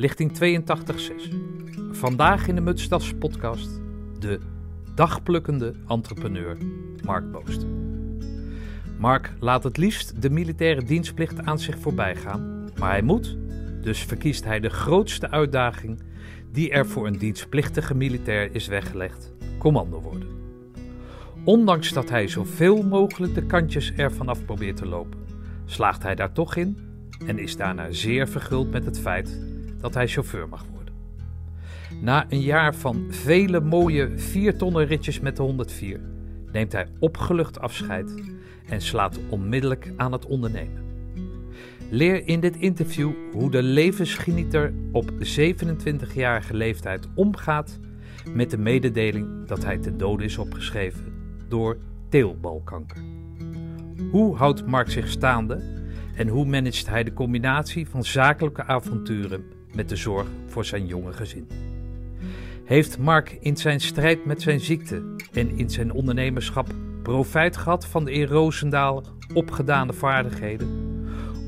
Lichting 82.6. Vandaag in de Mutstas podcast de dagplukkende entrepreneur Mark Boost. Mark laat het liefst de militaire dienstplicht aan zich voorbij gaan, maar hij moet, dus verkiest hij de grootste uitdaging die er voor een dienstplichtige militair is weggelegd: commando worden. Ondanks dat hij zoveel mogelijk de kantjes ervan af probeert te lopen, slaagt hij daar toch in en is daarna zeer verguld met het feit dat hij chauffeur mag worden. Na een jaar van vele mooie 4 tonnen ritjes met de 104 neemt hij opgelucht afscheid en slaat onmiddellijk aan het ondernemen. Leer in dit interview hoe de levensgenieter op 27-jarige leeftijd omgaat met de mededeling dat hij ten dode is opgeschreven door teelbalkanker. Hoe houdt Mark zich staande en hoe managt hij de combinatie van zakelijke avonturen met de zorg voor zijn jonge gezin? Heeft Mark in zijn strijd met zijn ziekte en in zijn ondernemerschap profijt gehad van de in Roosendaal opgedane vaardigheden?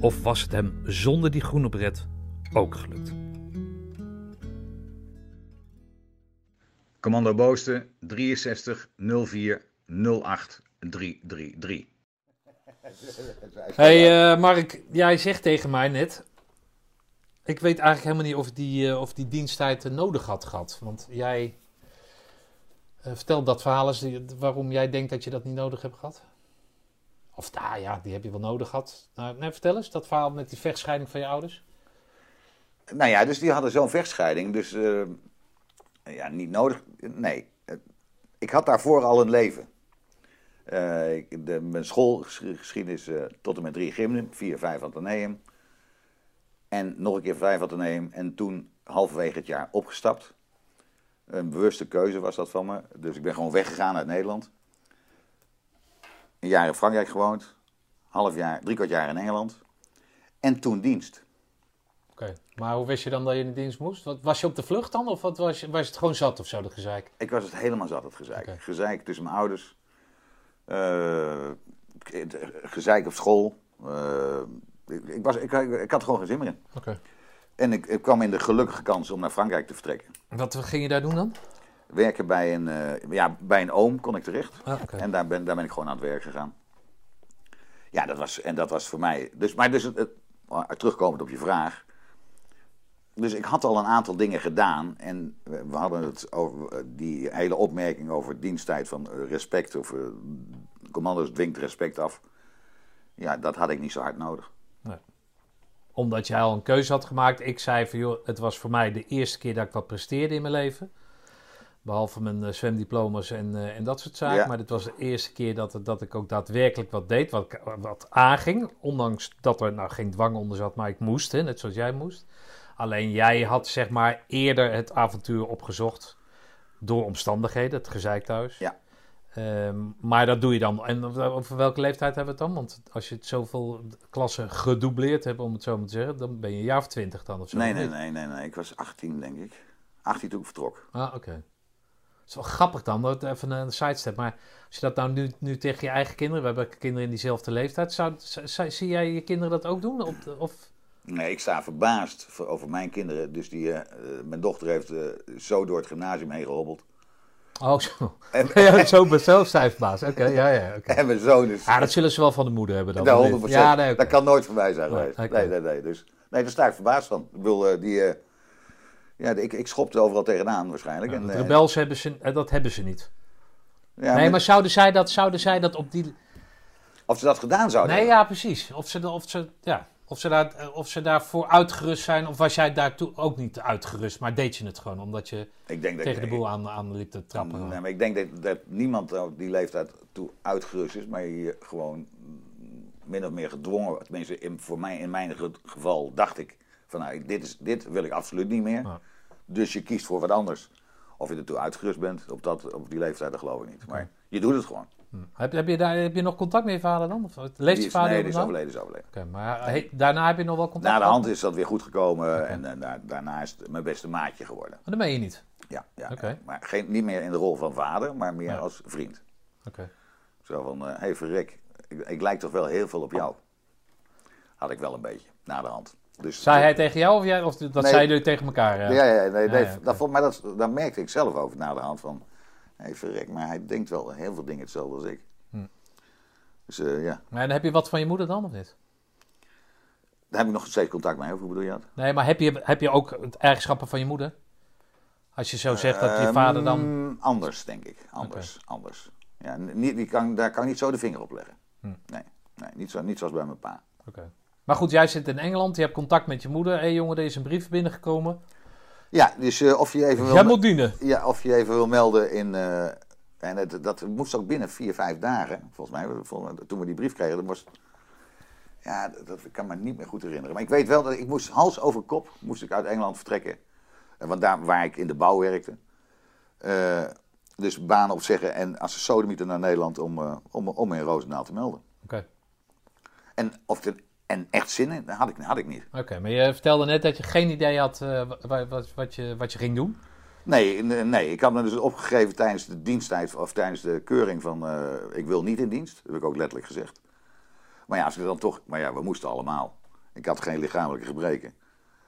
Of was het hem zonder die groene bret ook gelukt? Commando Boosten 63 04 08 333. Hey uh, Mark, jij zegt tegen mij net. Ik weet eigenlijk helemaal niet of die, uh, of die diensttijd uh, nodig had gehad. Want jij vertelt dat verhaal eens waarom jij denkt dat je dat niet nodig hebt gehad. Of nou ja, die heb je wel nodig gehad. Nou, vertel eens, dat verhaal met die vechtscheiding van je ouders. Nou ja, dus die hadden zo'n vechtscheiding. Dus uh, ja, niet nodig. Nee, ik had daarvoor al een leven. Uh, de, mijn schoolgeschiedenis uh, tot en met drie gymnen, vier, vijf ateneum. En nog een keer vijf ateneum. En toen halverwege het jaar opgestapt. Een bewuste keuze was dat van me. Dus ik ben gewoon weggegaan uit Nederland een jaar in Frankrijk gewoond, half jaar, drie kwart jaar in Engeland. En toen dienst. Oké, maar hoe wist je dan dat je in de dienst moest? Was je op de vlucht dan? Of wat was, je, was het gewoon zat of zo, dat gezeik? Ik was het helemaal zat, het gezeik. Okay. Gezeik tussen mijn ouders. Uh, gezeik op school. Uh, ik, was, ik, ik, had er gewoon geen zin meer in. Oké. En ik, ik, kwam in de gelukkige kans om naar Frankrijk te vertrekken. Wat ging je daar doen dan? werken bij een, uh, ja, bij een oom kon ik terecht. Ah, okay. En daar ben, daar ben ik gewoon aan het werk gegaan. Ja, dat was, en dat was voor mij. Dus, maar dus het, het, terugkomend op je vraag. Dus ik had al een aantal dingen gedaan. En we hadden het over die hele opmerking over diensttijd van respect. Of uh, commando's dwingt respect af. Ja, dat had ik niet zo hard nodig. Omdat jij al een keuze had gemaakt. Ik zei van joh, het was voor mij de eerste keer dat ik wat presteerde in mijn leven. Behalve mijn uh, zwemdiploma's en, uh, en dat soort zaken. Ja. Maar dit was de eerste keer dat, dat ik ook daadwerkelijk wat deed. Wat, wat aanging. Ondanks dat er nou geen dwang onder zat. Maar ik moest, hè, net zoals jij moest. Alleen jij had zeg maar eerder het avontuur opgezocht. Door omstandigheden. Het gezeik thuis. Ja. Um, maar dat doe je dan. En over welke leeftijd hebben we het dan? Want als je het zoveel klassen gedoubleerd hebt, om het zo maar te zeggen. Dan ben je een jaar of twintig dan of zo. Nee, nee, nee, nee, nee. Ik was 18 denk ik. 18 toen ik vertrok. Ah, oké. Okay. Het is wel grappig dan, dat even een sidestep. Maar als je dat nou nu, nu tegen je eigen kinderen, we hebben kinderen in diezelfde leeftijd, zou, zou, zie jij je kinderen dat ook doen? Op de, of? Nee, ik sta verbaasd over mijn kinderen. Dus die, uh, mijn dochter heeft uh, zo door het gymnasium heen gehobbeld. Oh, zo. En, ja, zo zelf verbaasd. Oké, okay, ja, ja. Okay. En mijn zoon is... Ja, dat zullen ze wel van de moeder hebben dan. Nou, 100%. Ja, nee, okay. Dat kan nooit van mij zijn geweest. Nee, nee, nee, nee. Dus, nee, daar sta ik verbaasd van. Ik wil, uh, die... Ja, ik, ik schopte overal tegenaan waarschijnlijk. Ja, en, rebels hebben ze, dat hebben ze niet. Ja, nee, maar zouden zij, dat, zouden zij dat op die... Of ze dat gedaan zouden Nee, ja, precies. Of ze, of ze, ja, of ze, daar, of ze daarvoor uitgerust zijn, of was jij daartoe ook niet uitgerust, maar deed je het gewoon omdat je ik denk tegen dat, de boel aan, aan liep te trappen? Nee, maar ik denk dat, dat niemand op die leeftijd toe uitgerust is, maar je gewoon min of meer gedwongen, tenminste in, voor mij, in mijn geval dacht ik, van nou, dit, is, dit wil ik absoluut niet meer. Ja. Dus je kiest voor wat anders. Of je ertoe uitgerust bent, op, dat, op die leeftijd, dat geloof ik niet. Maar je doet het gewoon. Hm. Heb, heb, je daar, heb je nog contact met je vader dan? Of leeft je vader Nee, die is overleden. Is overleden. Okay, maar he, daarna heb je nog wel contact Na de hand is dat weer goed gekomen okay. en, en daar, daarna is het mijn beste maatje geworden. Maar dat meen je niet? Ja, ja, okay. maar geen, niet meer in de rol van vader, maar meer Ja. als vriend. Oké. Zo van, hé hey, verrek, ik, ik lijk toch wel heel veel op jou. Had ik wel een beetje, na de hand. Dus, Zei hij tegen jou of, jij, of dat Nee. zeiden jullie tegen elkaar? Ja, ja, ja, nee, nee, ja, oké. dat vond, maar dat, dat merkte ik zelf over na de hand van... Hé, verrek, maar hij denkt wel heel veel dingen hetzelfde als ik. Hm. Dus eh, ja, Maar dan heb je wat van je moeder dan of niet? daar heb ik nog steeds contact mee. Of hoe bedoel je dat? Nee, maar heb je, heb je ook het eigenschappen van je moeder? Als je zo zegt dat je vader dan... Ehm, Anders, denk ik. Anders, anders. Ja, niet, die kan, daar kan ik niet zo de vinger op leggen. Hm. Nee, nee niet, zo, niet zoals bij mijn pa. Oké. Maar goed, jij zit in Engeland, je hebt contact met je moeder. Hé hey, jongen, er is een brief binnengekomen. Ja, dus eh, of je even wil... Jij moet dienen. Ja, of je even wil melden in. eh, en het, dat moest ook binnen vier, vijf dagen. Volgens mij, volgens mij, toen we die brief kregen, dat moest. Ja, dat, dat kan me niet meer goed herinneren. Maar ik weet wel dat ik moest hals over kop moest ik uit Engeland vertrekken. Want daar waar ik in de bouw werkte. Eh, dus banen opzeggen en als een sodemieter naar Nederland om, om, om in Roosendaal te melden. Oké, En, of er en echt zin in, dat had ik, had ik niet. Oké, maar je vertelde net dat je geen idee had eh, wa- wat, wat, je, wat je ging doen. Nee, nee, ik had me dus opgegeven tijdens de diensttijd of tijdens de keuring van eh, ik wil niet in dienst. Dat heb ik ook letterlijk gezegd. Maar ja, als ik dan toch, maar ja, we moesten allemaal. Ik had geen lichamelijke gebreken.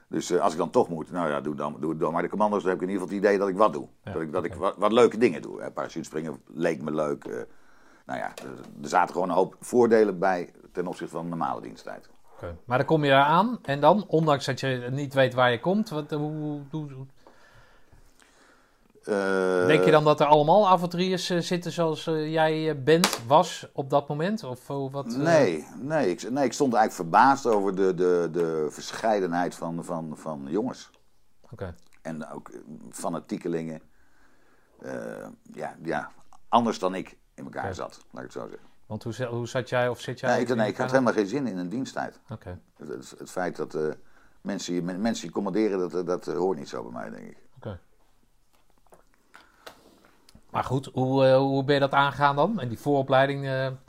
Dus eh, als ik dan toch moet, nou ja, doe, dan, doe het dan. Maar de commando's, dan heb ik in ieder geval het idee dat ik wat doe. Ja, dat ik, dat ik wat, wat leuke dingen doe. Hè. Parachutespringen leek me leuk. nou ja, er, er zaten gewoon een hoop voordelen bij ten opzichte van normale diensttijd. Maar dan kom je daar aan en dan, ondanks dat je niet weet waar je komt, wat, hoe, hoe, hoe- Eh, denk je dan dat er allemaal avonturiers eh, zitten zoals eh, jij bent, was op dat moment? Of wat? Nee, nee, ik, nee, ik stond eigenlijk verbaasd over de, de, de verscheidenheid van, van, van jongens. Oké. En ook fanatiekelingen. Ja, ja, anders dan ik in elkaar zat, laat ik het zo zeggen. Want hoe, hoe zat jij of zit jij? Nee, ik, nee, ik had helemaal geen zin in een diensttijd. Oké, Het, het, het feit dat eh, mensen, je- men- mensen die commanderen, dat, eh, dat eh, hoort niet zo bij mij, denk ik. oké. Maar goed, hoe, hoe ben je dat aangegaan dan? En die vooropleiding?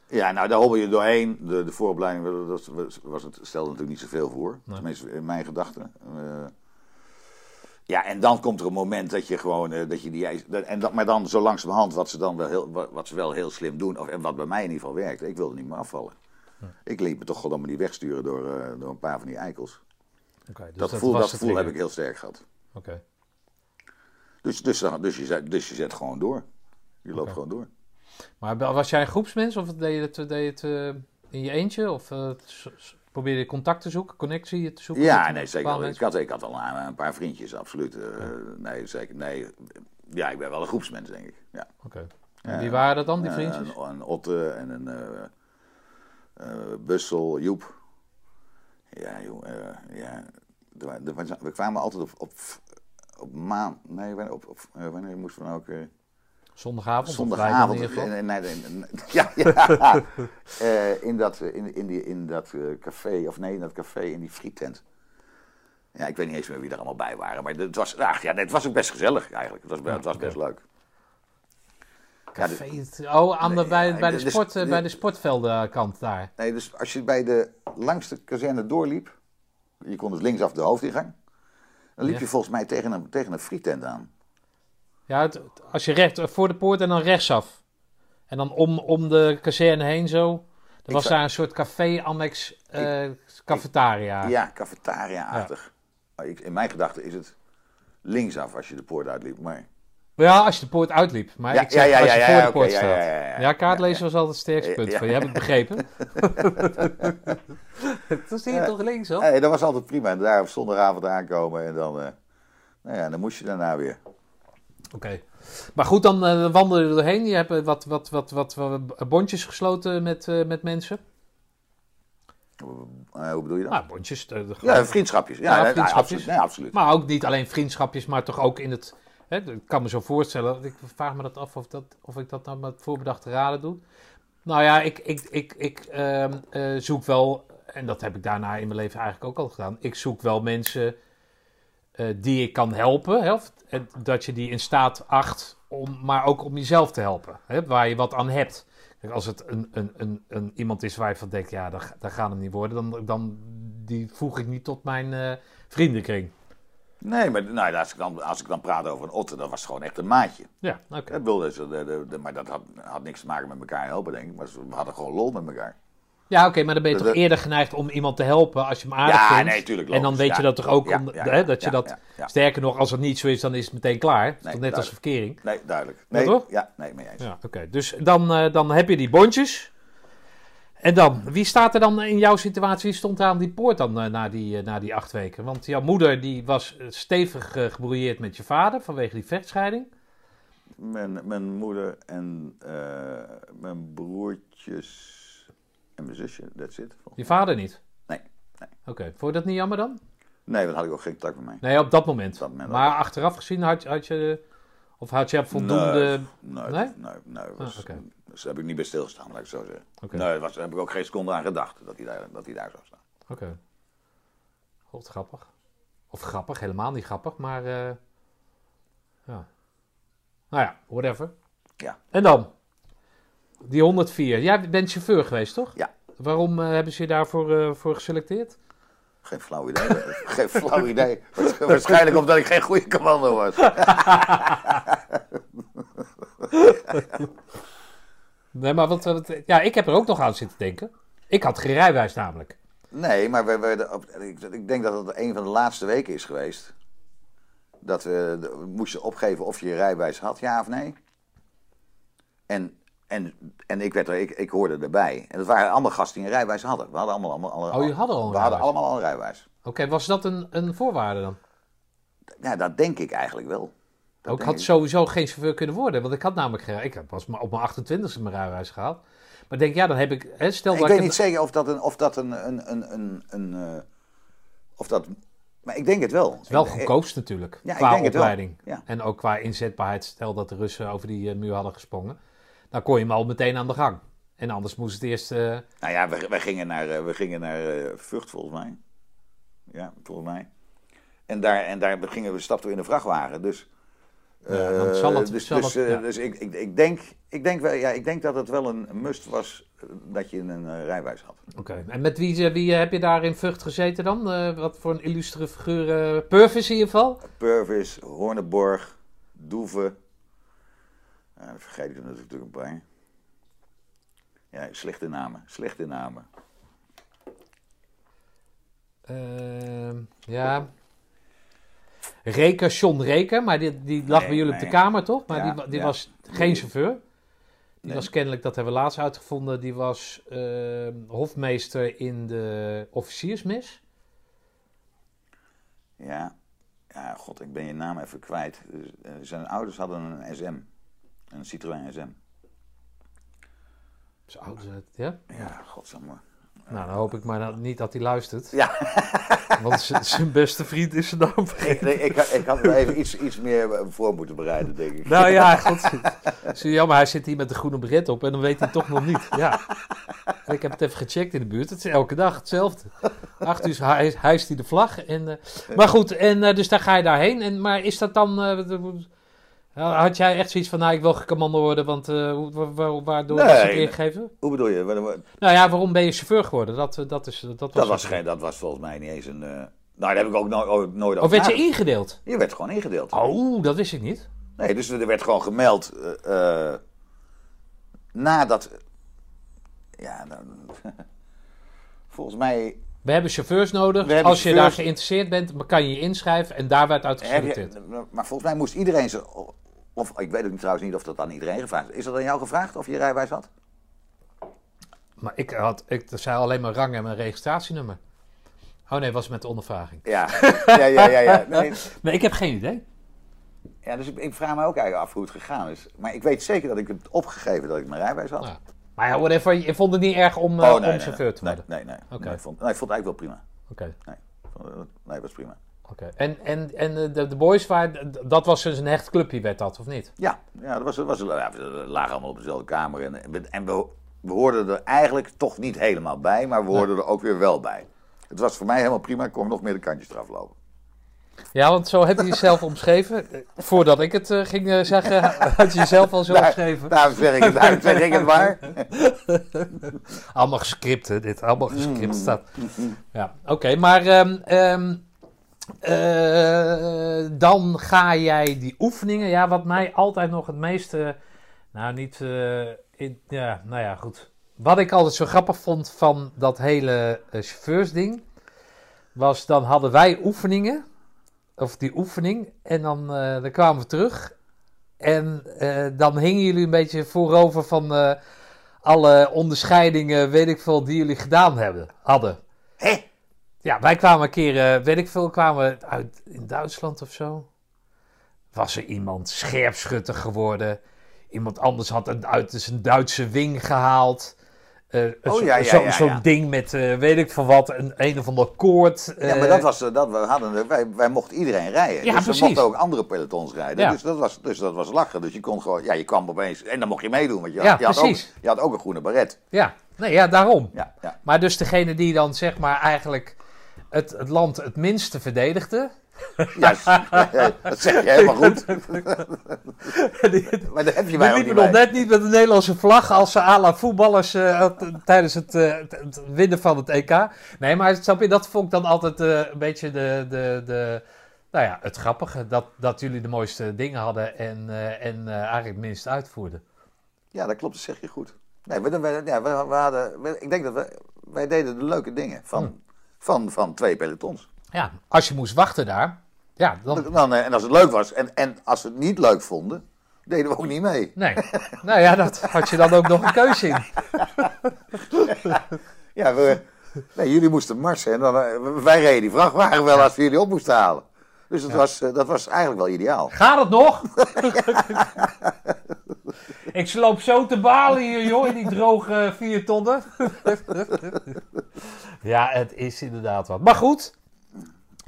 Ja, nou daar hobbel je doorheen. De, de vooropleiding dat was, was het, stelde natuurlijk niet zoveel voor. Nee. Tenminste, in mijn gedachten. Eh, ja, en dan komt er een moment dat je gewoon, eh, dat je die dat- en dat, maar dan zo langzamerhand, wat ze dan wel heel, wat, ze wel heel slim doen, of, en wat bij mij in ieder geval werkte, ik wilde niet meer afvallen. Ik liet me toch gewoon maar niet wegsturen door, eh, door een paar van die eikels. oké, dus dat dat de gevoel heb ik heel sterk gehad. Oké. Dus, dus, dan- dus, je, zet, dus je zet gewoon door. Je loopt gewoon door. Maar was jij een groepsmens of deed je het, deed je het eh, in je eentje? Of probeerde je contact te zoeken, connectie te zoeken? Ja, nee, zeker. wel. Ik had, ik had al een, een paar vriendjes, absoluut. Eh, Nee, zeker. Nee, ja, ik ben wel een groepsmens, denk ik. Ja. Oké. En wie waren dat dan, die Eh, vriendjes? Een, een Otte en een eh Bussel, Joep. Ja, joh. ja. We kwamen altijd op, op, op maan... Nee, wanneer- op, op, wanneer moesten we nou ook... eh, Zondagavond? Zondagavond. Nee, nee, nee, nee, ja, ja. Eh, in dat, eh, in, in, die, in dat eh, café, of nee, in dat café, in die friettent. Ja, ik weet niet eens meer wie er allemaal bij waren. Maar het was, ach, ja, het was ook best gezellig eigenlijk. Het was, het was best leuk. Ja, Café, oh, aan de, Nee, bij, bij, de sport, eh, dus- bij de sportveldenkant daar. Nee, dus als je bij de langste kazerne doorliep, je kon dus linksaf de hoofdingang, dan liep Ja. je volgens mij tegen een, tegen een frietent aan. Ja, het- als je recht voor de poort en dan rechtsaf. En dan om, om de kazerne heen zo. Er was zou- daar een soort café-annex eh cafetaria. Ja, cafetaria-achtig. In mijn gedachten is het linksaf als je de poort uitliep, maar... Ja, als je de poort uitliep. Maar Ja, ik zeg, ja, ja, als je ja, voor ja, de poort ja, staat. ja, Ja, ja, ja. kaartlezen was altijd het sterkste punt Ja. van je. hebt het begrepen. Toen zie je toch links, hoor. Nee, dat was altijd prima. En daar op zondagavond aankomen en dan, eh, nou ja, dan moest je daarna weer. Oké. Maar goed, dan eh wandel je er doorheen. Je hebt eh, wat, wat, wat, wat, wat bondjes gesloten met, eh, met mensen. Eh, hoe bedoel je dat? Nou, bondjes. eh, de- ja, vriendschapjes. Ja, Ja, vriendschapjes. absoluut. Nee, absoluut. Maar ook niet alleen vriendschapjes, maar toch ook in het. Hè, ik kan me zo voorstellen. Ik vraag me dat af of, dat, of ik dat nou met voorbedachte raden doe. Nou ja, ik, ik, ik, ik ehm, eh, zoek wel. En dat heb ik daarna in mijn leven eigenlijk ook al gedaan. Ik zoek wel mensen eh, die ik kan helpen. Hè, of, dat je die in staat acht om, maar ook om jezelf te helpen. Hè, waar je wat aan hebt. Kijk, als het een, een, een, een, iemand is waar je van denkt, ja, dat, dat gaat hem niet worden. Dan, dan die voeg ik niet tot mijn eh, vriendenkring. Nee, maar nou, als, ik dan, als ik dan praat over een otter, dat was gewoon echt een maatje. Ja, oké. Bedoel, dus, de- maar dat had, had niks te maken met elkaar helpen, denk ik. Maar we hadden gewoon lol met elkaar. Ja, oké, maar dan ben je toch de- eerder geneigd om iemand te helpen als je hem aardig Ja, vindt. nee, tuurlijk. En dan weet je dat toch ook, om- hè, dat je dat... Sterker nog, als het niet zo is, dan is het meteen klaar. Toch net als duidelijk. verkering. Nee, duidelijk. Ja, Nee, toch? Ja, nee, mee eens. Ja, oké. Dus dan, eh, dan heb je die bondjes. En dan, wie staat er dan in jouw situatie? Wie stond daar aan die poort dan eh, na, die, eh, na die acht weken? Want jouw moeder die was stevig gebrouilleerd met je vader vanwege die vechtscheiding. Mijn, mijn moeder en mijn broertjes en mijn zusje, that's it. Je vader niet? Nee, nee. Oké, vond je dat niet jammer dan? Nee, want had ik ook geen contact met mij. Nee, op dat moment. Op dat moment maar achteraf gezien had, had je... Of had je voldoende... Nee, nee, Nee? nee, nee, was, Ah, oké. Dus daar heb ik niet bij stilgestaan, laat ik zo zeggen. Oké. Nee, was, daar heb ik ook geen seconde aan gedacht dat hij daar, dat hij daar zou staan. Oké. God, grappig. Of grappig, helemaal niet grappig, maar... eh, ja. Nou ja, whatever. Ja. En dan? Die 104. Jij bent chauffeur geweest, toch? Ja. Waarom eh, hebben ze je daarvoor eh, voor geselecteerd? Geen flauw idee. geen flauw idee. Waarschijnlijk omdat ik geen goede commando was. Nee, maar wat, wat... Ja, ik heb er ook nog aan zitten denken. Ik had geen rijbewijs namelijk. Nee, maar we werden op, ik, ik denk dat het een van de laatste weken is geweest. Dat we, de- we moesten opgeven of je je rijbewijs had, ja of nee. En, en, en ik, werd er, ik, ik hoorde erbij. En dat waren allemaal gasten die een rijbewijs hadden. We hadden allemaal, allemaal, allemaal Oh, je hadden al een We hadden allemaal al een rijbewijs. Oké, was dat een, een voorwaarde dan? Ja, dat denk ik eigenlijk wel. Dat ook had ik. sowieso geen chauffeur kunnen worden. Want ik had namelijk. Ik heb pas maar op mijn 28e mijn rijbewijs gehaald. Maar denk, ja, dan heb ik... Hè, stel Ik weet ik niet zeker of dat een. Of dat een, een, een, een, een eh, of dat, maar ik denk het wel. Het is wel goedkoopst natuurlijk, Ja, qua opleiding. Ja. En ook qua inzetbaarheid. Stel dat de Russen over die eh, muur hadden gesprongen. Dan kon je hem al meteen aan de gang. En anders moest het eerst... eh, Nou ja, we, wij gingen naar, we gingen naar eh, Vught volgens mij. Ja, volgens mij. En daar, en daar gingen we, stapten we in een vrachtwagen. Dus, Ja, dan zal het- dus, zal dus, het- ja. dus ik, ik, ik, denk, ik, denk wel, ja, ik denk dat het wel een must was dat je een rijbewijs had. Oké. En met wie, wie heb je daar in Vught gezeten dan? Wat voor een illustere figuur? eh Purvis in ieder geval? Purvis, Horneborg, Doeven. Ja, dan vergeet ik er natuurlijk een paar. Ja, slechte namen. Slechte namen. Ehm, ja. Reker, John Reker, maar die, die lag Nee, bij jullie op de kamer toch? Maar Ja, die, die ja. was geen chauffeur. Die Nee. was kennelijk, dat hebben we laatst uitgevonden, die was ehm, hofmeester in de officiersmis. Ja. Ja, god, ik ben je naam even kwijt. Dus, eh, zijn ouders hadden een SM. Een Citroën SM. Zo oud is het, ja? Ja, godsamme. Nou, dan hoop ik maar dat- niet dat hij luistert. Ja. Want zijn beste vriend is zijn naam Ik, ik, had me even iets, iets meer eh, voor moeten bereiden, denk ik. Nou ja, god. Zie je, jammer, hij zit hier met de groene bret op en dan weet hij toch nog niet. Ja. En ik heb het even gecheckt in de buurt. Het is elke dag hetzelfde. Acht uur hij- hijst hij de vlag. En, eh, maar goed, en, eh, dus daar ga je daarheen. En, maar is dat dan... had jij echt zoiets van, nou, ik wil gecommando worden, want wa- waardoor Nee, is het ingegeven? Hoe bedoel je? Nou ja, waarom ben je chauffeur geworden? Dat, eh, dat, is, dat, was, Dat was, het. geen, dat was volgens mij niet eens een... eh, nou, daar heb ik ook nooit, ooit- nooit Of over werd je ingedeeld? Je werd gewoon ingedeeld. Oh, dat wist ik niet. Nee, dus er werd gewoon gemeld. nadat. Ja, dan, volgens mij. We hebben chauffeurs nodig. Hebben Als je daar geïnteresseerd bent, dan kan je je inschrijven en daar werd uit geselecteerd. maar volgens mij moest iedereen ze. Of ik weet ook niet, trouwens niet of dat aan iedereen gevraagd is. Is dat aan jou gevraagd of je rijbewijs had? Maar ik had, ik zei alleen maar rang en mijn registratienummer. Oh nee, was met de ondervraging. Ja, ja, ja, ja. ja. Nee, Nee, ik heb geen idee. ja dus ik, ik vraag me ook eigenlijk af hoe het gegaan is. Maar ik weet zeker dat ik het opgegeven dat ik mijn rijbewijs had. Ja. Maar ja, whatever, je vond het niet erg om, eh, Oh, om nee, nee, chauffeur te worden? nee, nee. Oké. nee, ik, vond, nee, ik vond het eigenlijk wel prima. Oké, Nee, het- nee was prima. Oké. En, en, en eh, de, de boys, waar, dat was dus een hecht clubje, werd dat, of niet? Ja, ja, dat was, dat was, ja, we lagen allemaal op dezelfde kamer. En, en, we, we, hoorden er eigenlijk toch niet helemaal bij, maar we hoorden er ook weer wel bij. Het was voor mij helemaal prima, ik kon nog meer de kantjes eraf lopen. Ja, want zo heb je jezelf omschreven. Eh, Voordat ik het eh, ging zeggen, had je jezelf al zo Daar- omschreven. Daarom zeg ik het, daarom zeg ik het maar. Allemaal gescript, hè, dit. Allemaal gescript staat. Ja, oké. maar ehm, ehm, eh, dan ga jij die oefeningen... Ja, wat mij altijd nog het meeste... Nou, niet... eh, in, ja, nou ja, goed. wat ik altijd zo grappig vond van dat hele eh, chauffeursding, was dan hadden wij oefeningen, of die oefening, en dan, dan kwamen we terug. En dan hingen jullie een beetje voorover van alle onderscheidingen, weet ik veel, die jullie gedaan hebben, hadden. Hé? Ja, wij kwamen een keer, eh, weet ik veel, kwamen uit in Duitsland of zo. Was er iemand scherpschutter geworden. Iemand anders had een, uit zijn Duitse wing gehaald. Eh, Oh, ja, ja, zo- ja, Zo'n ding met, eh, weet ik veel wat, een, een of ander koord. Ja, maar dat was, dat, we hadden, wij, wij mochten iedereen rijden. Ja, dus precies. we mochten ook andere pelotons rijden. Ja. Dus, dat was, dus dat was lachen. Dus je kon gewoon, ja, je kwam opeens, en dan mocht je meedoen. Want je, Ja, je, had, ook, precies. je had ook een groene baret. Ja, nee, ja, daarom. Ja, ja. Maar dus degene die dan zeg maar eigenlijk het, het land het minste verdedigde. Ja, dat zeg je helemaal goed. Maar daar heb je mij liepen nog net niet met de Nederlandse vlag als ze à la voetballers eh, t- tijdens het, eh, het- winnen van het EK. Nee, maar snap je, dat vond ik dan altijd eh, een beetje de, de, de, nou ja, het grappige. Dat, dat jullie de mooiste dingen hadden en, eh, en eh, eigenlijk het minst uitvoerden. Ja, dat klopt, dat zeg je goed. Nee, we, we, ja, we, we hadden, ik denk dat we, wij deden de leuke dingen van, Hm. Van, van twee pelotons. Ja, als je moest wachten daar, ja, dan... Dan, eh, en als het leuk was, en, en als we het niet leuk vonden, deden we ook niet mee. Nee, nou ja, dat had je dan ook nog een keuze in. Ja, we, nee, jullie moesten marsen en dan, eh, wij reden die vrachtwagen wel als we jullie op moesten halen. Dus dat, was, eh, dat was eigenlijk wel ideaal. Gaat het nog? ik sloop zo te balen hier, joh, in die droge vier tonnen. ja, het is inderdaad wat. Maar goed,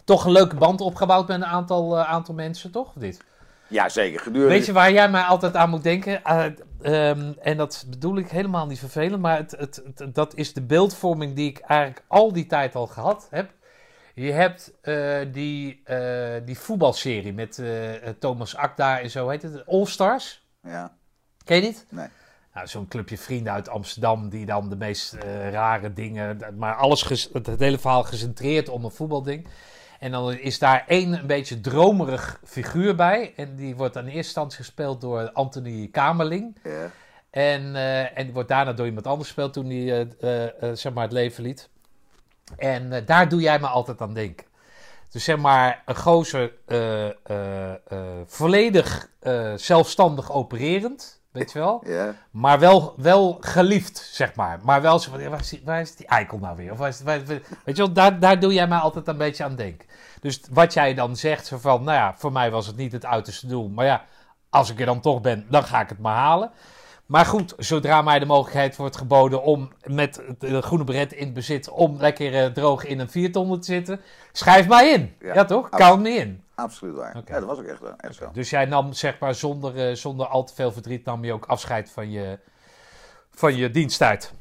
toch een leuke band opgebouwd met een aantal, eh, aantal mensen, toch? Of niet? Ja, zeker. Gedurende... Weet je waar jij mij altijd aan moet denken? Eh, ehm, en dat bedoel ik helemaal niet vervelend, maar het, het, het- dat is de beeldvorming die ik eigenlijk al die tijd al gehad heb. Je hebt eh, die, eh, die voetbalserie met eh, Thomas Akda en zo heet het, All Stars. Ja, Ken je niet? nee. Nou, zo'n clubje vrienden uit Amsterdam die dan de meest eh, rare dingen, maar alles, het, hele verhaal gecentreerd om een voetbalding. En dan is daar één een beetje dromerig figuur bij. En die wordt aan eerste instantie gespeeld door Anthony Kamerling. Ja. En, eh, en wordt daarna door iemand anders gespeeld toen hij eh, zeg maar het leven liet. En daar doe jij me altijd aan denken. Dus zeg maar, een gozer volledig zelfstandig opererend, weet je wel. Ja. Maar wel, wel geliefd, zeg maar. Maar wel zo van, waar, is die, waar is die eikel nou weer? Of waar is, waar- weet je wel, daar, daar doe jij mij altijd een beetje aan denken. Dus wat jij dan zegt, zo van, nou ja, voor mij was het niet het uiterste doel. Maar ja, als ik er dan toch ben, dan ga ik het maar halen. Maar goed, zodra mij de mogelijkheid wordt geboden om met de groene beret in bezit... om lekker eh, droog in een viertonner te zitten, schrijf mij in. Ja, Ja, toch? Count me in. Absoluut waar. Ja, dat was ook echt, echt zo. Dus jij nam, zeg maar, zonder, eh, zonder al te veel verdriet... nam je ook afscheid van je, van je diensttijd.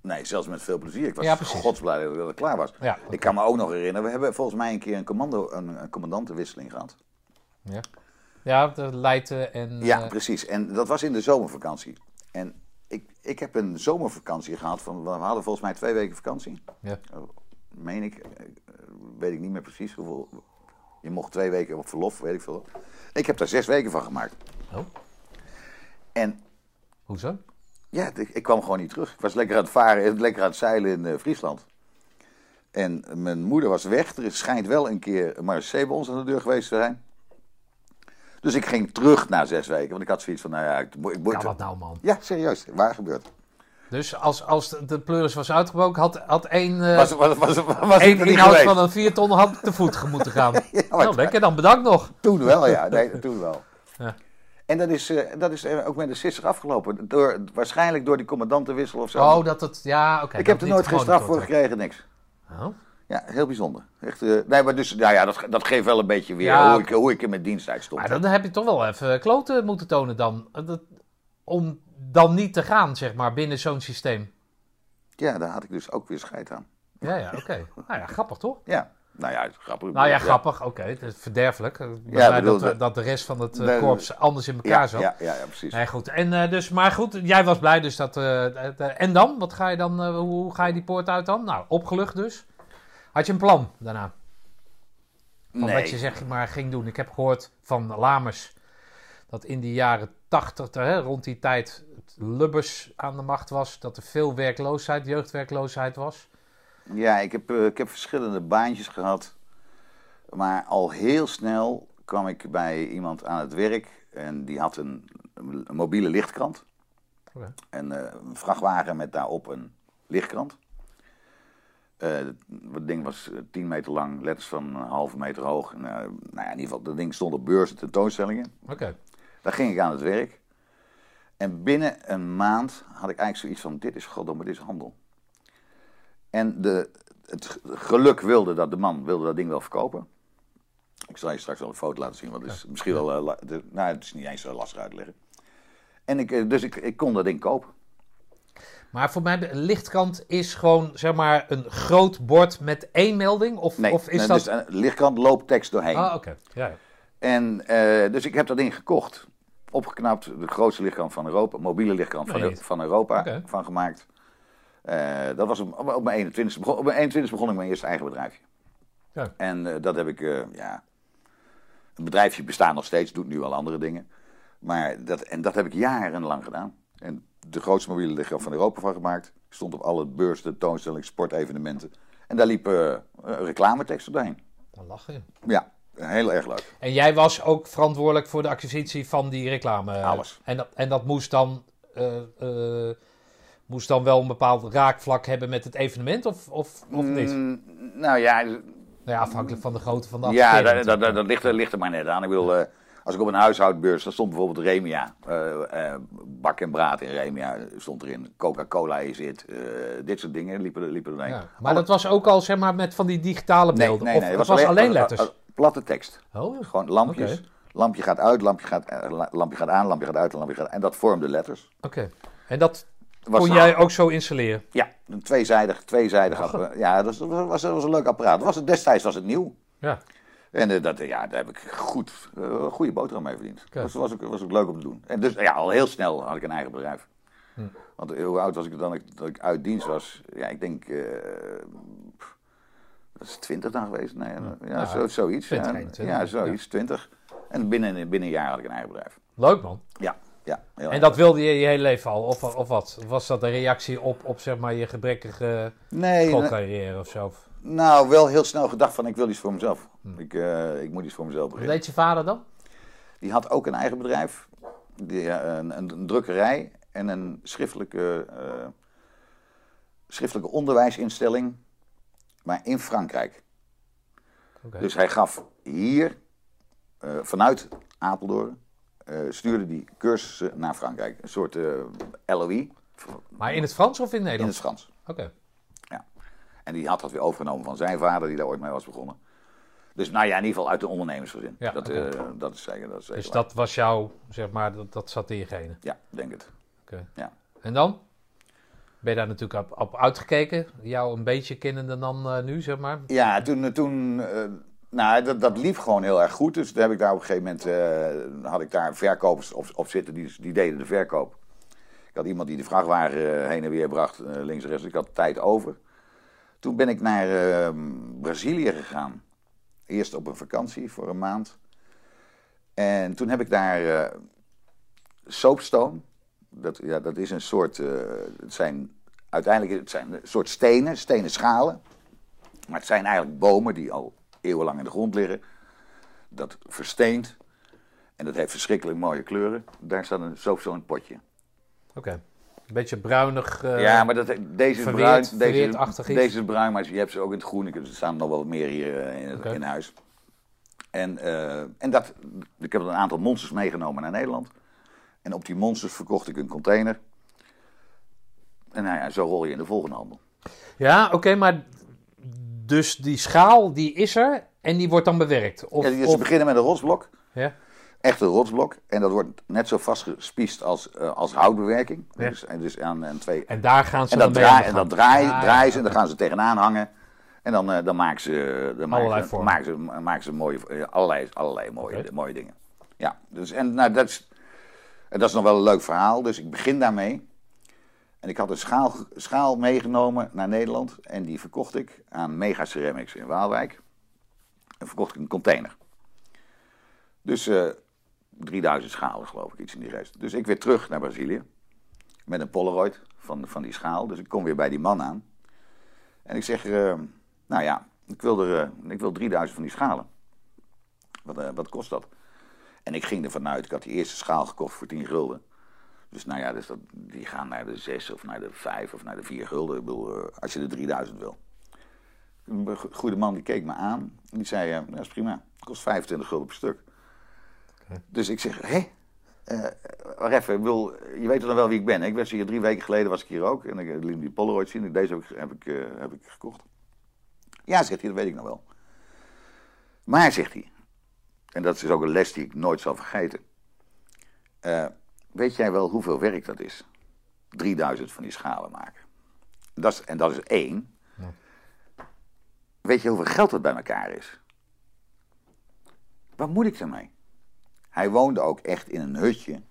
Nee, zelfs met veel plezier. Ik was Ja, godsblij dat het klaar was. Ja, Ik kan me ook nog herinneren, we hebben volgens mij een keer een, commando, een, een commandantenwisseling gehad. Ja, ja de Leiden en... Ja, eh, precies. En dat was in de zomervakantie. En ik, ik heb een zomervakantie gehad van, we hadden volgens mij twee weken vakantie. Ja. Oh, meen ik, eh, weet ik niet meer precies hoeveel. Je mocht twee weken op verlof, weet ik veel. Ik heb daar zes weken van gemaakt. Oh, En hoezo? ja, ik, kwam gewoon niet terug. Ik was lekker aan het varen, en lekker aan het zeilen in eh, Friesland. En mijn moeder was weg. Er schijnt wel een keer een Marseille bij ons aan de deur geweest te zijn. Dus ik ging terug na zes weken. Want ik had zoiets van, nou ja, ik, moet- ik moet... Kan wat nou, man? Ja, serieus. Waar gebeurt? Dus als, als de, pleuris was uitgebroken, had, had één, eh Was, was, was, één inhoud van een vier ton had te voet moeten gaan. Ja, nou, lekker, dan bedankt nog. Toen wel, ja. Nee, toen wel. Ja. En dat is, eh, dat is eh, ook met de sisser afgelopen. Door, waarschijnlijk door die commandantenwissel of zo. Oh, dat het, ja, oké. ik heb er nooit geen straf voor gekregen, niks. Oh. Ja, heel bijzonder. Echt, nee, maar dus, nou ja, dat, dat geeft wel een beetje weer Ja, hoe, ik, hoe ik in mijn diensttijd stond. Maar dan heb je toch wel even kloten moeten tonen dan. Dat- om dan niet te gaan, zeg maar, binnen zo'n systeem. Ja, daar had ik dus ook weer scheid aan. Ja, ja, oké. Nou ja, grappig toch? Ja, nou ja, grappig. Nou ja, grappig, oké. Het is verderfelijk. Ja, Ja, dat, bedoel, dat de rest van het eh, korps anders in elkaar Ja, zat. ja, ja, ja, precies. Nee, goed. En, eh, dus, maar goed, jij was blij dus dat... eh, en dan? Wat ga je dan? hoe, ga je die poort uit dan? Nou, opgelucht dus. Had je een plan daarna? Van nee. wat je zeg maar ging doen. Ik heb gehoord van Lamers dat in die jaren 80, hè, rond die tijd, Lubbers aan de macht was, dat er veel werkloosheid, jeugdwerkloosheid was. Ja, ik heb, eh, ik heb verschillende baantjes gehad. Maar al heel snel kwam ik bij iemand aan het werk. En die had een, een mobiele lichtkrant. En eh, een vrachtwagen met daarop een lichtkrant. Eh, het ding was eh, 10 meter lang, letters van een halve meter hoog. En, nou ja, in ieder geval, dat ding stond op beurzen, tentoonstellingen. Oké. Daar ging ik aan het werk. En binnen een maand had ik eigenlijk zoiets van: dit is goddomme, dit is handel. En de, het geluk wilde dat de man wilde dat ding wel verkopen. Ik zal je straks wel een foto laten zien, want het is misschien wel. eh, de- nou, het is niet eens zo lastig uit te leggen. En ik, eh, dus ik, ik kon dat ding kopen. Maar voor mij, een lichtkant is gewoon, zeg maar, een groot bord met één melding? Of, Nee, of is nee, dat... dus een lichtkant loopt tekst doorheen. Ah, oké. Ja, ja. En eh, dus ik heb dat ding gekocht. Opgeknapt, de grootste lichtkant van Europa, mobiele lichtkant van, Nee. van Europa van gemaakt. Eh, dat was op, op mijn 21 begon, op mijn 21 begon ik mijn eerste eigen bedrijfje. Ja. En eh, dat heb ik, eh, ja, een bedrijfje bestaat nog steeds, doet nu al andere dingen. Maar dat, en dat heb ik jarenlang gedaan. En de grootste mobiele lichtkant van Europa van gemaakt. Stond op alle beurzen, tentoonstellingen, sportevenementen. En daar liep reclametekst doorheen. Dan lachen je. Ja, heel erg leuk. En jij was ook verantwoordelijk voor de acquisitie van die reclame? Alles. En dat, en dat moest dan... eh, moest dan wel een bepaald raakvlak hebben met het evenement, of, of, of niet? Mm, nou ja, Nou ja, afhankelijk van de grootte van de Ja, dat, dat, dat, ligt, er, ligt er maar net aan. Ik bedoel, eh, als ik op een huishoudbeurs, dan stond bijvoorbeeld Remia. bak en braad in Remia stond erin. Coca-Cola is het. dit soort dingen liepen, liepen erheen. Ja. Maar dat was ook al, zeg maar, met van die digitale nee, beelden? nee, of nee. het was, alleen, letters? eh, eh, platte tekst. oh, ja. Gewoon lampjes. Lampje gaat uit, lampje gaat, eh, la- lampje gaat aan, lampje gaat uit, lampje gaat En dat vormde letters. oké. En dat Was kon jij ook zo installeren? Ja, een tweezijdig, tweezijdig. Lachen. appara- Ja, dat was, dat was, dat was een leuk apparaat. Was het, destijds was het nieuw. Ja. En eh, dat, ja, daar heb ik goed, eh, goede boterham mee verdiend. Dat was, ook, was ook leuk om te doen. En dus ja, al heel snel had ik een eigen bedrijf. Hm. Want hoe oud was ik dan ik, dat ik uit dienst was? Ja, ik denk, dat is twintig dan geweest. Nee, ja, Ja, zo, zoiets. 20, ja, 21, ja, zoiets, twintig. En binnen, binnen een jaar had ik een eigen bedrijf. Leuk man. Ja, ja. heel En dat wilde je je hele leven al, of, of wat? Was dat een reactie op, op zeg maar, je gebrekkige nee, schoolcarrière of zo? nou, wel heel snel gedacht van ik wil iets voor mezelf. Hm. Ik, eh, ik moet iets voor mezelf Wat beginnen. deed je vader dan? Die had ook een eigen bedrijf. Die, eh, een, een, een drukkerij en een schriftelijke, eh, schriftelijke onderwijsinstelling. Maar in Frankrijk. Dus hij gaf hier, eh, vanuit Apeldoorn, eh, stuurde die cursussen naar Frankrijk. Een soort eh, LOI Maar in het Frans of in in het Nederland? Frans. Oké. En die had dat weer overgenomen van zijn vader, die daar ooit mee was begonnen. Dus nou ja, in ieder geval uit de ondernemersgezin. Ja, dat, dat is zeker. Dat is zeker Dus waar. dat was jouw, zeg maar, dat, dat zat in je genen. Ja, denk het. Oké. Ja. En dan? Ben je daar natuurlijk op, op uitgekeken? Jou een beetje kennende dan eh, nu, zeg maar? Ja, toen, toen eh, nou, dat, dat liep gewoon heel erg goed. Dus toen heb ik daar op een gegeven moment, eh, had ik daar verkopers op, zitten, die, die deden de verkoop. Ik had iemand die de vrachtwagen eh, heen en weer bracht, eh, links en rechts, ik had tijd over. Toen ben ik naar eh, Brazilië gegaan. Eerst op een vakantie voor een maand. En toen heb ik daar eh soapstone. Dat, ja, dat is een soort, eh, het zijn uiteindelijk het zijn een soort stenen, stenen schalen. Maar het zijn eigenlijk bomen die al eeuwenlang in de grond liggen. Dat versteent. En dat heeft verschrikkelijk mooie kleuren. Daar staat een soapstone potje. Oké. Een beetje bruinig. eh, ja, maar dat, deze is verweerd- bruin. Deze, iets. deze is bruin, maar je hebt ze ook in het groen. Ik- Er staan nog wel wat meer hier eh, in, het- Oké. in huis. En, en dat, ik heb een aantal monsters meegenomen naar Nederland. En op die monsters verkocht ik een container. En nou ja, zo rol je in de volgende handel. Ja, oké, maar dus die schaal, die is er en die wordt dan bewerkt? Of, Ja, ze of- beginnen met een rotsblok. ja? Echt een rotsblok. En dat wordt net zo vastgespiest als, eh, als houtbewerking. Ja. Dus, en dus aan, aan twee. En daar gaan ze En dan dat, draai, en dat gang. draai, Ja, draaien ja, ze en dan gaan ze tegenaan hangen. En dan, eh, dan maken ze, dan Allerlei maken ze, maken ze, maken ze mooie, eh, allerlei, allerlei mooie, mooie dingen. Ja, dus, en nou, dat, is, en dat is nog wel een leuk verhaal. Dus ik begin daarmee. En ik had een schaal, schaal meegenomen naar Nederland. En die verkocht ik aan Mega Ceramics in Waalwijk. En verkocht ik een container. Dus eh 3000 schalen, geloof ik, iets in die geest. Dus ik weer terug naar Brazilië. met een Polaroid van, van die schaal. Dus ik kom weer bij die man aan. En ik zeg, eh, nou ja, ik wil, er, eh, ik wil 3000 van die schalen. Wat, wat kost dat? En ik ging ervan uit, ik had die eerste schaal gekocht voor 10 gulden. Dus nou ja, dus dat, die gaan naar de 6 of naar de 5 of naar de 4 gulden. Ik bedoel, eh, als je de 3000 wil. Een go- goede man die keek me aan. En die zei, eh, dat is prima. Het kost 25 gulden per stuk. Dus ik zeg, hé? Eh, wacht even, ik wil, je weet toch dan wel wie ik ben. hè? Ik was hier drie weken geleden, was ik hier ook. En ik liet die Polaroid zien. Deze heb ik, heb ik, heb ik gekocht. Ja, zegt hij, dat weet ik nog wel. Maar, zegt hij, en dat is ook een les die ik nooit zal vergeten. Eh, weet jij wel hoeveel werk dat is? 3000 van die schalen maken. Dat is, en dat is één. Weet je hoeveel geld dat bij elkaar is? Wat moet ik ermee? Hij woonde ook echt in een hutje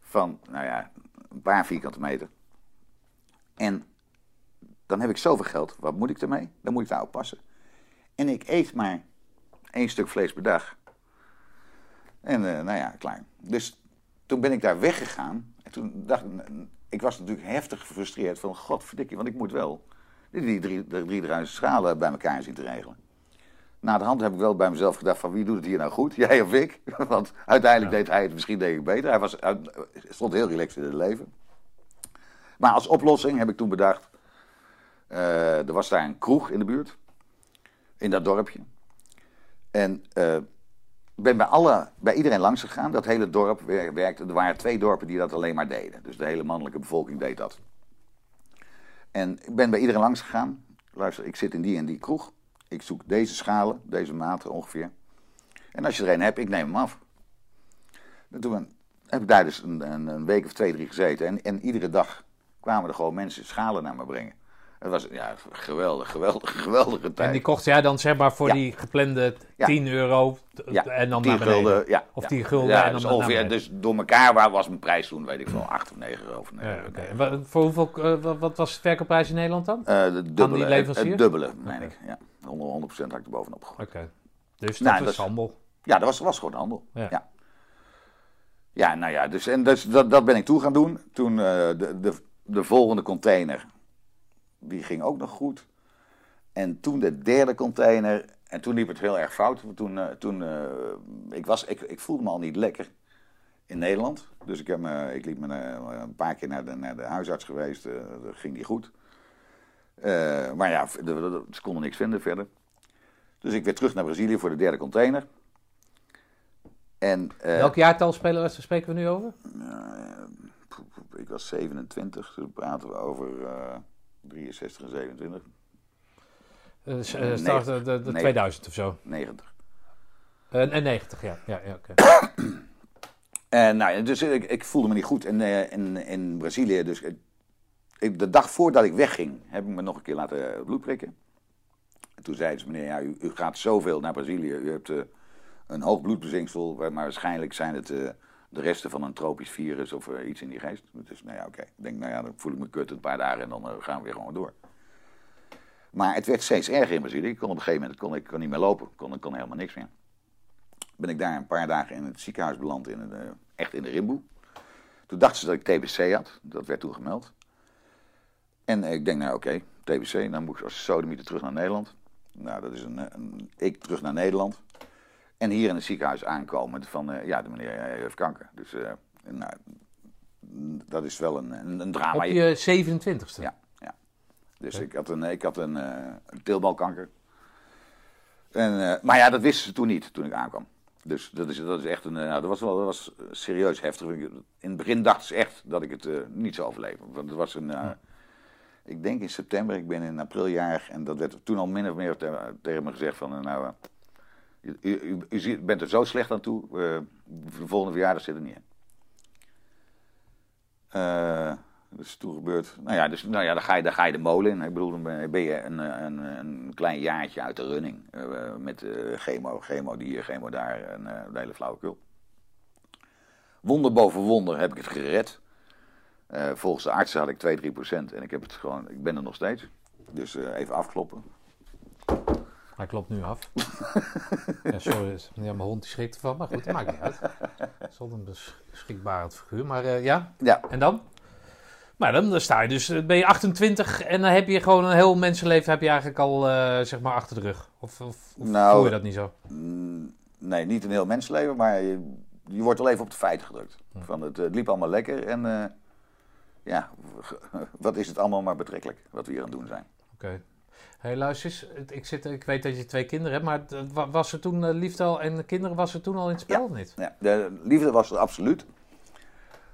van, nou ja, een paar vierkante meter. En dan heb ik zoveel geld, wat moet ik ermee? Dan moet ik daar oppassen. En ik eet maar één stuk vlees per dag. En eh, nou ja, klaar. Dus toen ben ik daar weggegaan. En toen dacht ik, ik was natuurlijk heftig gefrustreerd van, godverdikkie, want ik moet wel die drie, die drie schalen bij elkaar zien te regelen. Na de hand heb ik wel bij mezelf gedacht van wie doet het hier nou goed, jij of ik? Want uiteindelijk deed hij het misschien deed ik beter. Hij was, hij stond heel relaxed in het leven. Maar als oplossing heb ik toen bedacht, eh, er was daar een kroeg in de buurt, in dat dorpje. En eh, ik ben bij, alle, bij iedereen langs gegaan. Dat hele dorp wer- werkte. Er waren twee dorpen die dat alleen maar deden. Dus de hele mannelijke bevolking deed dat. En ik ben bij iedereen langs gegaan. Luister, ik zit in die en die kroeg. Ik zoek deze schalen, deze maten ongeveer. En als je er een hebt, ik neem hem af. En toen heb ik daar dus een, een week of twee, drie gezeten. En, en iedere dag kwamen er gewoon mensen schalen naar me brengen. Het was ja, geweldig, geweldig, geweldige tijd. En die kocht jij dan zeg maar voor Ja. die geplande Ja. 10 euro Ja, en dan 10 naar beneden. gulden, ja. Of ja. 10 gulden Ja, en dan dus naar ongeveer, beneden. dus door elkaar waar was mijn prijs toen, weet ik veel, 8 of 9 euro. Of nee, Ja, oké. nee. En Voor hoeveel, eh, wat, was de verkoopprijs in Nederland dan? Eh, de dubbele, het- leverancier? Het dubbele, meen ik. Ja. 100%, 100% had ik er bovenop gegooid. Oké. Dus dat Nou, dat is- handel. Ja, dat was, was gewoon handel. Ja. Ja. ja. nou ja, dus, en dus, dat, dat ben ik toe gaan doen. Toen eh, de, de, de volgende container, die ging ook nog goed. En toen de derde container, en toen liep het heel erg fout. Toen, eh, toen eh, ik, was, ik, ik voelde me al niet lekker in Nederland. Dus ik, heb me, ik liep me eh, een paar keer naar de, naar de huisarts geweest. dat ging niet goed. Maar ja, ze konden niks vinden verder. Dus ik weer terug naar Brazilië voor de derde container. En, Welk jaartal spelen, spreken we nu over? poep, ik was 27, dus praten we over 63 en 27, Uh, Nee, start, de, de, de nee. 2000 of zo. 90. Eh, en 90, ja. ja, ja oké. En nou, dus ik, ik voelde me niet goed in, eh, in, in Brazilië. Dus ik, de dag voordat ik wegging, heb ik me nog een keer laten bloed prikken. En toen zeiden ze, meneer, ja, u, u gaat zoveel naar Brazilië. U hebt eh, een hoog bloedbezinksel, maar waarschijnlijk zijn het eh, de resten van een tropisch virus of eh, iets in die geest. Dus nou ja, oké. Ik denk, nou ja, dan voel ik me kut een paar dagen en dan eh, gaan we weer gewoon door. Maar het werd steeds erger in Brazilië. Ik kon op een gegeven moment kon ik kon niet meer lopen. Ik kon, kon helemaal niks meer. Ben ik daar een paar dagen in het ziekenhuis beland, in eh, echt in de rimboe. Toen dachten ze dat ik TBC had. Dat werd toen gemeld. En ik denk, nou oké, TBC, dan moet ik als sodemieter terug naar Nederland. Nou, dat is een, een, ik terug naar Nederland. En hier in het ziekenhuis aankomen van, eh, ja, de meneer eh, heeft kanker. Dus, eh, nou, dat is wel een, een, een drama. Op je 27ste. Ja, ja. Dus ik had een, ik had een, teelbalkanker. En, maar ja, dat wisten ze toen niet, toen ik aankwam. Dus dat is, dat is echt een, nou, dat was wel dat was serieus heftig. In het begin dachten ze echt dat ik het niet zou overleven. Want het was een, ik denk in september, ik ben in april jarig. En dat werd toen al min of meer te- tegen me gezegd van, nou, u, bent er zo slecht aan toe, eh, de volgende verjaardag zit er niet in. Eh, is toen gebeurd. Nou ja, dus, nou ja dan, ga je, ga je de molen in. Ik bedoel, dan ben je een, een, een klein jaartje uit de running. eh, met eh, chemo, chemo hier, chemo daar en eh, de hele flauwekul. Wonder boven wonder heb ik het gered. Eh, volgens de artsen had ik 2, 3 procent. En ik, heb het gewoon, ik ben er nog steeds. Dus eh, even afkloppen. Hij klopt nu af. ja, sorry, ja, mijn hond die schrikt ervan, maar goed, dat maakt niet uit. Het is altijd een beschikbaar figuur. Maar eh, ja, Ja, en dan? Maar dan, dan sta je dus, eh, ben je 28 en dan heb je gewoon een heel mensenleven heb je eigenlijk al eh, zeg maar achter de rug. Of, of, of Nou, voel je dat niet zo? Mm, Nee, niet een heel mensenleven, maar je, je wordt wel even op de feiten gedrukt. Van het, het liep allemaal lekker en ja, wat is het allemaal maar betrekkelijk wat we hier aan het doen zijn. Oké. Hey, luister eens, ik, zit, ik weet dat je twee kinderen hebt, maar was er toen eh, liefde al en kinderen was er toen al in het spel of niet? Ja, de liefde was er absoluut.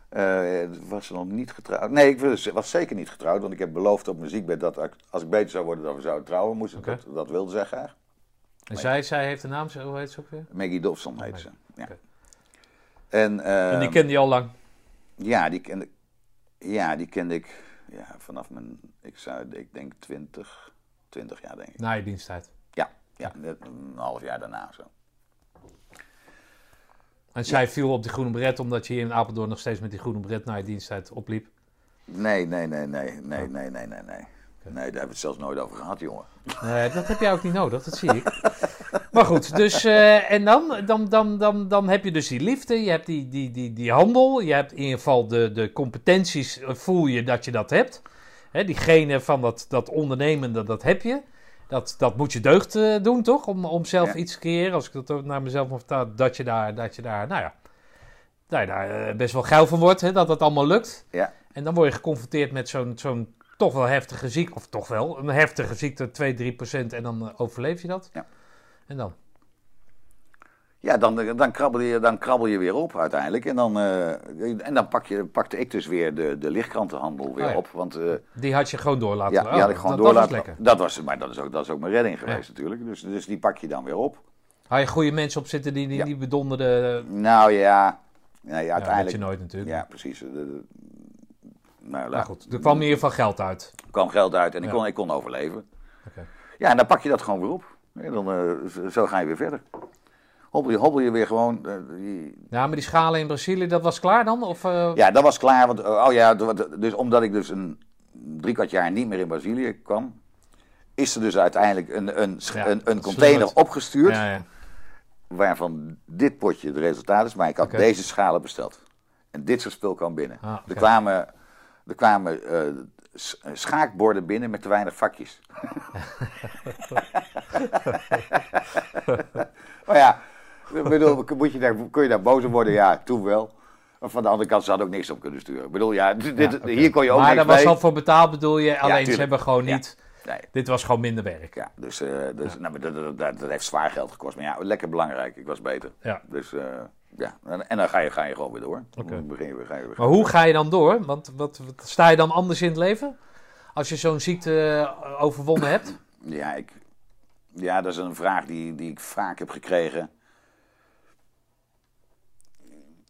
Eh, was ze nog niet getrouwd? Nee, ik was- was zeker niet getrouwd, want ik heb beloofd op mijn ziekbed dat ik- als ik beter zou worden, dat we zouden trouwen. Moest, dat, dat wilde zij graag. En zij, zij heeft een naam, hoe heet ze ook weer? Maggie Dobson heet Maggie, ze. Ja. oké. En, eh, en die kende je al lang. ja, die kende, ja, die kende ik ja, vanaf mijn, ik, zou, ik denk 20, 20 jaar denk ik. Na je diensttijd. Ja, ja een half jaar daarna zo. En zij viel op die groene bret omdat je hier in Apeldoorn nog steeds met die groene bret na je diensttijd opliep. Nee, nee, nee, nee, nee, nee, nee, nee, nee. Nee, daar hebben we het zelfs nooit over gehad, jongen. Nee, dat heb jij ook niet nodig, dat zie ik. Maar goed, dus eh, en dan, dan, dan, dan, dan heb je dus die liefde, je hebt die, die, die, die handel, je hebt in ieder geval de, de competenties, voel je dat je dat hebt. Hè, diegene van dat, dat ondernemende, dat heb je. Dat, dat moet je deugd eh, doen, toch? Om, om zelf Ja. iets te creëren. Als ik dat ook naar mezelf vertalen, dat je daar, dat je daar, nou ja, daar eh, best wel geil van wordt, hè, dat dat allemaal lukt. Ja. En dan word je geconfronteerd met zo'n zo'n toch wel heftige ziekte, of toch wel een heftige ziekte, 2, 3 procent, en dan eh, overleef je dat. Ja. En dan? Ja, dan, dan, krabbel je, dan krabbel je weer op uiteindelijk. En dan, eh, en dan pak je, pakte ik dus weer de, de lichtkrantenhandel weer Oh ja. op. Want eh, Die had je gewoon door laten ja, oh, die had ik gewoon dat, door dat was laten- lekker. Dat was, maar dat is, ook, dat is ook mijn redding geweest natuurlijk. Dus, dus die pak je dan weer op. Had je goede mensen op zitten die die, Ja. die bedonderden? Nou ja, nee, Ja, dat uiteindelijk. je nooit natuurlijk. Ja, precies. Eh, de- nou, goed, er kwam in ieder geval geld uit. er kwam geld uit en ik, kon, ik kon overleven. Ja, en dan pak je dat gewoon weer op. En dan, eh, zo ga je weer verder. Hobbel je, hobbel je weer gewoon. eh, Ja, maar die schalen in Brazilië, dat was klaar dan? Of, eh, Ja, dat was klaar. Want, oh ja, dus omdat ik dus een drie kwart jaar niet meer in Brazilië kwam, is er dus uiteindelijk een, een, Ja, een, container opgestuurd. ja, ja. Waarvan dit potje het resultaat is. Maar ik had deze schalen besteld. En dit soort spul kwam binnen. Ah. Er kwamen, er kwamen eh, schaakborden binnen met te weinig vakjes. maar ja, ik bedoel, moet je daar, kun je daar boos op worden? Ja, toen wel. Maar van de andere kant, ze hadden ook niks op kunnen sturen. Ik bedoel, ja, dit, Ja, hier kon je ook Maar daar was mee. al voor betaald bedoel je, alleen ze hebben gewoon niet... Nee, Dit was gewoon minder werk. ja, dus, eh, dus Nou, maar dat, dat, dat, dat heeft zwaar geld gekost. Maar ja, lekker belangrijk. Ik was beter. Ja. Dus eh, ja, en, en dan ga je, ga je gewoon weer door. Dan begin je weer, ga je weer. Maar hoe ga je dan door? Want wat, wat- sta je dan anders in het leven? Als je zo'n ziekte eh, overwonnen hebt? Ja, ik, ja, dat is een vraag die, die ik vaak heb gekregen.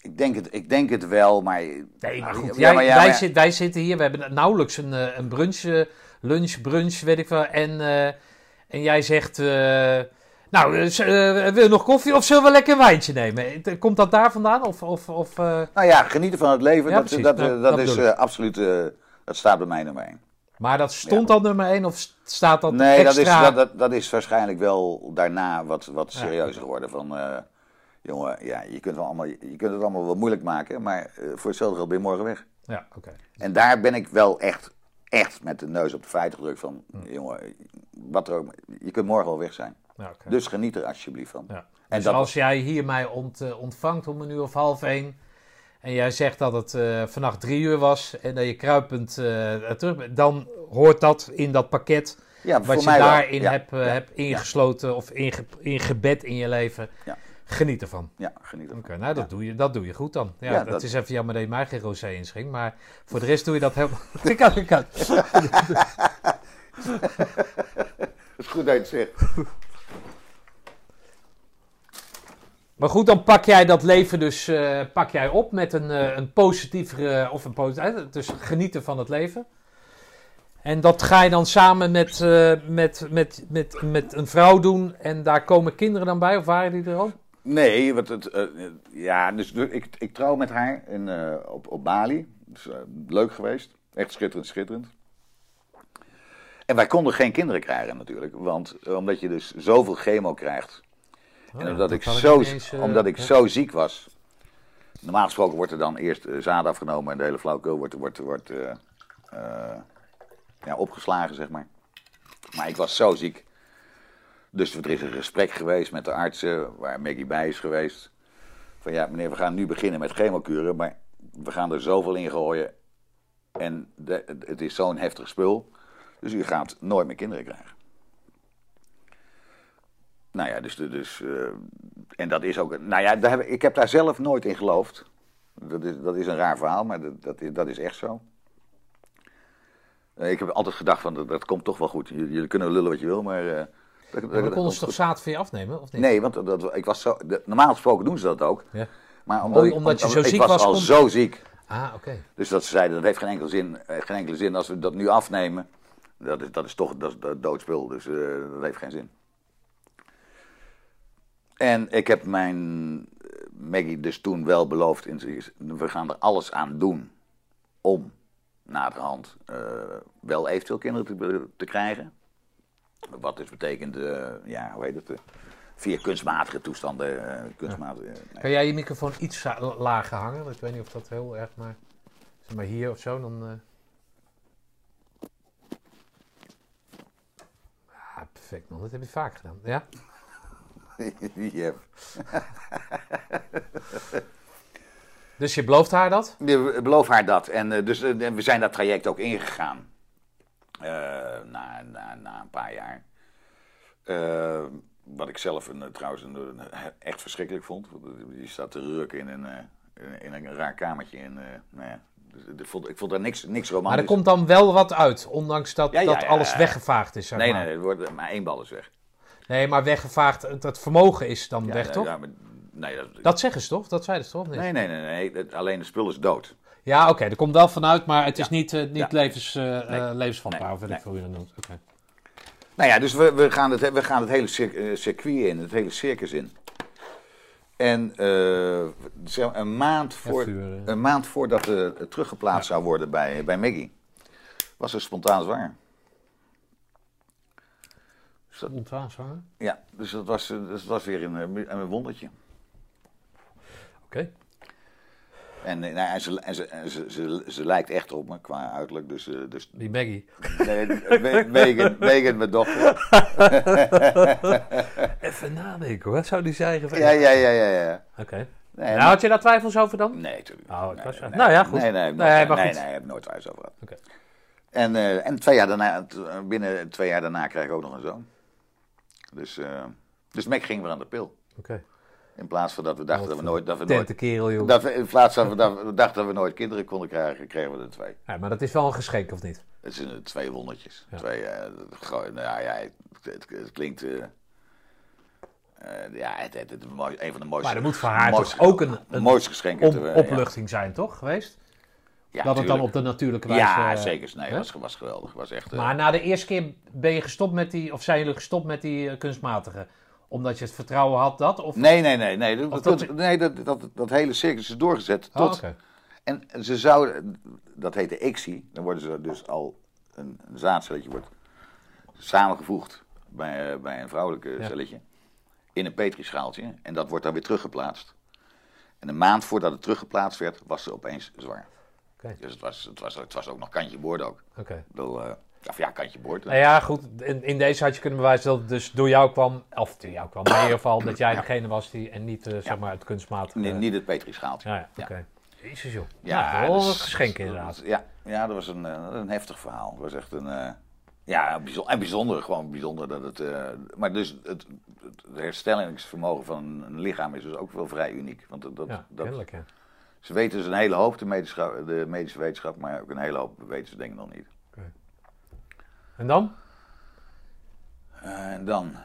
Ik denk het, ik denk het wel, maar... Nee, maar goed. Ja, Jij- maar ja, wij, maar- zit- wij zitten hier, we hebben nauwelijks een, eh, een brunch, eh, lunch, brunch, weet ik wel. En, eh, en jij zegt, nou, eh, wil je nog koffie of zullen we lekker een wijntje nemen? Komt dat daar vandaan? Of, of, of, Nou ja, genieten van het leven, Ja, dat, precies. dat, dat, dat is absoluut... dat staat bij mij nummer één. maar dat stond al nummer één of st- staat dat Nee, dat is, extra? dat, dat, is waarschijnlijk wel daarna wat, wat serieuzer geworden. Van, jongen, ja, je, kunt wel allemaal, je kunt het allemaal wel moeilijk maken, maar eh, voor hetzelfde geld ben je morgen weg. Ja, oké. En daar ben ik wel echt, echt met de neus op de feiten gedrukt van, Hm. jongen, wat er ook, je kunt morgen wel weg zijn. Ja, oké. Dus geniet er alsjeblieft van. Ja. En Dus dat- als jij hier mij ont, eh, ontvangt om een uur of half één... en jij zegt dat het eh, vannacht drie uur was... en dat je kruipend terug bent... dan hoort dat in dat pakket... Ja, wat je daarin Ja, hebt, ja, hebt ingesloten... of inge, ingebed in je leven. Ja. Geniet ervan. Ja, geniet ervan. Oké, nou dat, doe je, dat doe je goed dan. Ja, Ja, dat, is even jammer dat je mij geen rosé maar voor de rest doe je dat helemaal... Uit, kijk uit. Dat is goed dat je het. Maar goed, dan pak jij dat leven dus eh, pak jij op met een, eh, een positievere, of een positieve, dus genieten van het leven. En dat ga je dan samen met, eh, met, met, met, met een vrouw doen en daar komen kinderen dan bij, of waren die er ook? Nee, wat het, eh, ja, dus ik, ik trouw met haar in, eh, op, op Bali. Dus, eh, leuk geweest. Echt schitterend, schitterend. En wij konden geen kinderen krijgen natuurlijk. Want omdat je dus zoveel chemo krijgt. en omdat ik, zo, eens, omdat ik zo ziek was. Normaal gesproken wordt er dan eerst zaad afgenomen. En de hele flauwkul wordt, wordt, wordt, ja, opgeslagen, zeg maar. Maar ik was zo ziek. Dus er is een gesprek geweest met de artsen, waar Maggie bij is geweest. Van ja, meneer, we gaan nu beginnen met chemokuren, maar we gaan er zoveel in gooien. En het is zo'n heftig spul, dus u gaat nooit meer kinderen krijgen. Nou ja, dus, dus eh, en dat is ook, nou ja, daar heb, ik heb daar zelf nooit in geloofd. Dat is, dat is een raar verhaal, maar dat, dat, is, dat is echt zo. Eh, ik heb altijd gedacht van, dat, komt toch wel goed. Jullie, jullie kunnen lullen wat je wil, maar... eh, dat, Maar dan konden ze toch zaad van je afnemen, of niet? Nee, want dat, ik was zo, de- normaal gesproken doen ze dat ook. Ja. Maar ik- omdat je zo ik ziek was, was, al kon- zo ziek. Ah, oké. Dus dat ze zeiden, dat heeft geen enkele zin, eh, geen enkele zin als we dat nu afnemen. Dat is, dat is toch dat is doodspul, dus eh, dat heeft geen zin. En ik heb mijn eh, Maggie dus toen wel beloofd, in, we gaan er alles aan doen om naderhand eh wel eventueel kinderen te, te krijgen. Wat dus betekent, eh, ja, hoe heet het, eh, via kunstmatige toestanden, eh, kunstmatige, nee. Kan jij je microfoon iets lager hangen? Ik weet niet of dat heel erg, maar... Zeg maar hier of zo, dan... Ah, perfect man. Dat heb je vaak gedaan. Ja? Dus je belooft haar dat? Ik beloof haar dat. En dus, we zijn dat traject ook ingegaan. Eh, na, na, na een paar jaar. Eh, wat ik zelf een, trouwens een, een- echt verschrikkelijk vond. Je staat te rukken in een, eh, in, een raar kamertje. En, eh, nou ja, dus, ik, vond, ik vond daar niks, niks Maar romantisch. er komt dan wel wat uit, ondanks dat, Ja, ja, dat alles weggevaagd is. Zeg Nee, maar. nee, er wordt maar één bal is weg. nee, maar weggevaagd, het, het vermogen is dan weg, toch? ja, maar- nee, dat, Dat zeggen ze toch? Dat zeiden ze toch? niet? nee, nee, nee, nee, het- alleen de spul is dood. Ja, oké, er komt wel vanuit, maar het is Ja. niet, eh, niet Ja. levens, eh, Nee. eh, levensvatbaar, Nee. ik hoe je dat noemt. Nou ja, dus we, we, gaan, het, we gaan het hele cir- circuit in, het hele circus in. En zeg maar, een, maand voor, vuur, een maand voordat het teruggeplaatst zou worden bij, bij Maggie, was er spontaan zwaar. Spontaan zwanger? Ja, dus dat was, dat was weer een, een wondertje. Oké. En, eh, nou, en, ze, en, ze, en ze, ze, ze lijkt echt op me qua uiterlijk. Dus, eh, dus Die Maggie. nee, Me- Megan, Megan, mijn dochter. Even nadenken hoor, zou die zeggen? Ja, ja, ja, ja. ja. Oké. Nee, nou, had je daar twijfels over dan? Nee, natuurlijk. Oh, nee, was- nee, nou ja, goed. Nee, nee, ik heb Nee, nooit- nee, nee, ik heb nooit twijfels over gehad. Oké. En, eh, en twee jaar daarna, binnen twee jaar daarna kreeg ik ook nog een zoon. Dus, eh dus Mac ging weer aan de pil. Oké. In plaats van dat we dachten dat we nooit... Dat we nooit kerel, joh. dat we, in plaats van dat we dachten dat we nooit kinderen konden krijgen, kregen we er twee. Ja, maar dat is wel een geschenk, of niet? Het zijn eh, twee wondertjes. Ja. Twee, eh, gewoon, nou ja, het, het, het klinkt... eh, eh, ja, het, het, het, mooi- een van de mooiste... Maar er moet voor haar mooiste- toch ook een, een geschenken. op, ja. opluchting zijn, toch? Geweest? Ja, dat het dan op de natuurlijke wijze... Ja, eh, zeker. Nee, hè? was, was geweldig. Was echt, eh, Maar na de eerste keer ben je gestopt met die... Of zijn jullie gestopt met die eh, kunstmatige? Omdat je het vertrouwen had dat? Of... Nee, nee, nee. Nee, dat, Of dat, dat- nee dat, dat, dat hele circus is doorgezet Oh, tot... En ze zouden... Dat heet de ICSI. Dan worden ze dus al... Een, een zaadcelletje wordt samengevoegd bij, eh, bij een vrouwelijke Ja. celletje. In een petrischaaltje. En dat wordt dan weer teruggeplaatst. En een maand voordat het teruggeplaatst werd, was ze opeens zwaar. Dus het was, het, was, het was ook nog kantje boord ook. Oké. Of ja, kantje boord. Nou ja, goed. In, in deze had je kunnen bewijzen dat het dus door jou kwam... Of door jou kwam. Maar in ieder geval dat jij Ja. degene was die... En niet, eh, zeg maar, het kunstmatige... Nee, niet het petrischaaltje. Ja, ja, Ja. oké. Jezus joh. Ja, Ja, wel dus- een geschenk inderdaad. Ja, ja dat was een, eh, een heftig verhaal. Het was echt een. eh, ja, bijzonder, en bijzonder, gewoon bijzonder dat het. eh, maar dus het, het herstellingsvermogen van een lichaam is dus ook wel vrij uniek. Want dat, dat, Ja, dat, ze weten dus een hele hoop, de medische, de medische wetenschap, maar ook een hele hoop weten ze denk ik nog niet. En dan? Eh, en dan.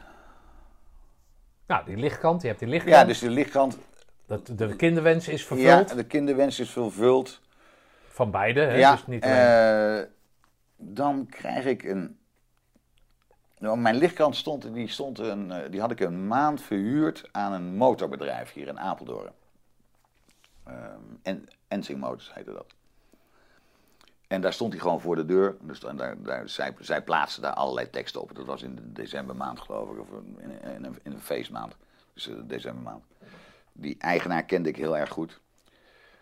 Nou, die lichtkant. Je hebt die lichtkant. Ja, dus de lichtkant. dat, de kinderwens is vervuld. Ja, de kinderwens is vervuld. Van beide. Hè? ja, dus niet alleen... eh, dan krijg ik een. Nou, mijn lichtkant stond, die, stond een, eh, die had ik een maand verhuurd aan een motorbedrijf hier in Apeldoorn. Ehm, en Ensing Motors heette dat. En daar stond hij gewoon voor de deur. Dus dan, daar, daar, zij, zij plaatsten daar allerlei teksten op. Dat was in de decembermaand, geloof ik, of in, in, een, in feestmaand. Dus de decembermaand. Die eigenaar kende ik heel erg goed.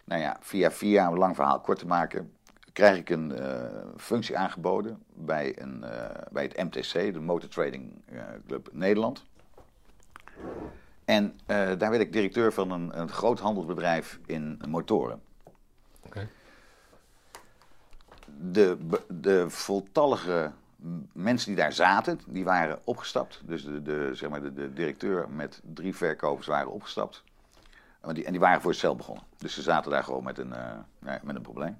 Nou ja, via via, een lang verhaal kort te maken, krijg ik een eh, functie aangeboden bij, een, eh, bij het MTC, de Motor Trading eh, Club Nederland. En eh, daar werd ik directeur van een, een groot handelsbedrijf in motoren. Oké. De, de voltallige mensen die daar zaten, die waren opgestapt. Dus de, de, zeg maar de, de directeur met drie verkopers waren opgestapt. En die, en die waren voor zichzelf begonnen. Dus ze zaten daar gewoon met een, eh, ja, met een probleem.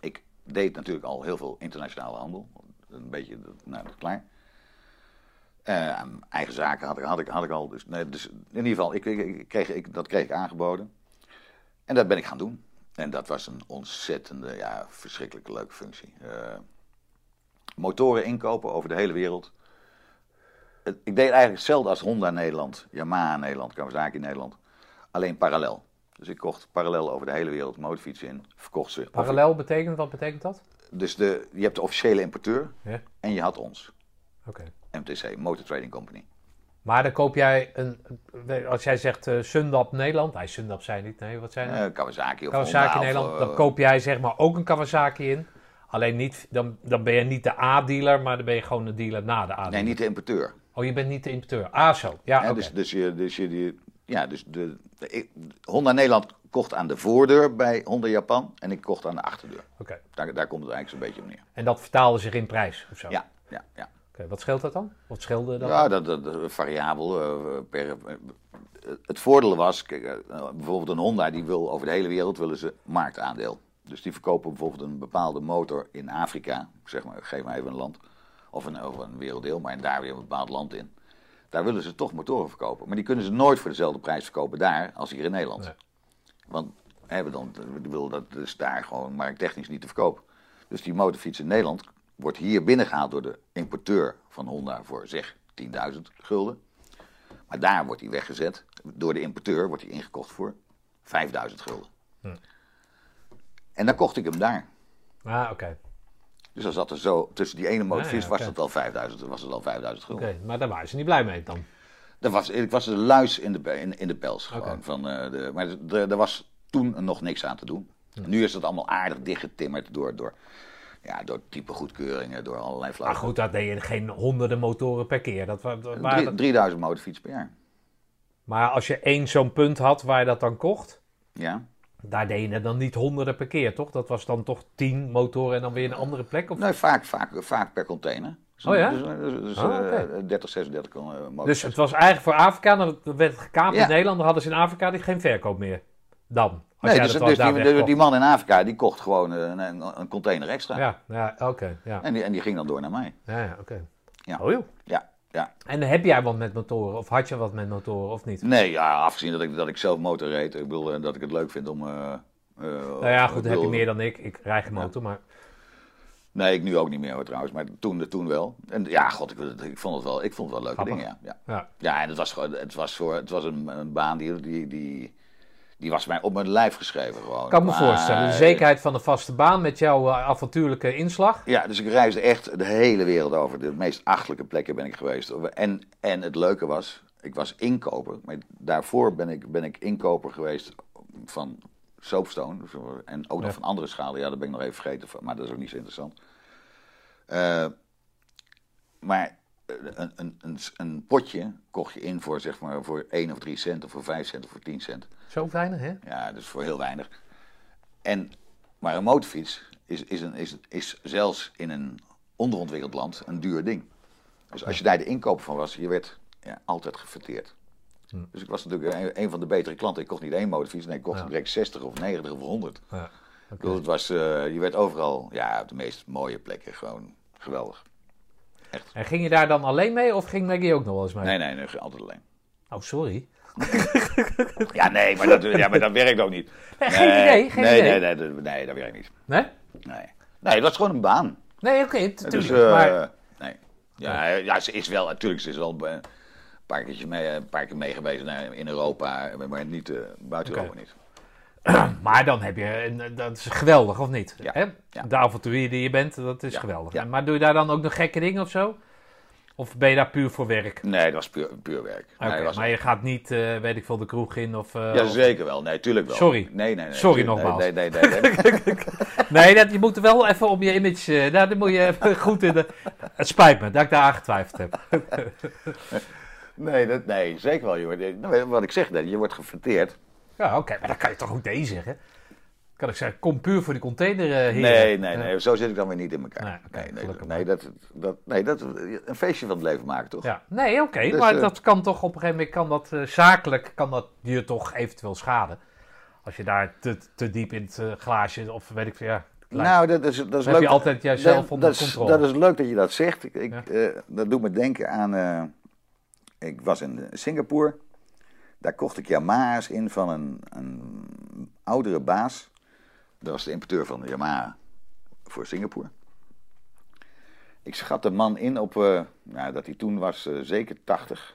Ik deed natuurlijk al heel veel internationale handel. Een beetje, nou, klaar. Eh, eigen zaken had ik, had ik, had ik al. Dus, nee, dus in ieder geval, ik, ik, ik kreeg, ik, dat kreeg ik aangeboden. En dat ben ik gaan doen. En dat was een ontzettende, ja, verschrikkelijke leuke functie. Eh, motoren inkopen over de hele wereld. Het- ik deed eigenlijk hetzelfde als Honda Nederland, Yamaha Nederland, Kawasaki Nederland. Alleen parallel. Dus ik kocht parallel over de hele wereld motorfietsen in, verkocht ze. Of- Parallel betekent, wat betekent dat? Dus de, je hebt de officiële importeur Ja. en je had ons, Oké. MTC, Motor Trading Company. Maar dan koop jij een, als jij zegt eh Sundap Nederland, hij Sundap zei niet, nee, wat zijn het? Eh, Kawasaki of Kawasaki Honda. Nederland, of, dan eh, koop jij zeg maar ook een Kawasaki in. Alleen niet, dan, dan ben je niet de A-dealer, maar dan ben je gewoon de dealer na de A-dealer. Nee, niet de importeur. Oh, je bent niet de importeur. Ah, zo. Ja, dus, dus, je, dus, je, die, ja, dus de, ik- Honda Nederland kocht aan de voordeur bij Honda Japan en ik kocht aan de achterdeur. Oké. Daar, daar komt het eigenlijk zo'n beetje op neer. En dat vertaalde zich in prijs of zo? Ja, ja, ja. Oké, wat scheelt dat dan? Wat scheelde dat? Ja, dat, dat, dat- variabel. eh, per, eh, het voordeel was, kijk, eh, bijvoorbeeld een Honda die wil over de hele wereld willen ze marktaandeel. Dus die verkopen bijvoorbeeld een bepaalde motor in Afrika, zeg maar, geef maar even een land, of een, of een werelddeel, maar daar weer een bepaald land in. Daar willen ze toch motoren verkopen. Maar die kunnen ze nooit voor dezelfde prijs verkopen daar als hier in Nederland. Nee. Want hebben dan, we willen dat dus daar gewoon markttechnisch niet te verkopen. Dus die motorfiets in Nederland wordt hier binnengehaald door de importeur van Honda voor zeg 10.000 gulden. Maar daar wordt hij weggezet. Door de importeur wordt hij ingekocht voor 5.000 gulden. En dan kocht ik hem daar. Ah, oké. Dus dan zat er zo, tussen die ene ja, was oké. het al 5000, was het al 5000 gulden. Oké, maar daar waren ze niet blij mee dan. Dat was, ik was een luis in de, in, in de pels. Gewoon, van, eh, de, maar er er was toen nog niks aan te doen. Nu is het allemaal aardig dichtgetimmerd door, door, ja, door type goedkeuringen, door allerlei Maar flauwe. goed, dat deed je geen honderden motoren per keer. Dat, dat waren Drie- dat- 3000 motorfiets per jaar. Maar als je één zo'n punt had waar je dat dan kocht, Ja. daar deed je dan niet honderden per keer, toch? Dat was dan toch tien motoren en dan weer een andere plek? Of? Nee, vaak, vaak, vaak per container. Dus, Oh ja? Dus, dus, dus, eh, oké. 30, 36 kon, eh, motorfiets. Dus het was eigenlijk voor Afrika, dan werd het gekaapt Ja. in Nederland, dan hadden ze in Afrika die geen verkoop meer. Dan. Als Nee, dus, dus die, man in Afrika die kocht gewoon eh, een, een, een container extra. Ja, ja oké. ja. En, die, en die ging dan door naar mij. Ja, ja, oké. Ja. Oh joh. Ja, ja. En heb jij wat met motoren? Of had je wat met motoren of niet? Nee, ja, afgezien dat ik, dat ik zelf motor reed. Ik bedoel, eh, dat ik het leuk vind om... eh, Nou ja, goed, heb je meer dan ik. Ik rij geen motor, maar... Nee, ik nu ook niet meer hoor trouwens, maar toen, toen wel. En ja, god, ik, ik vond het wel, ik vond het wel leuke Grappig. dingen, ja. ja. Ja. Ja, en het was gewoon, het was, voor, het was een, een baan die, die, die, die was mij op mijn lijf geschreven gewoon. Ik kan me voorstellen. De zekerheid van een vaste baan met jouw eh, avontuurlijke inslag. Ja, dus ik reisde echt de hele wereld over. De meest achtelijke plekken ben ik geweest. En, en het leuke was, ik was inkoper. Maar daarvoor ben ik, ben ik inkoper geweest van Soapstone. En ook nog Ja. van andere schalen. Ja, dat ben ik nog even vergeten. Maar dat is ook niet zo interessant. Eh, maar eh, een, een, een, een potje kocht je in voor, zeg maar, voor 1 of 3 cent. Of voor 5 cent of voor 10 cent. Zo weinig, hè? Ja, dus voor heel weinig. En, maar een motorfiets is, is, een, is, is zelfs in een onderontwikkeld land een duur ding. Dus als je daar de inkoop van was, je werd ja, altijd gefeteerd. Dus ik was natuurlijk een, een van de betere klanten. Ik kocht niet één motorfiets, nee, ik kocht Ja. direct 60 of 90 of 100. Ja. Bedoel, het was, eh, je werd overal, ja, op de meest mooie plekken gewoon geweldig. En ging je daar dan alleen mee of ging Maggie ook nog wel eens mee? Nee, nee, nee, altijd alleen. Oh, sorry. Ja, nee, maar dat, ja, maar dat werkt ook niet. Nee, geen idee, geen nee, idee. Nee, nee, dat- nee, dat werkt niet. Nee? Nee, nee dat is gewoon een baan. Nee, oké, natuurlijk. Dus, eh, maar nee. Ja, ja, ze is wel, natuurlijk, ze is wel eh, een paar, mee, een paar keer mee geweest naar, in Europa, maar niet eh, buiten. Europa niet. Maar dan heb je, een- dat is geweldig, of niet? Ja, Hè? ja. De avonturier die je bent, dat is geweldig. ja. Maar doe je daar dan ook nog gekke dingen of zo? Of ben je daar puur voor werk? Nee, dat was puur, puur werk. Oké, nee, dat was maar je gaat niet, eh, weet ik veel, de kroeg in of... eh, Ja, zeker wel. Nee, tuurlijk wel. Sorry. Nee, nee, nee. Sorry tuurlijk- nogmaals. Nee, nee, nee. nee, nee. Dat, je moet er wel even om je image... eh, nou, dan moet je even goed in de... Het spijt me dat ik daar aan getwijfeld heb. nee, dat, nee, zeker wel. Wordt, nou, wat ik zeg, dat je wordt gefeteerd. Ja, oké, maar dan kan je toch ook nee zeggen? Kan ik zeggen, kom puur voor die container, eh heren. Nee, nee, Eh, nee. Zo zit ik dan weer niet in elkaar. Nee, nee, nee, dat, dat, nee, dat, een feestje van het leven maken, toch? Ja, nee, oké, Dus, maar eh, dat kan toch op een gegeven moment, kan dat, eh, zakelijk kan dat je toch eventueel schaden. Als je daar te, te diep in het eh, glaasje, of weet ik veel, ja. Nou, dat is, dat is dan leuk. heb je altijd dat, onder dat is, controle. dat is leuk dat je dat zegt. Ik, Ja. eh, dat doet me denken aan. eh, ik was in Singapore. Daar kocht ik Yamaha's in van een, een oudere baas. Dat was de importeur van de Yamaha voor Singapore. Ik schat de man in op. eh, nou, dat hij toen was eh, zeker 80.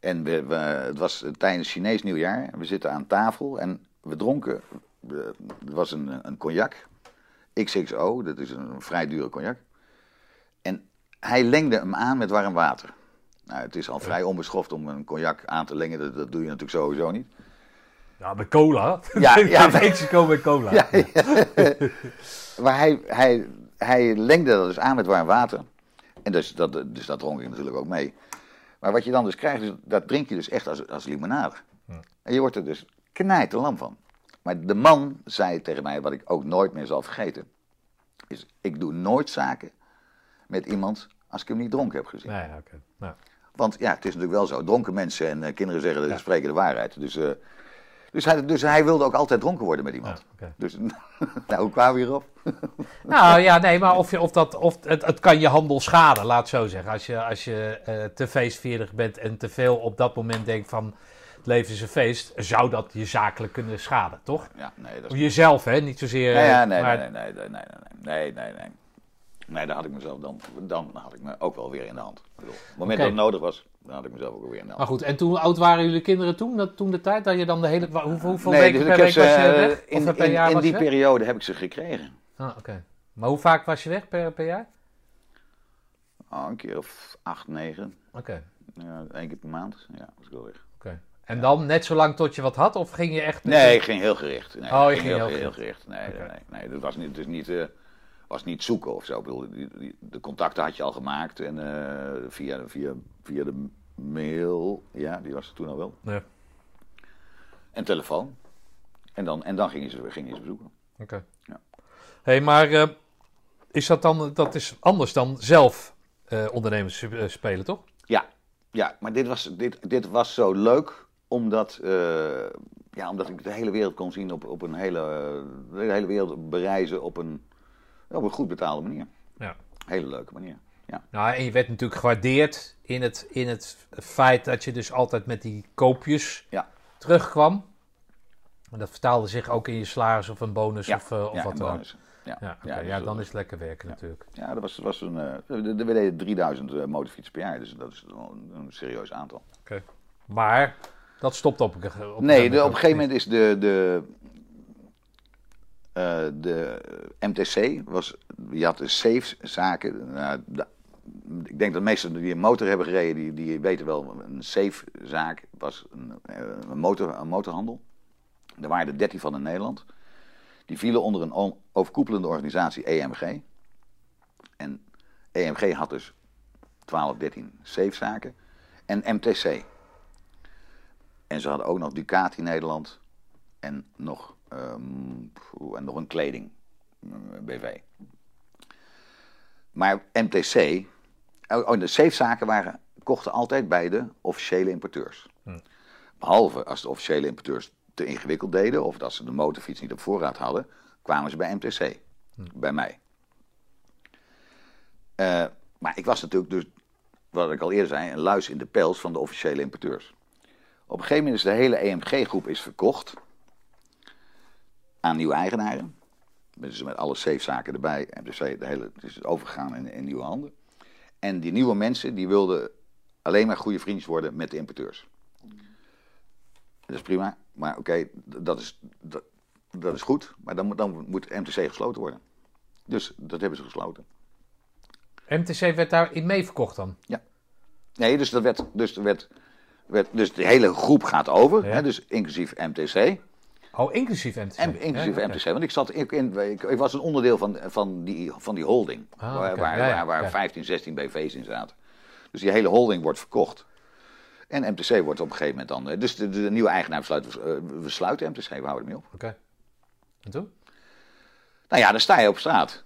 En we, het was tijdens Chinees nieuwjaar. We zitten aan tafel en we dronken. eh, Het was een, een cognac. XXO, dat is een vrij dure cognac. En hij lengde hem aan met warm water. Nou, het is al vrij onbeschoft om een cognac aan te lengen. Dat doe je natuurlijk sowieso niet. Ja, met cola. Ja, ja, Mexico met cola. Ja, maar hij, hij, hij lengde dat dus aan met warm water. En dus dat, dus dat dronk ik natuurlijk ook mee. Maar wat je dan dus krijgt, dat drink je dus echt als, als limonade. En je wordt er dus knijterlam van. Maar de man zei tegen mij, wat ik ook nooit meer zal vergeten. Is, ik doe nooit zaken met iemand als ik hem niet dronken heb gezien. Nee, oké. Nou, Want ja, het is natuurlijk wel zo. Dronken mensen en eh, kinderen zeggen, ze spreken de waarheid. Dus, eh, dus, hij, dus hij wilde ook altijd dronken worden met iemand. ja, oké. Dus nou, hoe kwamen we hierop? Nou ja, nee, maar of je, of dat, of het, het kan je handel schaden, laat het zo zeggen. Als je, als je eh, te feestvierig bent en te veel op dat moment denkt van het leven is een feest, zou dat je zakelijk kunnen schaden, toch? Ja, nee, dat is... jezelf, hè? Niet zozeer. Ja, ja, nee, maar- nee, nee, nee, nee, nee, nee, nee, nee. Nee, dan had ik mezelf dan, dan had ik me ook wel weer in de hand. Bedoel, op het moment dat het nodig was, dan had ik mezelf ook weer in de Maar hand. goed, en toen oud waren jullie kinderen toen? Dat, toen de tijd dat je dan de hele. Hoeveel, nee, weken dus per week heb was ze, je eh, weg? in, of per in, jaar in was die je weg? periode heb ik ze gekregen. Ah, oké. Maar hoe vaak was je weg per, per jaar? Oh, een keer of acht, negen. Oké. Ja, één keer per maand. Ja, was ik wel weg. oké. En dan net zo lang tot je wat had? Of ging je echt. Nee, ik ging heel gericht. Nee, Oh, je ging heel heel, gericht. gericht. Nee, Oké. nee, nee, nee, dat was niet, dus niet, eh, was niet zoeken of zo. Ik bedoel, die, die- de contacten had je al gemaakt en eh, via, via, via de mail, ja, die was er toen al wel. Nee. En telefoon. En dan, en dan gingen, ze, gingen ze bezoeken. Oké. Ja. hey, maar eh, is dat dan. Dat is anders dan zelf eh, ondernemers spelen, toch? Ja, ja maar dit was, dit, dit was zo leuk omdat, ja, omdat ik de hele wereld kon zien op, op een hele, de hele wereld bereizen op een, op een goed betaalde manier. Ja. Hele leuke manier. Ja. Nou, en je werd natuurlijk gewaardeerd in het, in het feit dat je dus altijd met die koopjes Ja. terugkwam. En dat vertaalde zich ook in je salaris of een bonus Ja, of, eh, of wat dan ook. Ja, Ja, oké, ja, dan is het lekker werken natuurlijk. Ja, dat was, was een, eh, we deden 3000 eh, motorfietsen per jaar, dus dat is een, een serieus aantal. Maar dat stopt op een gegeven moment. nee, de, op een gegeven moment is de, de, eh, de MTC, was, je had de safe zaken. Nou, ik denk dat de meesten die een motor hebben gereden, die, die weten wel, een safe zaak was een, eh, motor, een motorhandel. Er waren er 13 van in Nederland. Die vielen onder een overkoepelende organisatie EMG. En EMG had dus 12, 13 safe-zaken. En MTC. En ze hadden ook nog Ducati Nederland. En nog, ehm, en nog een kleding eh, BV. Maar MTC. Oh, oh, de safe-zaken waren, kochten altijd bij de officiële importeurs. Behalve als de officiële importeurs te ingewikkeld deden. of dat ze de motorfiets niet op voorraad hadden. kwamen ze bij MTC. Bij mij. Eh, maar ik was natuurlijk dus, wat ik al eerder zei, een luis in de pels van de officiële importeurs. Op een gegeven moment is de hele EMG-groep is verkocht aan nieuwe eigenaren. Dus met alle safe-zaken erbij. MTC, de hele, het is overgegaan in, in nieuwe handen. En die nieuwe mensen die wilden alleen maar goede vriendjes worden met de importeurs. Dat is prima, maar oké, dat, is, dat, dat is goed. Maar dan, moet- dan moet MTC gesloten worden. Dus dat hebben ze gesloten. MTC werd daarin mee verkocht dan? Nee, dus, dat werd, dus, er werd, werd, dus de hele groep gaat over, Ja. hè, dus inclusief MTC. Oh, inclusief MTC? En, inclusief Ja. MTC, want ik, zat, ik, in, ik, ik was een onderdeel van, van, die, van die holding. Ah, waar waar, Ja, ja, waar, waar ja. 15, 16 BV's in zaten. Dus die hele holding wordt verkocht. En MTC wordt op een gegeven moment dan. eh, Dus de, de nieuwe eigenaar besluit, eh, we sluiten MTC, we houden ermee op. Oké. En toen? Nou ja, dan sta je op straat.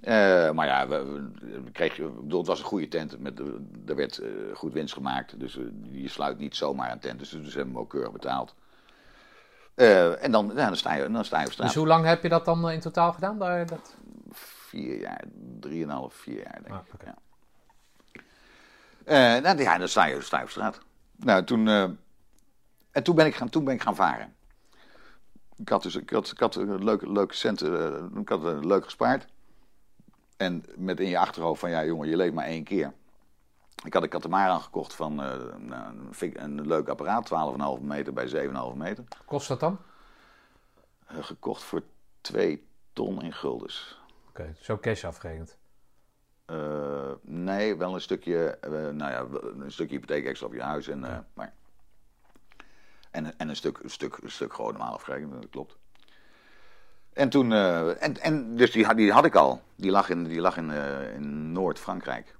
Eh, maar ja, we, ik bedoel, het was een goede tent. Met, er werd goed winst gemaakt. Dus je sluit niet zomaar een tent. Dus, dus hebben we hem ook keurig betaald. Eh, en dan, dan, sta je, dan sta je op straat. Dus hoe lang heb je dat dan eh, in totaal gedaan? Daar, dat... Vier jaar, drieënhalf, vier jaar denk Ah, ik. oké. Ja. Eh, nou, ja, dan sta je, sta je op straat. Nou, toen, eh, en toen ben, ik gaan, toen ben ik gaan varen. Ik had dus ik had, ik had een leuke, leuke centen, ik had leuk gespaard. En met in je achterhoofd van, ja jongen, je leeft maar één keer. Ik had een katamaran gekocht van eh, nou, een, een leuk apparaat, 12,5 meter bij 7,5 meter. Kost dat dan? Eh, gekocht voor 2 ton in guldens. Oké, zo cash afgerekend. Eh, nee, wel een stukje, nou ja, een stukje hypotheek extra op je huis. En, maar, en, en een, stuk, een, stuk, een stuk gewoon normaal afgerekend, dat klopt. En toen, en, en dus die, had- die had ik al. Die lag in, die lag in, in Noord-Frankrijk.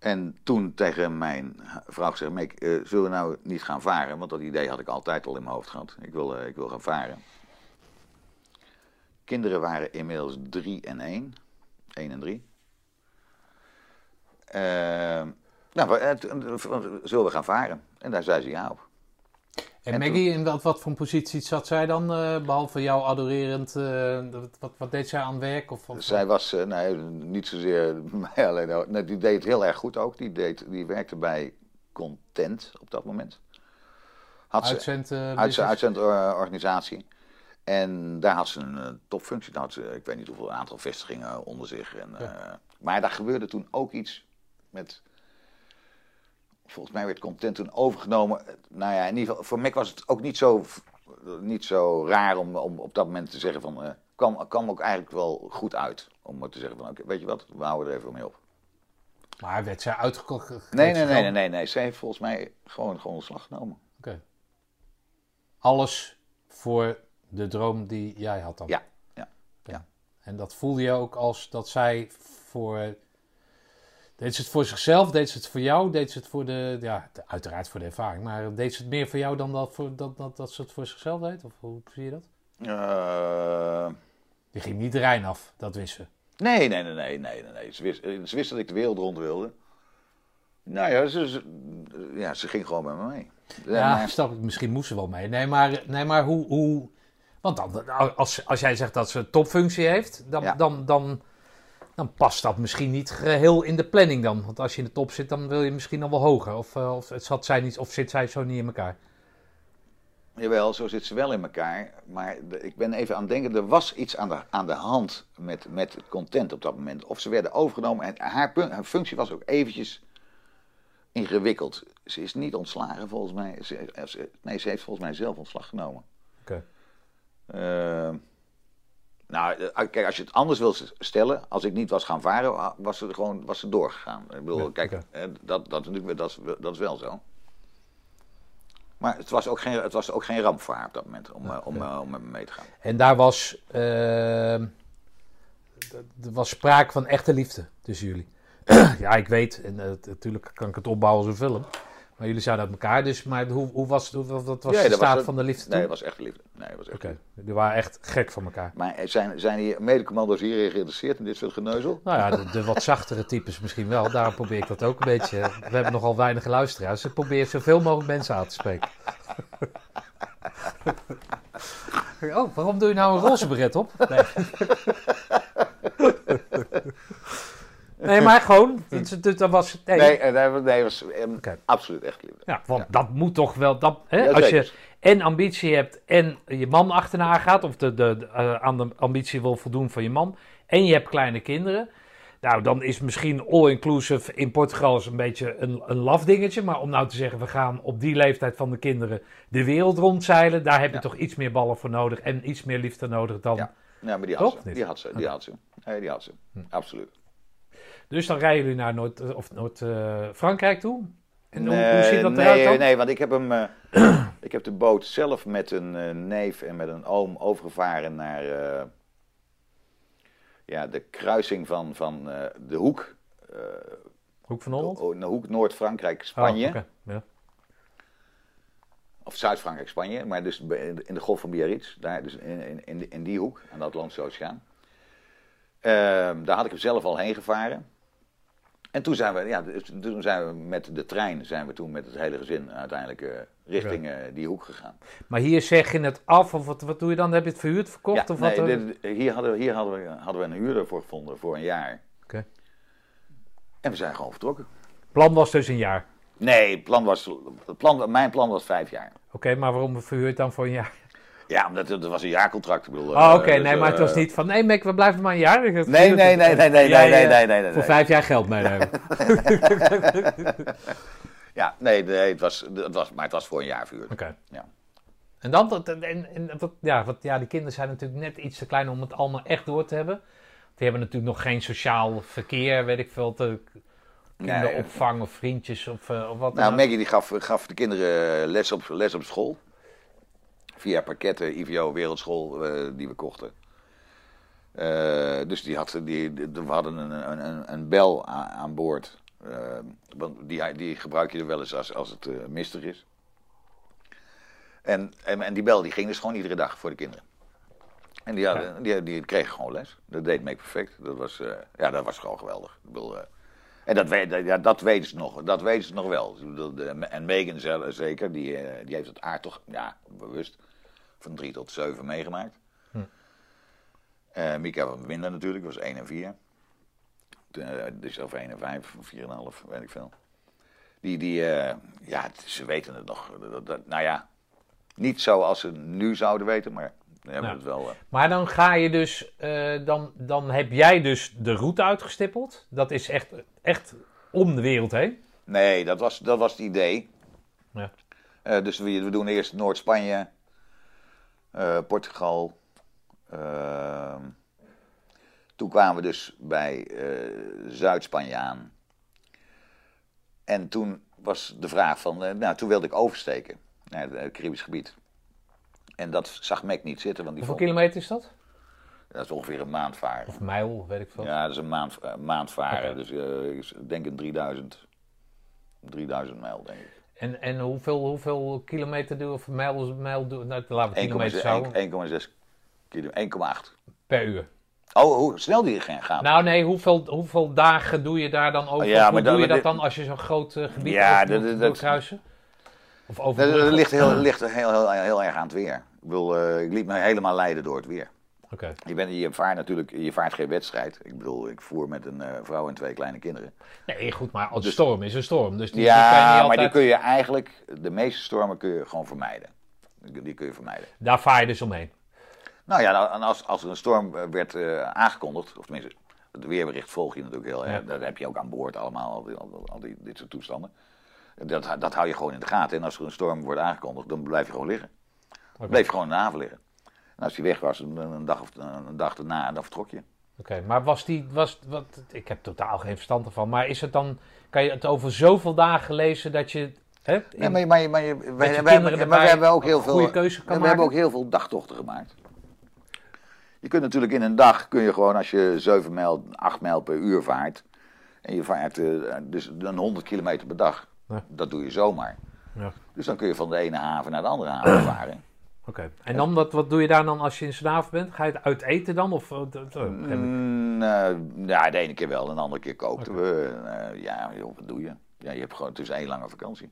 En toen tegen mijn vrouw gezegd, eh, zullen we nou niet gaan varen? Want dat idee had ik altijd al in mijn hoofd gehad. Ik wil, eh, ik wil gaan varen. Kinderen waren inmiddels drie en één. 1 en 3. nou, we- eh, toen- zullen we gaan varen? En daar zei ze ja op. En, En Maggie, in wat, wat voor positie zat zij dan? eh, behalve jou adorerend, eh, wat, wat, deed zij aan werk? Of, of- Zij was, eh, nee, niet zozeer mij alleen, nee, die deed heel erg goed ook. Die, deed, die werkte bij Content op dat moment. Had ze, uitzend, uitzendorganisatie. En daar had ze een topfunctie. Daar had ze, ik weet niet hoeveel aantal vestigingen onder zich. En, maar daar gebeurde toen ook iets met. Volgens mij werd content toen overgenomen. Nou ja, in ieder geval, voor Mac was het ook niet zo, niet zo raar om, om op dat moment te zeggen van. eh kwam, kwam ook eigenlijk wel goed uit. Om maar te zeggen van, oké, weet je wat, we houden er even mee op. Maar werd zij uitgekocht? Nee, nee, nee, nee, nee, nee. Ze heeft volgens mij gewoon, gewoon ontslag genomen. Oké. Alles voor de droom die jij had dan? Ja, ja, ja. En dat voelde je ook als dat zij voor... Deed ze het voor zichzelf? Deed ze het voor jou? Deed ze het voor de... Ja, uiteraard voor de ervaring. Maar deed ze het meer voor jou dan dat, voor, dat, dat, dat ze het voor zichzelf deed? Of hoe zie je dat? Eh, Die ging niet de Rijn af, dat wist ze. Nee, nee, nee, nee, nee, nee. Ze, wist, eh, ze wist dat ik de wereld rond wilde. Nou ja, ze, ze- ja, ze ging gewoon met me mee. Ja, maar- snap ik. Misschien moest ze wel mee. Nee, maar, nee, maar hoe... hoe want dan, als, als jij zegt dat ze topfunctie heeft, dan, Ja. dan, dan, dan past dat misschien niet geheel in de planning dan. Want als je in de top zit, dan wil je misschien nog wel hoger. Of, eh, of, het zat zij niet, of zit zij zo niet in elkaar? Jawel, zo zit ze wel in elkaar. Maar de- ik ben even aan het denken, er was iets aan de, aan de hand met, met het content op dat moment. Of ze werden overgenomen en haar, haar functie was ook eventjes ingewikkeld. Ze is niet ontslagen volgens mij. Ze, ze- nee, ze heeft volgens mij zelf ontslag genomen. Oké. Eh, nou, eh, kijk, als je het anders wil stellen, als ik niet was gaan varen, was ze gewoon was ze doorgegaan. Ik bedoel, Ja, kijk, eh, dat, dat, dat, dat is wel zo. Maar het was ook geen, het was ook geen ramp voor haar op dat moment om, eh, om, om met me mee te gaan. En daar was, eh, d- er was sprake van echte liefde tussen jullie. ja, ik weet, en natuurlijk kan ik het opbouwen als een film. Maar jullie zijn uit elkaar, dus maar hoe, hoe was, hoe, wat was Ja, de dat was staat van de liefde toen? Nee, het was echt liefde. Nee, het was echt Oké, liefde. jullie waren echt gek van elkaar. Maar eh, zijn, zijn die medecommando's hier geïnteresseerd in dit soort geneuzel? Nou ja, de, de wat zachtere types misschien wel. Daarom probeer ik dat ook een beetje. We hebben nogal weinig luisteraars. Dus ik probeer zoveel mogelijk mensen aan te spreken. Oh, waarom doe je nou een roze beret op? Nee, nee maar gewoon. Dat, dat, dat was, nee, Nee, eh, nee, nee, was eh, Oké. absoluut echt liefde. Ja, want dat moet toch wel. Dat, hè, Ja, als je en ambitie hebt en je man achterna gaat, of de, de, de, eh, aan de ambitie wil voldoen van je man, en je hebt kleine kinderen. Nou, dan is misschien all-inclusive in Portugal is een beetje een, een laf dingetje. Maar om nou te zeggen, we gaan op die leeftijd van de kinderen de wereld rondzeilen. Daar heb je Ja. toch iets meer ballen voor nodig en iets meer liefde nodig dan... Ja. Ja, maar die had ze. Die had ze. Die had ze. Nee, die had ze. Absoluut. Dus dan rijden jullie naar Noord- of Noord-Frankrijk toe? En hoe, hoe ziet dat nee, eruit dan? Nee, want ik heb, hem, eh, ik heb de boot zelf met een eh, neef en met een oom overgevaren naar eh, ja, de kruising van, van eh, de hoek. eh, Hoek van Holland? de hoek Noord-Frankrijk, Spanje. Oh, ja. Of Zuid-Frankrijk, Spanje. Maar dus in de Golf van Biarritz. Daar, dus in, in, in, die- in die hoek, aan de Atlantische Oceaan. Ehm, daar had ik hem zelf al heen gevaren. En toen zijn we, ja, dus toen zijn we met de trein, zijn we toen met het hele gezin uiteindelijk eh, richting eh, die hoek gegaan. Maar hier zeg je het af, of wat, wat doe je dan? Heb je het verhuurd, verkocht? Ja, of wat? nee, eh? dit- hier, hadden, we- hier hadden, we, hadden we een huurder voor gevonden voor een jaar. Oké. En we zijn gewoon vertrokken. plan was dus een jaar. Nee, plan was, het plan, mijn plan was vijf jaar. Oké, maar waarom verhuurd dan voor een jaar? Ja, omdat het, was een jaarcontract. Ik bedoel, Oh, eh, oké, dus, nee, maar het was eh, niet van, nee, Mick, we blijven maar een jaar. Nee, nee, nee, nee, nee, nee, eh, nee, nee, nee, Voor vijf jaar geld meenemen. Ja, nee, nee het, was, het was, maar het was voor een jaar verhuurd. Oké. Ja. En dan, dat- en, en, dat, ja, wat, ja, die kinderen zijn natuurlijk net iets te klein om het allemaal echt door te hebben. Die hebben natuurlijk nog geen sociaal verkeer, weet ik veel, te kinderopvang of vriendjes of, eh, of wat Nou. Maggie die gaf, gaf de kinderen les op, les op school. Via pakketten, IVO, Wereldschool, eh, die we kochten. Eh, dus die had, die, die- we hadden een, een, een, bel aan, aan boord. Eh, want die, die gebruik je er wel eens als, als het mistig is. En, en, en die bel die ging dus gewoon iedere dag voor de kinderen. En die, hadden, die, die kregen gewoon les. Dat deed Make Perfect. Dat was, ja, dat was gewoon geweldig. Ik bedoel, en dat, weet, ja, dat weten ze nog. Dat weten ze nog wel. En Megan zelf zeker, die, die heeft het aard toch ja, bewust van drie tot zeven meegemaakt. Hm. Eh, Mika wat minder natuurlijk, was 1 en 4. Uh, dus of 1 en 5, of 4,5, weet ik veel. Die, die eh, ja, ze weten het nog. Dat, dat- nou ja, niet zoals ze nu zouden weten, maar we hebben Ja. het wel. eh, Maar dan ga je dus, dan, dan heb jij dus de route uitgestippeld. Dat is echt, echt om de wereld heen. Nee, dat was, dat was het idee. Ja. Dus we, we doen eerst Noord-Spanje, eh, Portugal. ehm, toen kwamen we dus bij eh, Zuid-Spanje aan. En toen was de vraag van, eh, nou toen wilde ik oversteken naar het Caribisch gebied. En dat zag Mac niet zitten, want die Hoeveel vond, kilometer is dat? dat is ongeveer een maand varen. Of mijl, weet ik veel. Ja, dat is een maand, maand varen. Dus ik denk een 3000, 3000 mijl, denk ik. En, en hoeveel, hoeveel kilometer doe je, of mijl, mijl doe nou, laten we 1,6 kilometer houden, 1,6 kilo, 1,8. per uur. Oh, hoe snel die gaan gaat. Nou nee, hoeveel, hoeveel dagen doe je daar dan over? Ja, Hoe maar doe je dat dan als je zo'n groot eh, gebied Ja, over dat- moet doorkruisen? Of over dat, dat ligt, heel, ligt heel, heel, heel erg aan het weer. Ik, bedoel, eh, ik liet me helemaal leiden door het weer. Je, bent, je vaart natuurlijk, je vaart geen wedstrijd. Ik bedoel, ik voer met een eh, vrouw en twee kleine kinderen. Nee, goed, maar een Dus- storm is een storm. Dus die, die kan je ja, niet maar altijd... die kun je eigenlijk, de meeste stormen kun je gewoon vermijden. Die kun je vermijden. Daar vaar je dus omheen. Nou ja, nou, en als, als er een storm eh, werd eh, aangekondigd, of tenminste, het weerbericht volg je natuurlijk heel erg. Ja. Dat heb je ook aan boord allemaal, al, die, al, al die, dit soort toestanden. Dat, dat hou je gewoon in de gaten. En als er een storm wordt aangekondigd, dan blijf je gewoon liggen. Bleef je gewoon in de haven liggen. En als die weg was, een, dag, of, een dag erna, dan vertrok je. Oké, maar was die, was, wat, ik heb totaal geen verstand ervan, maar is het dan, kan je het over zoveel dagen lezen dat je, hè, in- Nee, maar, maar, maar, wij- wij- maar we hebben ook heel veel. keuze kan we hebben ook heel veel dagtochten gemaakt. Je kunt natuurlijk in een dag, kun je gewoon als je 7 mijl, 8 mijl per uur vaart. En je vaart eh, dus een 100 kilometer per dag. Ja. Dat doe je zomaar. Ja. Dus dan kun je van de ene haven naar de andere haven varen. Oké, en dan, wat, wat doe je daar dan als je in Suid-Afrika bent? Ga je het uit eten dan? Of. Mm, eh, ja, de ene keer wel, en de andere keer kookten we. Eh, ja, joh, wat doe je? Ja, je hebt gewoon, het is één lange vakantie.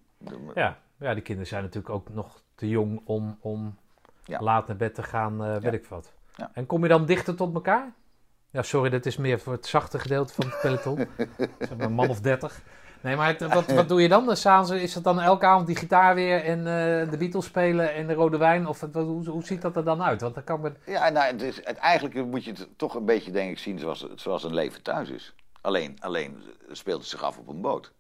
ja, ja, die kinderen zijn natuurlijk ook nog te jong om, om Ja. laat naar bed te gaan, eh, weet ik wat. Ja. En kom je dan dichter tot elkaar? Ja, sorry, dat is meer voor het zachte gedeelte van het peloton. zeg maar een man of dertig. Nee, maar het- wat, wat doe je dan? S'avonds is het dan elke avond die gitaar weer en eh, de Beatles spelen en de rode wijn? Of wat- hoe, hoe ziet dat er dan uit? Want dan kan me... Ja, nou, het is, het, eigenlijk moet je het toch een beetje, denk ik, zien zoals, zoals een leven thuis is. Alleen, alleen speelt het zich af op een boot.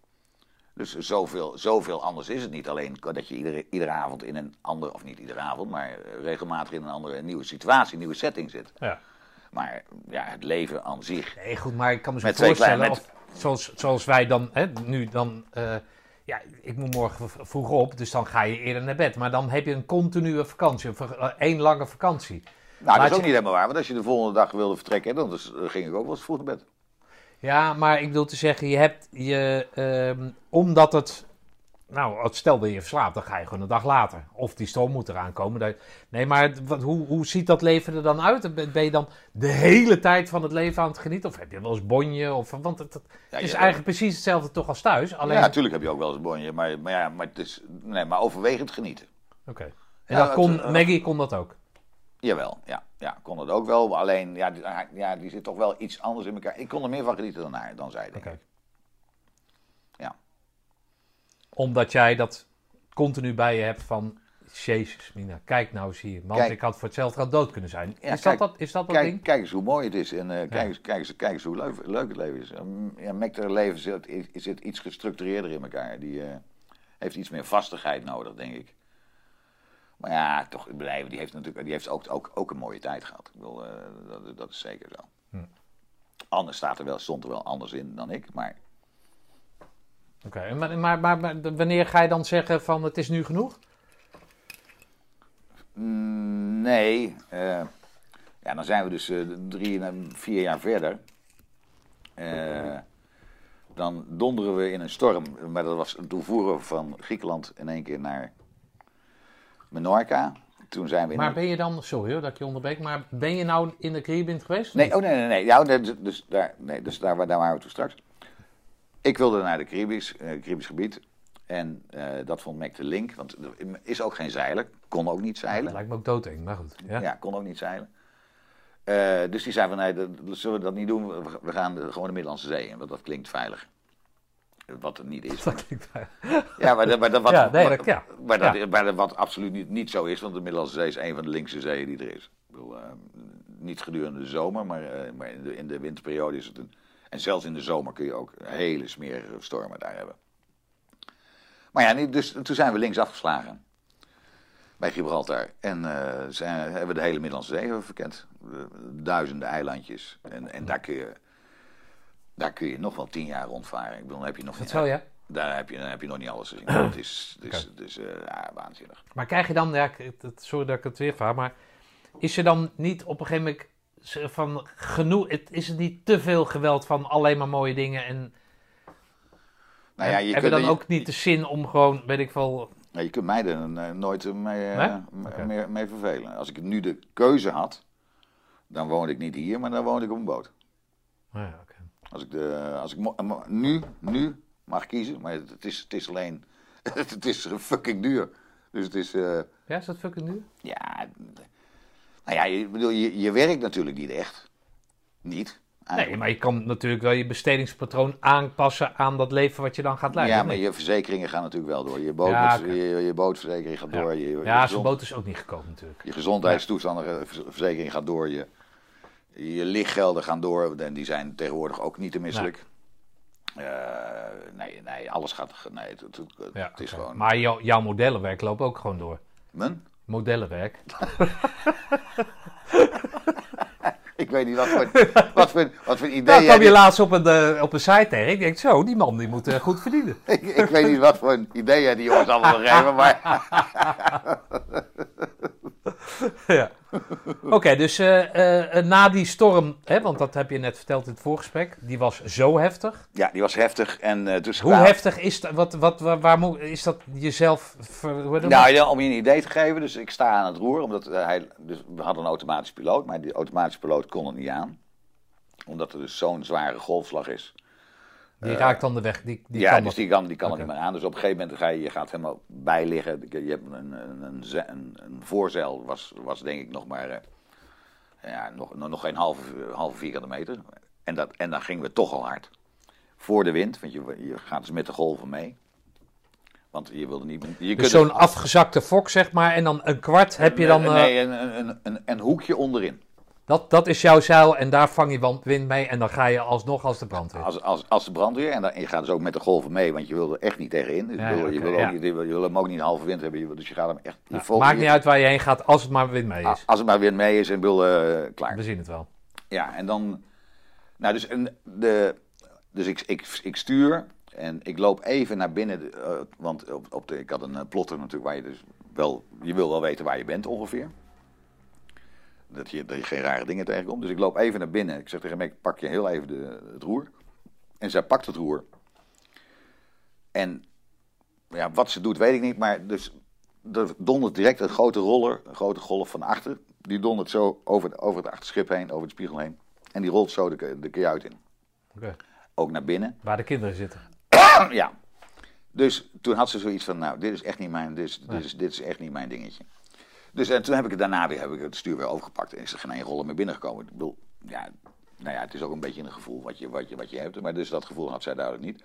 Dus zoveel, zoveel anders is het niet. Alleen dat je iedere, iedere avond in een andere, of niet iedere avond, maar eh, regelmatig in een andere nieuwe situatie, nieuwe setting zit. Ja. Maar ja, het leven aan zich. Nee, goed, maar ik kan me zo Met twee, voorstellen... kleine, met, of- zoals, zoals wij dan, hè, nu dan, eh, ja, ik moet morgen vroeg op, dus dan ga je eerder naar bed. Maar dan heb je een continue vakantie, eh, één lange vakantie. Nou, dat is ook je- niet helemaal waar. Want als je de volgende dag wilde vertrekken, dan dus, eh, ging ik ook wel eens vroeg naar bed. Ja, maar ik bedoel te zeggen, je hebt je, ehm, omdat het, nou, stel dat je verslaapt, dan ga je gewoon een dag later. Of die storm moet eraan komen. Dat- Nee, maar wat, hoe, hoe ziet dat leven er dan uit? Ben je dan de hele tijd van het leven aan het genieten? Of heb je wel eens bonje? Of, want het, het Ja, is eigenlijk precies hetzelfde toch als thuis. Alleen, Ja, natuurlijk heb je ook wel eens een bonje. Maar, maar, ja, maar, het is, nee, maar overwegend genieten. Oké. En Ja, dat kon, het, eh, Maggie kon dat ook. Jawel, ja, ja, kon het ook wel. Alleen, ja die, ja, die zit toch wel iets anders in elkaar. Ik kon er meer van genieten dan haar, dan zij. Denk Oké. ik. Ja. Omdat jij dat continu bij je hebt van... Jezus, Mina, kijk nou eens hier. Want Kijk. ik had voor hetzelfde geld dood kunnen zijn. Ja, is, kijk, dat, dat, is dat dat Kijk, ding? kijk eens hoe mooi het is en eh, kijk, eens, kijk, eens, kijk eens hoe leuk, leuk het leven is. Um, ja, leven zit, is- zit iets gestructureerder in elkaar. Die eh, heeft iets meer vastigheid nodig, denk ik. Maar ja, toch, het bedrijf die heeft natuurlijk die heeft ook, ook, ook een mooie tijd gehad. Ik bedoel, eh, dat, dat is zeker zo. Hm. Anders staat er wel, stond er wel anders in dan ik, maar Oké, maar, maar, maar, maar wanneer ga je dan zeggen van het is nu genoeg? Mm, Nee. eh, ja, dan zijn we dus eh, drie, en vier jaar verder. Eh, dan donderen we in een storm. Maar dat was toen voeren we van Griekenland in één keer naar Menorca. Toen zijn we in Maar een- ben je dan, sorry hoor dat ik je onderbreek, maar ben je nou in de Caribbean geweest? Nee, oh nee, nee, nee. Ja, dus- dus daar, nee, dus daar, daar waren we toen straks. Ik wilde naar de Caribisch, eh, Caribisch gebied. En eh, dat vond Mac de link. Want er is ook geen zeiler. Kon ook niet Dat zeilen. lijkt me ook doodeng, maar goed. Ja. Ja, kon ook niet zeilen. Eh, dus die zei van, nee, dat, zullen we dat niet doen. We, gaan de- gewoon de Middellandse Zee in, want dat klinkt veilig. Wat het niet is. Dat klinkt wel- Ja, maar, dat- maar, dat- wat, Ja, nee, maar- dat- ja. maar, dat, Ja. maar dat wat absoluut niet, niet zo is, want de Middellandse Zee is een van de linkse zeeën die er is. Ik bedoel, niet gedurende de zomer, maar, maar in, de, in de winterperiode is het een... En zelfs in de zomer kun je ook hele smerige stormen daar hebben. Maar ja, dus toen zijn we links afgeslagen. Bij Gibraltar. En eh, zijn, hebben we de hele Middellandse Zee verkend. Eh, Duizenden eilandjes. En, en daar kun je... Daar kun je nog wel tien jaar rondvaren. Ik bedoel, dan heb je nog Dat niet- zo, ja. daar heb je, dan heb je nog niet alles gezien. Het is, het is, het is eh, ja, waanzinnig. Maar krijg je dan, ja, sorry dat ik het weer vraag, maar is er dan niet op een gegeven moment van genoeg, het, is het niet te veel geweld van alleen maar mooie dingen en Nou ja, je heb je kunt, dan ook niet de zin om gewoon, weet ik veel, nou, je kunt mij er eh, nooit eh, mee, eh, Nee? mee vervelen. Als ik nu de keuze had, dan woonde ik niet hier, maar dan woonde ik op een boot. nou ja. Als ik, de, als ik nu, nu mag kiezen, maar het is, het is alleen, het is fucking duur. Dus het is, Ja, is dat fucking nu? ja, nou ja, je, bedoel, je, je werkt natuurlijk niet echt. Niet. Nee, maar je kan natuurlijk wel je bestedingspatroon aanpassen aan dat leven wat je dan gaat leiden. Ja, maar Nee. je verzekeringen gaan natuurlijk wel door. Je, boot, Ja, je, je bootverzekering gaat door. Je, Ja, gezond- boot is ook niet gekomen natuurlijk. je gezondheidstoestandverzekering gaat door. Je, je lichtgelden gaan door. En die zijn tegenwoordig ook niet te misselijk. Eh, nee, nee, alles gaat. Nee, het, het, is gewoon. Maar jou- jouw modellenwerk loopt ook gewoon door. Mijn? Modellenwerk. Ik weet niet wat voor, wat voor, wat voor idee. kwam je laatst op een, eh, op een site tegen. Ik denk zo, die man die moet eh, goed verdienen. ik, ik weet niet wat voor een idee die jongens allemaal wil geven. Maar ja. Oké, dus eh, eh, na die storm, hè, want dat heb je net verteld in het voorgesprek, die was zo heftig. ja, die was heftig. En, eh, dus Hoe kwamen- heftig is dat? Wat, wat, waar, waar moet, is dat jezelf? Ver? Nou, ja, om je een idee te geven, dus ik sta aan het roer, omdat eh, hij, dus we hadden een automatisch piloot, maar die automatische piloot kon het niet aan. Omdat er dus zo'n zware golfslag is. Die raakt dan de weg. Die, die ja, kan dus die kan, die kan er niet meer aan. Dus op een gegeven moment ga je, je gaat helemaal bijliggen. Je hebt een, een, een, een, voorzeil, was, was denk ik nog maar, eh, ja, nog, nog nog geen halve, halve vierkante meter. En, dat, en dan gingen we toch al hard. Voor de wind, want je, je gaat dus met de golven mee. Want je wilde niet... Je Dus kunt zo'n afgezakte fok, zeg maar, en dan een kwart heb je dan. eh, Nee, een, een, een, een, een hoekje onderin. Dat, dat is jouw zeil en daar vang je wind mee en dan ga je alsnog als de brandweer. Als, als, als de brandweer. En, dan, en je gaat dus ook met de golven mee, want je wil er echt niet tegenin. Dus Ja, je, wil, je, wil ook ja. niet, je, wil, je wil hem ook niet een halve wind hebben. Je wil- Dus je gaat hem echt... Je maakt je- niet uit waar je heen gaat, als het maar wind mee is. Als het maar wind mee is en wil eh, klaar. We zien het wel. Ja, en dan... Nou, dus en de, dus ik, ik, ik stuur en ik loop even naar binnen. eh, want op, op de, ik had een eh, plotter natuurlijk waar je dus wel... Je wil wel weten waar je bent ongeveer. Dat je, dat je geen rare dingen tegenkomt. Dus ik loop even naar binnen. Ik zeg tegen Meg, pak je heel even de, het roer. En zij pakt het roer. En ja, wat ze doet, weet ik niet. Maar dus er dondert direct een grote roller, een grote golf van achter. Die dondert zo over, over het achterschip heen, over het spiegel heen. En die rolt zo de, de kajuit in. Oké. Ook naar binnen. Waar de kinderen zitten. ja. Dus toen had ze zoiets van, nou, dit is echt niet mijn, dit is, Nee. dit is, dit is echt niet mijn dingetje. Dus en toen heb ik het daarna weer, heb ik het stuur weer overgepakt en is er geen één roller meer binnengekomen. Ik bedoel, ja, nou ja, het is ook een beetje een gevoel wat je, wat je, wat je hebt. Maar dus dat gevoel had zij duidelijk niet.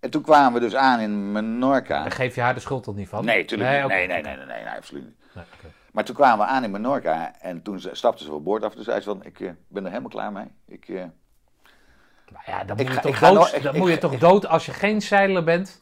En toen kwamen we dus aan in Menorca. Daar geef je haar de schuld toch niet van? Nee, tuurlijk niet. oké. Nee, nee, nee, nee, nee, nee, absoluut niet. Nee. Maar toen kwamen we aan in Menorca en toen ze- stapte ze van boord af. Toen zei ze van, ik eh, ben er helemaal klaar mee. Ik, eh, Nou ja, dan moet je toch, dood, ik- dan ik- moet je toch dood als je geen zeiler bent.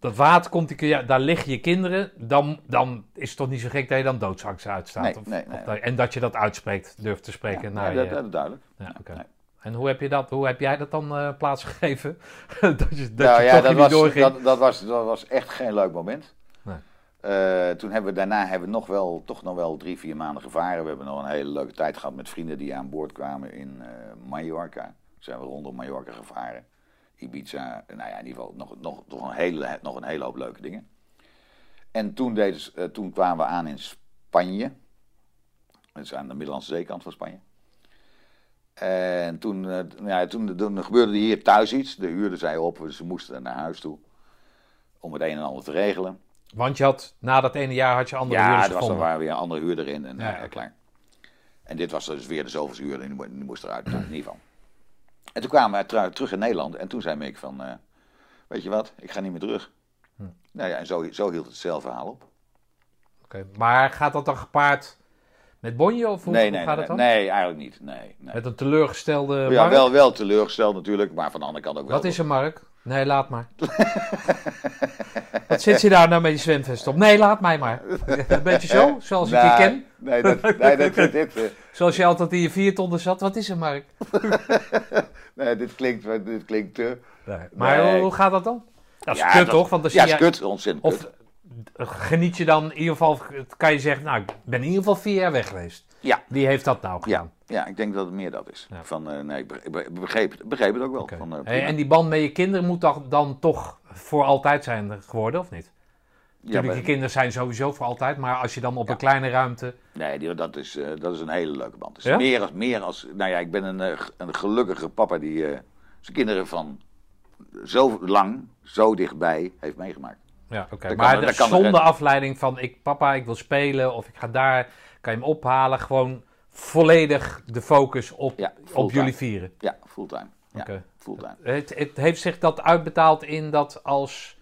Dat water komt, die, je- daar liggen je kinderen. Dan, dan is het toch niet zo gek dat je dan doodsangst uitstaat. Nee, of, nee, of dat- en dat je dat uitspreekt, durft te spreken. ja, naar ja, dat, je- dat is duidelijk. ja. En hoe heb, je dat, hoe heb jij dat dan eh, plaatsgegeven? dat je, dat nou je ja, toch dat niet was, doorging? dat, dat, was, dat was echt geen leuk moment. Nee. Eh, toen hebben we daarna hebben we nog wel, toch nog wel drie, vier maanden gevaren. We hebben nog een hele leuke tijd gehad met vrienden die aan boord kwamen in eh, Mallorca. Zijn we rondom Mallorca gevaren. Ibiza, nou ja, in ieder geval nog, nog, nog, een, hele, nog een hele hoop leuke dingen. En toen, deden ze- eh, toen kwamen we aan in Spanje. Dat is aan de Middellandse zeekant van Spanje. En toen, eh, nou ja, toen, toen gebeurde hier thuis iets. De huurder zei op, dus ze moesten naar huis toe. Om het een en ander te regelen. Want je had, na dat ene jaar had je andere ja, huurders er was gevonden. waren weer een andere huurder in en Ja, ja, oké. klaar. En dit was dus weer de zoveelste huurder en die, mo- die moest eruit, in ieder geval. En toen kwamen we terug in Nederland en toen zei Mick van, eh, weet je wat, ik ga niet meer terug. Hm. Nou ja, en zo, zo hield hetzelfde verhaal op. Oké, Maar gaat dat dan gepaard met bonje of hoe, nee, gaat nee, het dan? nee, eigenlijk niet. Nee, nee. Met een teleurgestelde Ja, Mark? wel, wel teleurgesteld natuurlijk, maar van de andere kant ook wel. Wat is er, Mark? Nee, laat maar. Wat zit je daar nou met je zwemvest op? Nee, laat mij maar. Een beetje zo, zoals ik je Nee, ken. Nee, dat, nee, dat, dit, dit, eh, Zoals je altijd in je viertonnen zat. Wat is er, Mark? nee, dit klinkt, dit klinkt te... Maar Nee. hoe, gaat dat dan? Dat is Ja, kut, dat- toch? Want dan Ja, is kut, ontzettend Of kut. eh, geniet je dan in ieder geval... Kan je zeggen, nou, ik ben in ieder geval vier jaar weg geweest. Ja. Wie heeft dat nou gedaan? Ja, ja, ik denk dat het meer dat is. Ja. Van, eh, nee, ik be- ik be- ik begreep, het- begreep het ook wel. Van, eh, Hey, en die band met je kinderen moet dan, dan toch voor altijd zijn geworden, of niet? ja, maar- je kinderen zijn sowieso voor altijd. Maar als je dan op Ja. een kleine ruimte... Nee, die, dat, is, eh, dat is een hele leuke band. Ja? meer, als, meer als... Nou ja, ik ben een, een gelukkige papa die zijn kinderen van zo lang, zo dichtbij heeft meegemaakt. Ja, oké. Maar de- kan er- zonder afleiding van ik, papa, ik wil spelen of ik ga daar, kan je hem ophalen. Gewoon volledig de focus op, Ja, op jullie vieren. Ja, fulltime. Ja, fulltime. Het, het heeft zich dat uitbetaald in dat als,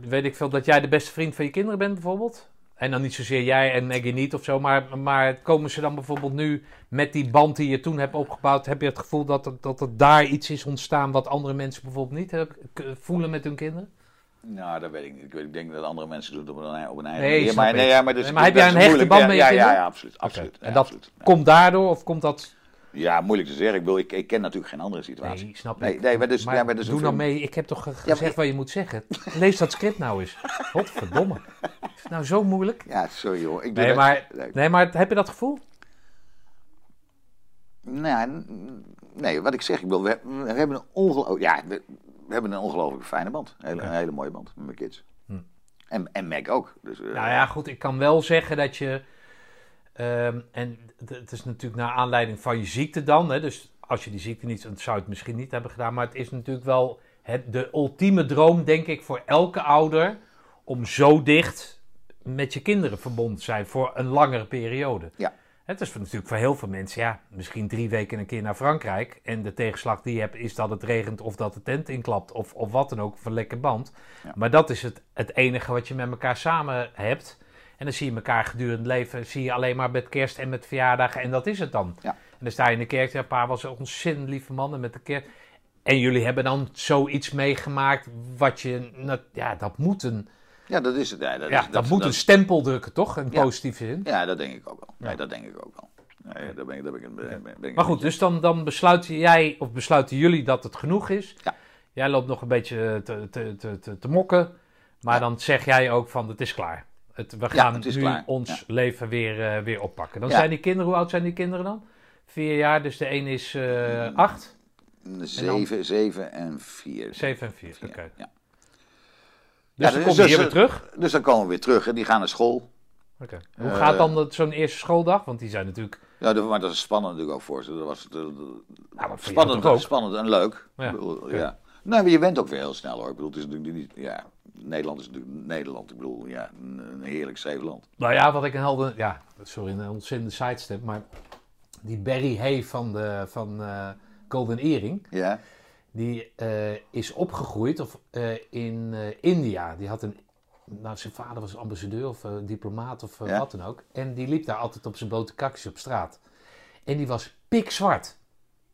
weet ik veel, dat jij de beste vriend van je kinderen bent bijvoorbeeld? En dan niet zozeer jij en Maggie niet of zo, maar, maar komen ze dan bijvoorbeeld nu met die band die je toen hebt opgebouwd, heb je het gevoel dat, er- dat er daar iets is ontstaan wat andere mensen bijvoorbeeld niet hebben, voelen met hun kinderen? Nou, dat weet ik niet. Ik, weet, ik denk dat andere mensen doen het op een, op een eigen Nee, manier. Maar, nee, ja, maar, dus, Nee, maar heb jij een hechte band met je ja, ja, ja, absoluut. absoluut, En dat absoluut. Komt daardoor of komt dat... Ja, moeilijk te zeggen. Ik, bedoel, ik, ik ken natuurlijk geen andere situatie. Nee, snap Nee, ik. nee, maar dus- maar ja, maar dus doe nou mee. Ik heb toch maar gezegd wat je moet zeggen. Lees dat script nou eens. Godverdomme. Is het nou zo moeilijk? Ja, sorry joh. Ik doe Nee, maar, nee. nee, maar heb je dat gevoel? Nou, nee, wat ik zeg, ik bedoel, we, we hebben een ongelooflijk, ja, we hebben een ongelooflijk fijne band. Een hele, Ja. een hele mooie band met mijn kids. Hm. En, en Mac ook. Dus, eh, Nou ja, goed. Ik kan wel zeggen dat je... ehm, en het- het is natuurlijk naar aanleiding van je ziekte dan. Hè, dus als je die ziekte niet... Dan zou je het misschien niet hebben gedaan. Maar het is natuurlijk wel het, de ultieme droom, denk ik, voor elke ouder... om zo dicht met je kinderen verbonden te zijn voor een langere periode. Ja. Het is voor- natuurlijk voor heel veel mensen, ja, misschien drie weken een keer naar Frankrijk. En de tegenslag die je hebt is dat het regent of dat de tent inklapt of, of wat dan ook, van lekker band. Ja. Maar dat is het, het enige wat je met elkaar samen hebt. En dan zie je elkaar gedurende het leven, zie je alleen maar met kerst en met verjaardagen en dat is het dan. Ja. En dan sta je in de kerk, ja, pa was een ontzettend lieve man en met de kerk. En jullie hebben dan zoiets meegemaakt wat je, nou, ja, dat moet een, ja, dat is het. Ja, dat, ja, is, dat, moet een stempel drukken, toch? In Ja. positieve zin. Ja, dat denk ik ook wel. Nee, Ja. dat denk ik ook wel. Nee, daar ben ik, daar ben ik, ben, ben ik Maar goed, dus dan, dan besluit jij, of besluiten jullie dat het genoeg is. Ja. Jij loopt nog een beetje te, te, te, te, te mokken. Maar dan zeg jij ook van, het is klaar. Het, we gaan het nu klaar. ons leven weer, eh, weer oppakken. Dan zijn die kinderen, hoe oud zijn die kinderen dan? Vier jaar, dus de een is eh, acht, Zeven, zeven en vier. zeven en vier. Oké. Ja. Dus Ja, dan dus- kom je dus, hier weer eh, terug. Dus dan komen we weer terug en die gaan naar school. Oké. Hoe eh, gaat dan dat- zo'n eerste schooldag? Want die zijn natuurlijk... Ja, dat- maar dat is spannend natuurlijk ook voor ze. Dat was Nou, spannend, spannend en leuk. Ja, bedoel. Nee, maar je bent ook weer heel snel hoor. Ik bedoel, het is natuurlijk niet. Ja, Nederland is natuurlijk Nederland. Ik bedoel, ja, een, een heerlijk zeeland. Nou ja, wat ik een helder... Ja, sorry, een ontzettende sidestep, maar... Die Barry Hay van, de, van eh, Golden Earring... Ja, Die eh, is opgegroeid of, eh, in eh, India. Die had een. Nou, zijn vader was ambassadeur of diplomaat of Ja. wat dan ook. En die liep daar altijd op zijn blote kakjes op straat. En die was pikzwart.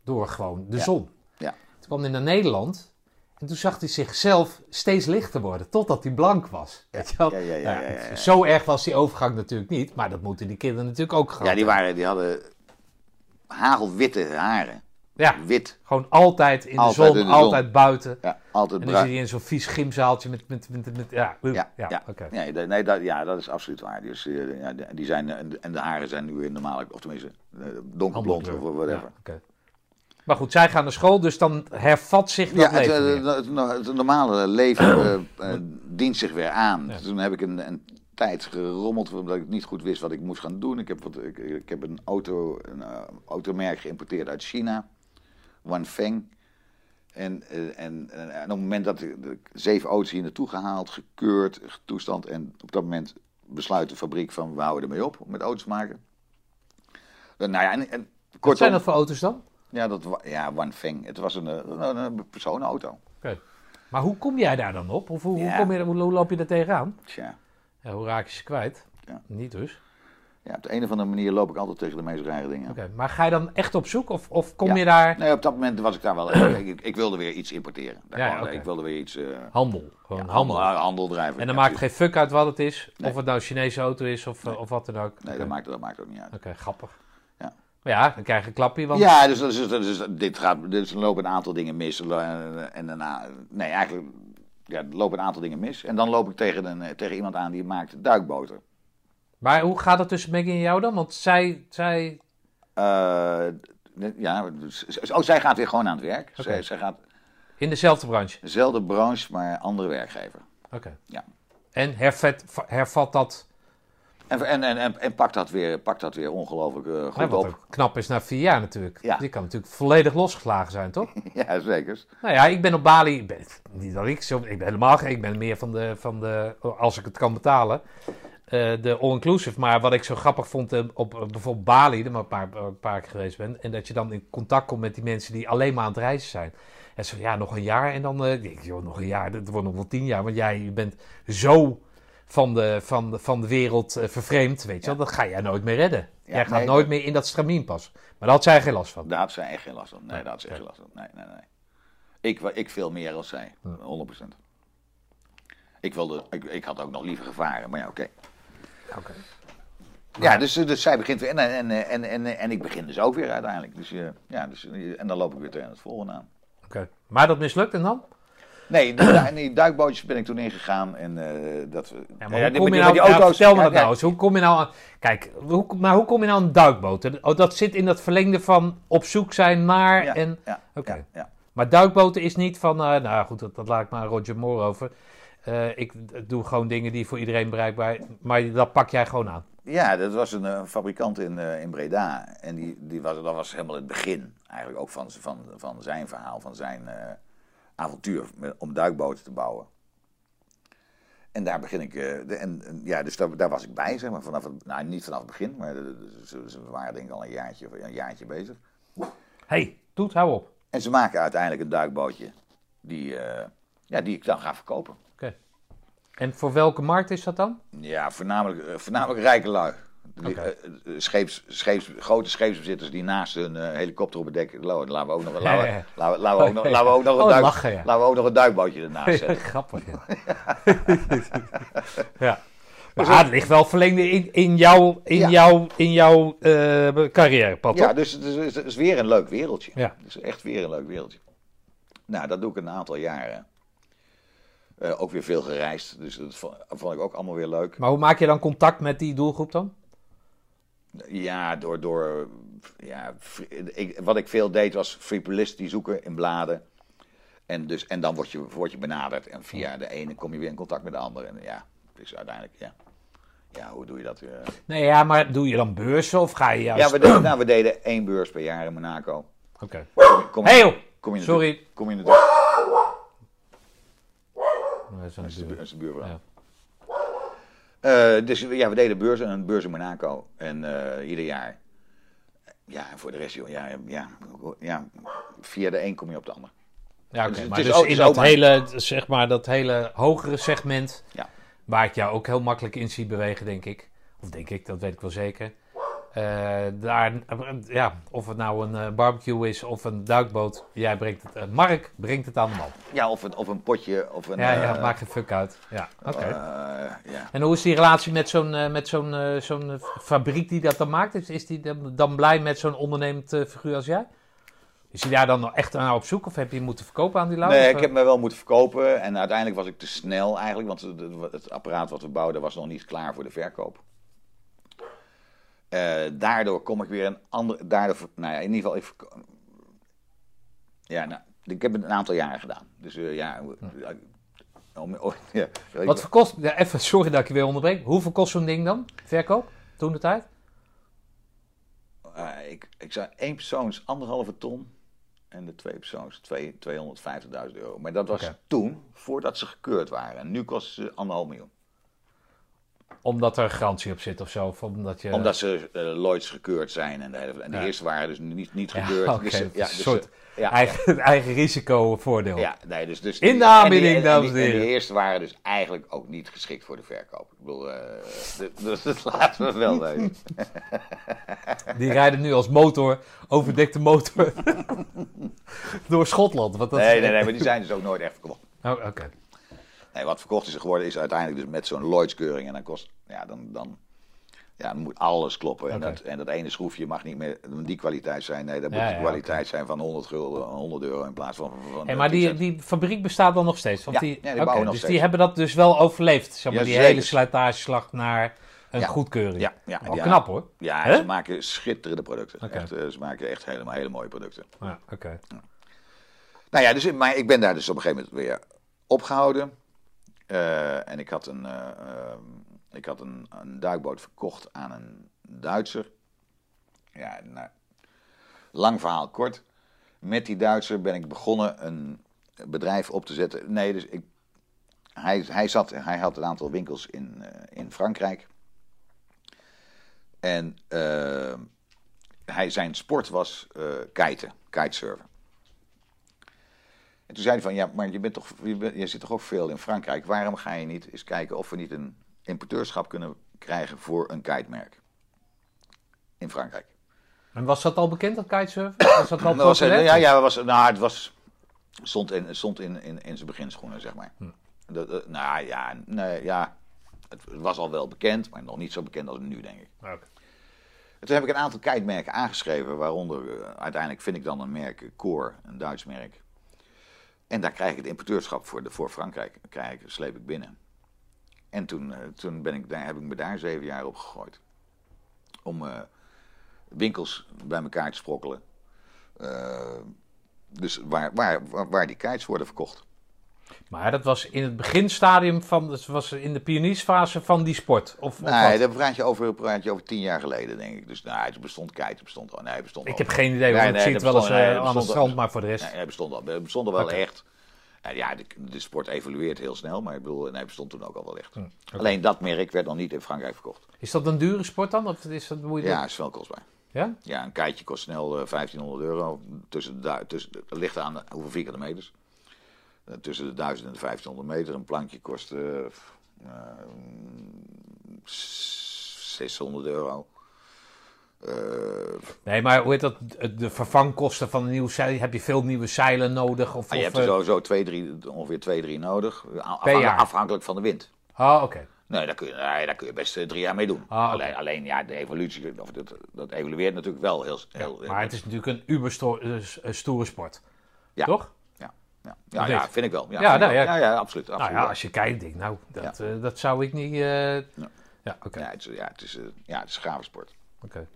Door gewoon de Ja. zon. Ja. Toen kwam hij naar Nederland. En toen zag hij zichzelf steeds lichter worden. Totdat hij blank was. Weet je wel? ja, ja, ja, Nou. Zo erg was die overgang natuurlijk niet. Maar dat moeten die kinderen natuurlijk ook gehad ja die, waren, die hadden hagelwitte haren. Ja, Wit. gewoon altijd in de zon, in de zon. altijd buiten. Ja, altijd En dan zit bruin. hij in zo'n vies gymzaaltje met, met, met, met, ja, uh, Ja, ja, ja. oké. Nee, dat- nee, dat, ja, dat is absoluut waar. Dus, eh, ja, die zijn, en de- en de haren zijn nu weer normaal, of tenminste eh, donkerblond of whatever. Ja. Maar goed, zij gaan naar school, dus dan hervat zich dat Ja, het, leven eh, weer. het, het- het normale leven eh, dient zich weer aan. Toen heb ik een, een tijd gerommeld omdat ik niet goed wist wat ik moest gaan doen. Ik heb, wat, ik, ik heb een, auto, een automerk geïmporteerd uit China, Wanfeng. En, eh, en, en, en op het moment dat ik zeven auto's hier naartoe gehaald, gekeurd, toestand. En op dat moment besluit de fabriek van we houden ermee op met auto's maken. Eh, nou ja, en, en Wat zijn dat voor auto's dan? ja, dat, ja, Wanfeng. Het was een, eh, een, een personenauto. Oké. Maar hoe kom jij daar dan op? Of hoe, hoe, kom je, hoe loop je er tegenaan? Tja. Ja, hoe raak je ze kwijt? Ja. Niet dus. Ja, op de een of andere manier loop ik altijd tegen de meest rare dingen. Oké, maar ga je dan echt op zoek? Of, of kom Ja. je daar Nee, op dat moment was ik daar wel. ik, ik, wilde weer iets importeren. Daar Ja, kwam-. Ik wilde weer iets. eh, handel? Gewoon ja, handel. handel, handel drijven. En dan maakt het geen fuck uit wat het is. Nee. Of het nou een Chinese auto is of, eh, of wat dan ook. Nee, dat maakt, dat maakt ook niet uit. Oké, grappig. Ja. Maar ja, dan krijg je een klapje. Want Ja, dus, dus, dus, dus dit gaat. Dus er lopen een aantal dingen mis. En, en daarna. Nee, eigenlijk. Ja, er lopen een aantal dingen mis. En dan loop ik tegen, een, tegen iemand aan die maakt duikboter. Maar hoe gaat het tussen Maggie en jou dan? Want zij, zij Eh, ja, dus- oh, zij gaat weer gewoon aan het werk. Zij, zij gaat in dezelfde branche. dezelfde branche, maar andere werkgever. Oké. Ja. En hervat, hervat dat, En, en, en, en, en pakt dat weer, pakt dat weer ongelooflijk eh, goed op. knap is na vier jaar natuurlijk. Ja. Die kan natuurlijk volledig losgeslagen zijn, toch? Ja, zeker. nou ja, ik ben op Bali, ik ben, niet dat ik zo, ik ben helemaal geen, ik ben meer van de, van de als ik het kan betalen, de all-inclusive. Maar wat ik zo grappig vond eh, op eh, bijvoorbeeld Bali, daar maar een paar, een paar keer geweest ben, en dat je dan in contact komt met die mensen die alleen maar aan het reizen zijn. En zo, ja, nog een jaar en dan, eh, ik joh, nog een jaar, dat wordt nog wel tien jaar, want jij bent zo van de, van de, van de wereld eh, vervreemd, weet je wel, dat ga jij nooit meer redden. Ja, jij gaat nee, nooit dat- meer in dat stramien pas. Maar daar had zij geen last van. Daar had zij echt geen last van. Nee, daar had oké. geen last van. Nee, nee, nee. Ik, ik veel meer dan zij. 100%. Ik, wilde, ik, ik had ook nog liever gevaren, maar ja, oké. Oké. Ja, dus, dus zij begint weer en, en, en, en, en ik begin dus ook weer uiteindelijk. Dus, eh, ja, dus, eh, en dan loop ik weer tegen het volgende aan. Oké. Maar dat mislukt en dan? Nee, in die duikbootjes ben ik toen ingegaan en eh, dat... Ja, maar ja, hoe kom je nou, die ja, vertel me dat nou eens. Hoe kom je nou aan... Kijk, hoe, maar hoe kom je nou aan een duikboot? Oh, dat zit in dat verlengde van op zoek zijn naar en... Oké. Maar duikboten is niet van... eh, nou goed, dat, dat laat ik maar Roger Moore over. Eh, ik doe gewoon dingen die voor iedereen bereikbaar... Maar dat pak jij gewoon aan. Ja, dat was een, eh, fabrikant in, eh, in Breda. En die, die was, dat was helemaal het begin eigenlijk ook van, van, van zijn verhaal, van zijn avontuur met- om duikboten te bouwen. En daar begin ik, de, en, ja, dus daar, daar was ik bij, zeg maar, vanaf het, nou niet vanaf het begin, maar ze, ze waren denk ik al een jaartje, een jaartje bezig. hey, Toet, hou op. En ze maken uiteindelijk een duikbootje die, ja, die ik dan ga verkopen. En voor welke markt is dat dan? Ja, voornamelijk, eh, voornamelijk rijke lui. Oké. eh, eh, scheeps, scheeps, grote scheepsbezitters die naast hun helikopter op het dek. Laten we ook nog, laten we, Ja, ja. laten we, laten we ook nog, laten we ook nog een duik, lachen, ja. laten we ook nog een duikbootje ernaast zetten. Grappig, ja. ja. Maar het ligt wel verlengde in, in jouw, in Ja. jouw, in jouw eh, carrièrepad, Ja, dus het is, het is- het is weer een leuk wereldje. Ja. Het is echt weer een leuk wereldje. Nou, dat doe ik een aantal jaren. Eh, ook weer veel gereisd, dus dat vond, vond ik ook allemaal weer leuk. Maar hoe maak je dan contact met die doelgroep dan? Ja, door, door ja, ik, wat ik veel deed was free publicity zoeken in bladen. En, dus, en dan word je, word je benaderd en via de ene kom je weer in contact met de andere. En ja, dus uiteindelijk, ja. Ja, hoe doe je dat? eh? Nee, ja, maar doe je dan beurzen of ga je juist... Ja, we deden, nou, we deden één beurs per jaar in Monaco. Oké. Kom, kom, Hey joh! kom je Sorry. Kom je natuurlijk... Dat is een buur. de buurvrouw. Ja. Eh, dus ja, we deden beurzen, een beurs in Monaco. En eh, ieder jaar. Ja, en voor de rest, joh, ja, ja, ja, via de een kom je op de ander. Ja, oké. Dus maar dus ook- in dat maar- hele, zeg maar, dat hele hogere segment, Ja. waar ik jou ook heel makkelijk in zie bewegen, denk ik. Of denk ik, dat weet ik wel zeker. Eh, daar, ja, of het nou een eh, barbecue is of een duikboot, jij brengt het, eh, Mark brengt het aan de man. Ja, of een, of een potje, of een... Ja, ja, maakt geen fuck uit. Ja, oké. En hoe is die relatie met zo'n met zo'n zo'n fabriek die dat dan maakt? Is, is die dan, blij met zo'n ondernemend figuur als jij? Is hij daar dan nog echt naar op zoek of heb je hem moeten verkopen aan die lui? Nee, ik heb me wel moeten verkopen. En uiteindelijk was ik te snel eigenlijk, want het, het apparaat wat we bouwden was nog niet klaar voor de verkoop. Eh, daardoor kom ik weer een ander. Daardoor, nou ja, in ieder geval. Ik, ja, nou, ik heb het een aantal jaren gedaan. Dus eh, ja. om- om- ja, Wat voor kost, ja, even, sorry dat ik je weer onderbreek. Hoeveel kost zo'n ding dan? Verkoop? Toen de tijd? Eh, ik, ik zei één persoons anderhalve ton. En de twee persoons twee- 250.000 euro. Maar dat was toen, voordat ze gekeurd waren. En nu kost ze anderhalf miljoen. Omdat er garantie op zit of zo? Of omdat je... Omdat ze eh, Lloyds gekeurd zijn. En de, hele- en de Ja. eerste waren dus niet, niet Ja, gekeurd. Dus, eh, een dus, soort eh, ja, eigen, eigen risico-voordeel. ja, nee, dus, dus In de aanbieding, dames en heren. die eerste waren dus eigenlijk ook niet geschikt voor de verkoop. Ik bedoel, de- dus dat laten we wel weten. Die rijden nu als motor, overdekte motor, door Schotland. Want dat Nee, nee, nee, maar die zijn dus ook nooit echt verkocht. Oh, Oké. Nee, wat verkocht is geworden is uiteindelijk dus met zo'n Lloyds keuring. En dan kost, ja, dan, dan, ja, dan moet alles kloppen. En, dat, en dat ene schroefje mag niet meer die kwaliteit zijn. Nee, dat moet Ja, de ja, kwaliteit zijn van 100, gulden, 100 euro in plaats van, van Hey, maar die, 10 cent. die fabriek bestaat dan nog steeds? Want Ja, die, ja, die bouwen nog dus steeds. die hebben dat dus wel overleefd. Zeg maar, die hele slijtageslag naar een goedkeuring. Ja, ja, Oh, knap hoor. Ja, ze maken schitterende producten. Oké. Echt, eh, ze maken echt helemaal hele mooie producten. Ja, oké. Nou ja, dus, maar ik ben daar dus op een gegeven moment weer opgehouden. Eh, en ik had, een, eh, ik had een, een duikboot verkocht aan een Duitser. Ja, nou, lang verhaal kort. Met die Duitser ben ik begonnen een bedrijf op te zetten. Nee, dus ik, hij, hij, zat, hij had een aantal winkels in, eh, in Frankrijk. En hij, zijn sport was kiten, kitesurfen. En toen zei hij van, ja, maar je, bent toch, je, bent- je zit toch ook veel in Frankrijk. Waarom ga je niet eens kijken of we niet een importeurschap kunnen krijgen voor een kitemerk? In Frankrijk. En was dat al bekend, dat kitesurfen? Was dat al was, populair? ja, ja, was, nou, het was, stond in, stond in, in, in zijn beginschoenen, zeg maar. Hm. Dat, dat- nou ja, nee, ja, het was al wel bekend, maar nog niet zo bekend als nu, denk ik. En toen heb ik een aantal kitemerken aangeschreven, waaronder eh, uiteindelijk vind ik dan een merk, eh, Core, een Duits merk. En daar krijg ik het importeurschap voor, de, voor Frankrijk, krijg sleep ik binnen. En toen, eh, toen ben ik, daar, heb ik me daar zeven jaar op gegooid. Om eh, winkels bij elkaar te sprokkelen. Eh, dus waar, waar, waar, waar die kites worden verkocht. Maar dat was in het beginstadium van, dat was in de pioniersfase van die sport. Of, of Nee, daar praat je over, praat je over tien jaar geleden, denk ik. Dus nou, het bestond kite, het bestond al. Nee, het bestond Ik al. heb geen idee, want Nee, ik nee, zie het dat wel eens nee, eh, dat aan het strand, maar voor de rest... Nee, hij bestond al. Het bestond wel echt. En ja, de, de sport evolueert heel snel, maar ik bedoel, hij bestond toen ook al wel echt. Hm. Alleen dat merk werd nog niet in Frankrijk verkocht. Is dat een dure sport dan? Of is dat, moet je Ja, dat- is wel kostbaar. ja? Ja, een kiteje kost snel eh, 1500 euro. Tussen tussen, het ligt aan hoeveel vierkante meters. Eh, tussen de 1000 en de 1500 meter. Een plankje kost eh, eh, 600 euro. Eh, Nee, maar hoe heet dat? De vervangkosten van een nieuw zeil. Heb je veel nieuwe zeilen nodig? Of, maar je of, hebt er eh, sowieso twee, drie, ongeveer 2, 3 nodig. Afhankelijk, van de wind. Oh, oké. Nee, daar kun je, daar kun je best eh, drie jaar mee doen. Ah, alleen, alleen, ja, de evolutie, of dat, dat evolueert natuurlijk wel heel... heel Maar het is natuurlijk een uber sto- eh, s- eh, stoere sport. Ja. Toch? Ja, ja, ja, vind ik wel. Ja, Ja, nou, wel. ja. absoluut. absoluut Nou wel. als je kijkt, denk ik, nou, dat, eh, dat zou ik niet... eh, Ja, oké. Ja, het is, ja, het is, eh, ja, het is een gave sport. oké.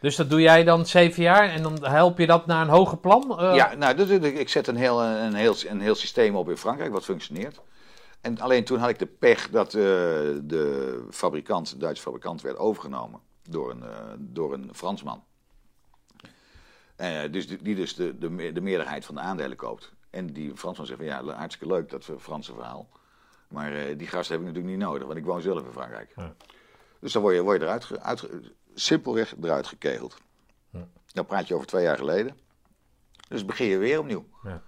Dus dat doe jij dan zeven jaar en dan help je dat naar een hoger plan? Ja, nou, dus, ik- zet een heel, een, heel, een heel systeem op in Frankrijk wat functioneert. En alleen toen had ik de pech dat de fabrikant, de Duitse fabrikant, werd overgenomen door een, door een Fransman. Dus die, die dus de, de, de meerderheid van de aandelen koopt. En die Fransman zegt van ja, hartstikke leuk dat Franse verhaal. Maar eh, die gasten heb ik natuurlijk niet nodig, want ik woon zelf in Frankrijk. Ja. Dus dan word je, word je eruit, ge- uit, simpelweg eruit gekegeld. Dan praat je over twee jaar geleden. Dus begin je weer opnieuw. Ja.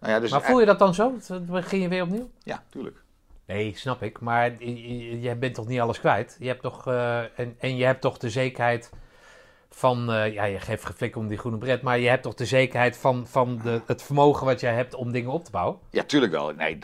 Nou ja, dus Maar voel je dat dan zo? Dan begin je weer opnieuw? Ja, tuurlijk. Nee, snap ik. Maar je- je, je bent toch niet alles kwijt? Je hebt toch, eh, en, en je hebt toch de zekerheid van... eh, ja, je geeft geflik om die groene bret. Maar je hebt toch de zekerheid van, van de, het vermogen wat jij hebt om dingen op te bouwen? Ja, tuurlijk wel. Nee,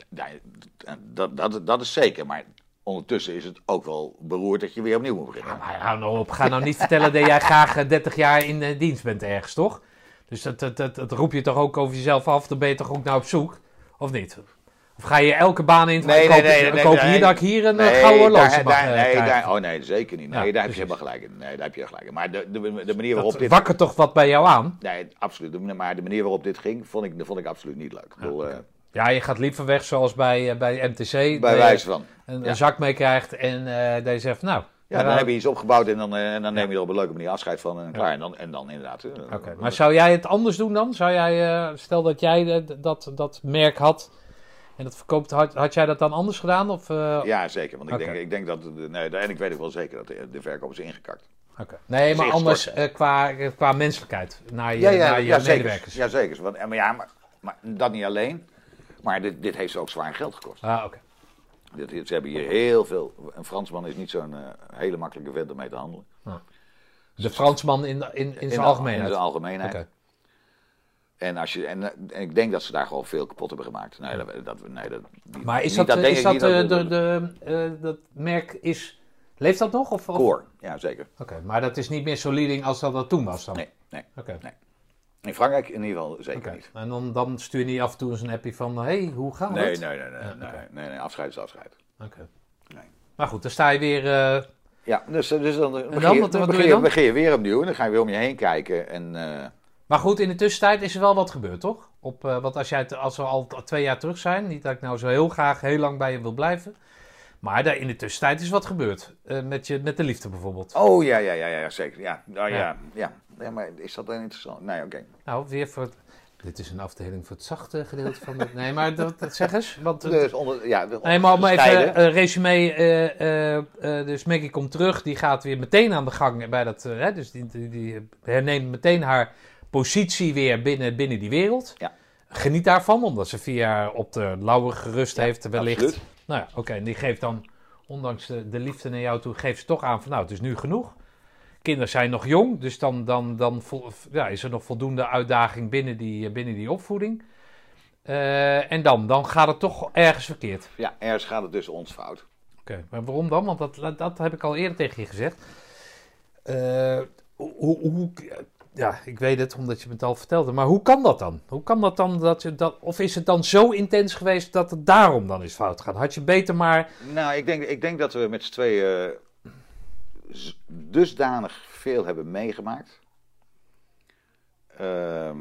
dat, dat, dat is zeker. Maar ondertussen is het ook wel beroerd dat je weer opnieuw moet beginnen. Maar hou nou op. Ga nou niet vertellen dat jij graag eh, 30 jaar in eh, dienst bent ergens, toch? Dus dat, dat, dat, dat roep je toch ook over jezelf af. Dan ben je toch ook naar op zoek? Of niet? Of ga je elke baan in? Nee, nee, koop, nee, koop nee. hier dat ik hier een eh, gouden horloge mag eh, nee, daar, oh nee, zeker niet. Nee, Ja, daar heb je helemaal gelijk in. Nee, daar heb je gelijk in. Maar de, de, de manier waarop Dat dit... wakkert toch wat bij jou aan? Nee, absoluut. Maar de manier waarop dit ging, vond ik, vond ik absoluut niet leuk. Bedoel, eh, Ja, je gaat liever weg zoals bij, bij MTC. bij wijze van. Een, ja. zak mee krijgt en dat je zegt, nou... Ja, dan heb je iets opgebouwd en dan, en dan neem je er op een leuke manier afscheid van en klaar. En dan, en dan inderdaad... Oké, maar zou jij het anders doen dan? Zou jij, stel dat jij dat, dat merk had en dat verkoopt, had, had jij dat dan anders gedaan? Of, eh, Ja, zeker. Want ik, denk, ik denk dat... Nee, en ik weet ook wel zeker dat de, de verkoop is ingekakt. Oké. Nee, maar anders eh, qua, qua menselijkheid naar je, naar je zeker. medewerkers. Ja, zeker. Want, maar, ja, maar, maar dat niet alleen. Maar dit, dit heeft ze ook zwaar geld gekost. Ah, oké. Dit, dit- ze hebben hier heel veel... Een Fransman is niet zo'n eh, hele makkelijke vent om mee te handelen. De Fransman in, in, in, In zijn de- algemeenheid. In zijn algemeenheid. En, als je, en, eh, en ik denk dat ze daar gewoon veel kapot hebben gemaakt. Nee, dat, dat, nee, dat, die- Maar is dat, is dat, eh, de, de, eh, dat merk is... Leeft dat nog? Of, of- Core, ja zeker. Oké, maar dat is niet meer zo leading als dat, dat toen was dan? Nee, nee. Oké. In Frankrijk in ieder geval zeker niet. En dan, dan stuur je niet af en toe eens een appje van... hey, hoe gaat Nee, het? nee, nee, nee, Ja, nee, nee, nee, afscheid is afscheid. Oké. Nee. Maar goed, dan sta je weer... Ja, dus, dus dan, begin, dan? je, begin, dan? begin je weer opnieuw en dan ga je weer om je heen kijken. En, Maar goed, in de tussentijd is er wel wat gebeurd, toch? Op, eh, want als, jij, het- als we al twee jaar terug zijn, niet dat ik nou zo heel graag heel lang bij je wil blijven. Maar daar in de tussentijd is wat gebeurd. Eh, met, je, met de liefde bijvoorbeeld. oh ja, ja, ja, ja, zeker. Ja, nou, Ja. ja. ja, ja. maar is dat dan interessant? Nee, oké. Nou, weer voor het... Dit is een afdeling voor het zachte gedeelte van de... Nee, maar dat, dat zeg eens. Want, het- Dus onder, ja, Nee, maar om even een resume. eh, eh, eh, dus Maggie komt terug. Die gaat weer meteen aan de gang bij dat. hè, dus die, die, die herneemt meteen haar positie weer binnen, binnen die wereld. Ja. Geniet daarvan, omdat ze vier jaar op de lauwe gerust heeft. Wellicht. absoluut. Nou ja, oké. en die geeft dan, ondanks de, de liefde naar jou toe, geeft ze toch aan van nou, het is nu genoeg. Kinderen zijn nog jong, dus dan, dan, dan vol- ja, is er nog voldoende uitdaging binnen die, eh, binnen die opvoeding. Eh, en dan, dan gaat het toch ergens verkeerd. Ja, ergens gaat het dus ons fout. Oké, maar waarom dan? Want dat, dat heb ik al eerder tegen je gezegd. Eh, hoe, hoe, ja, ik weet het, omdat je me het al vertelde. Maar hoe kan dat dan? Hoe kan dat dan? Dat je dat, of is het dan zo intens geweest dat het daarom dan is fout gaan? Had je beter maar... Nou, ik denk, ik denk dat we met z'n tweeën eh, dusdanig veel hebben meegemaakt. Ehm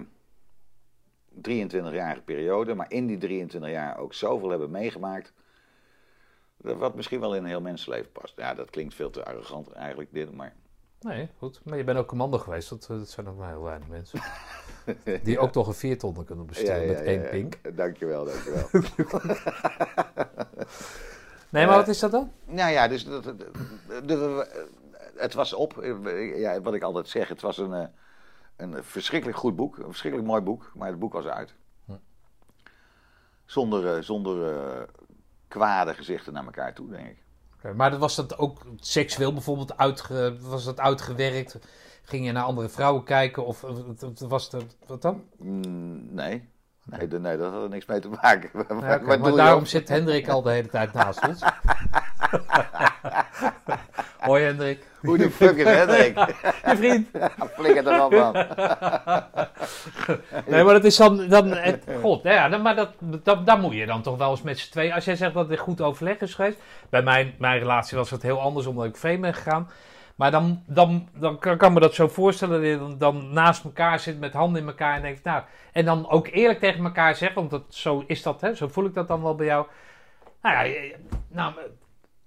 23-jarige periode, maar in die 23 jaar ook zoveel hebben meegemaakt. Wat misschien wel in een heel mensenleven past. Ja, dat klinkt veel te arrogant eigenlijk, dit, maar. Nee, goed. Maar je bent ook commando geweest. Dat, dat zijn nog maar heel weinig mensen. Die ook toch een viertonner kunnen besturen met één pink. Dankjewel, dankjewel. Nee, maar Eh, wat is dat dan? Nou ja, dus dat, het was op. Ja, wat ik altijd zeg, het was een, eh, een verschrikkelijk goed boek. Een verschrikkelijk mooi boek, maar het boek was uit. Hm. Zonder, eh, zonder eh, kwade gezichten naar elkaar toe, denk ik. Maar was dat ook seksueel bijvoorbeeld uitge, was dat uitgewerkt? Ging je naar andere vrouwen kijken? Of eh, was dat, wat dan? Mm, nee. Nee, nee, dat had er niks mee te maken. Ja, maar daarom zit Hendrik al de hele tijd naast ons. Hoi Hendrik. Hoe de fuck is Hendrik? Je vriend. Flikker er op, man. Nee, maar dat is dan... dan het, God, ja, dan, maar dat, dat, daar moet je dan toch wel eens met z'n twee... Als jij zegt dat het goed overleg is geweest... Bij mijn, mijn relatie was het heel anders omdat ik vreemd ben gegaan. Maar dan, dan, dan kan, kan me dat zo voorstellen dat je dan, dan naast elkaar zit met handen in elkaar en denkt... Nou, en dan ook eerlijk tegen elkaar zegt, want dat, zo is dat, hè, zo voel ik dat dan wel bij jou. Nou ja, nou,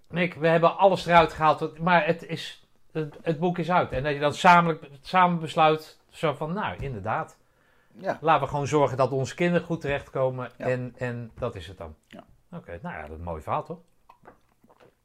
Nick, we hebben alles eruit gehaald, maar het, is, het, het boek is uit. En dat je dan samen, samen besluit, zo van, nou, inderdaad. Ja. Laten we gewoon zorgen dat onze kinderen goed terechtkomen. Ja. En, en dat is het dan. Ja. Oké, nou ja, dat is een mooi verhaal, toch?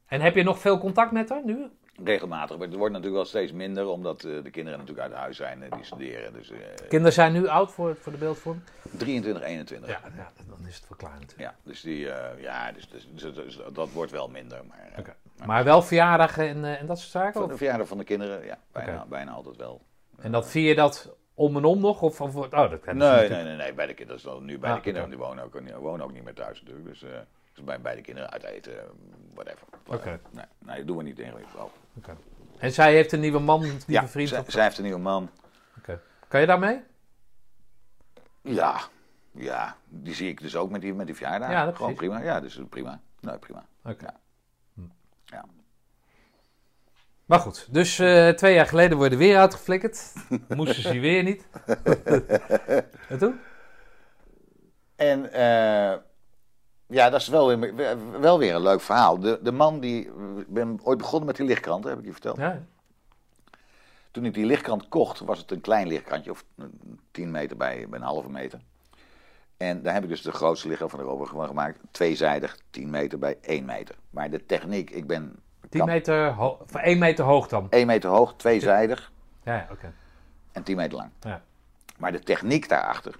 En heb je nog veel contact met haar nu? Regelmatig. Maar het wordt natuurlijk wel steeds minder, omdat eh, de kinderen natuurlijk uit huis zijn en die studeren. Dus eh, Kinderen zijn nu oud voor, voor de beeldvorm? 23, 21. Ja, ja, dan is het wel klaar natuurlijk. Ja, dus, die, eh, ja, dus, dus, dus- dus dat wordt wel minder. Maar, Oké. Maar wel verjaardagen en, eh, en dat soort zaken? Of? de verjaardag van de kinderen, ja, bijna, bijna altijd wel. En dat vier je dat om en om nog? Of, of, oh, dat ze Nee, natuurlijk- nee, nee, nee, bij de kinderen. Dat is nu bij Ah, de kinderen, die wonen ook, die wonen ook niet meer thuis natuurlijk. Dus, eh, dus bij, bij de kinderen uit eten, eh, whatever. Oké. Nee, nee, dat doen we niet ingewikkeld. Oké. En zij heeft een nieuwe man, een nieuwe Ja, vriend? zij, of- zij heeft een nieuwe man. Oké. Kan je daarmee? Ja, ja, die zie ik dus ook met die, met die verjaardag. Ja, dat Gewoon precies. prima. Ja, dus prima. Nee, prima. Oké. Ja. Maar goed, dus eh, twee jaar geleden worden weer uitgeflikkerd. Moesten ze weer niet. en toen? En eh, ja, dat is wel weer, wel weer een leuk verhaal. De, de man die. Ik ben ooit begonnen met die lichtkrant, heb ik je verteld. Ja. Toen ik die lichtkrant kocht, was het een klein lichtkrantje, of een 10 meter bij, bij een halve meter. En daar heb ik dus de grootste lichtkrant van Europa van gemaakt. Tweezijdig, 10 meter bij 1 meter. Maar de techniek, ik ben 10 meter, ho- van 1 meter hoog dan. 1 meter hoog, tweezijdig Ja, ja, oké. en 10 meter lang. Ja. Maar de techniek daarachter.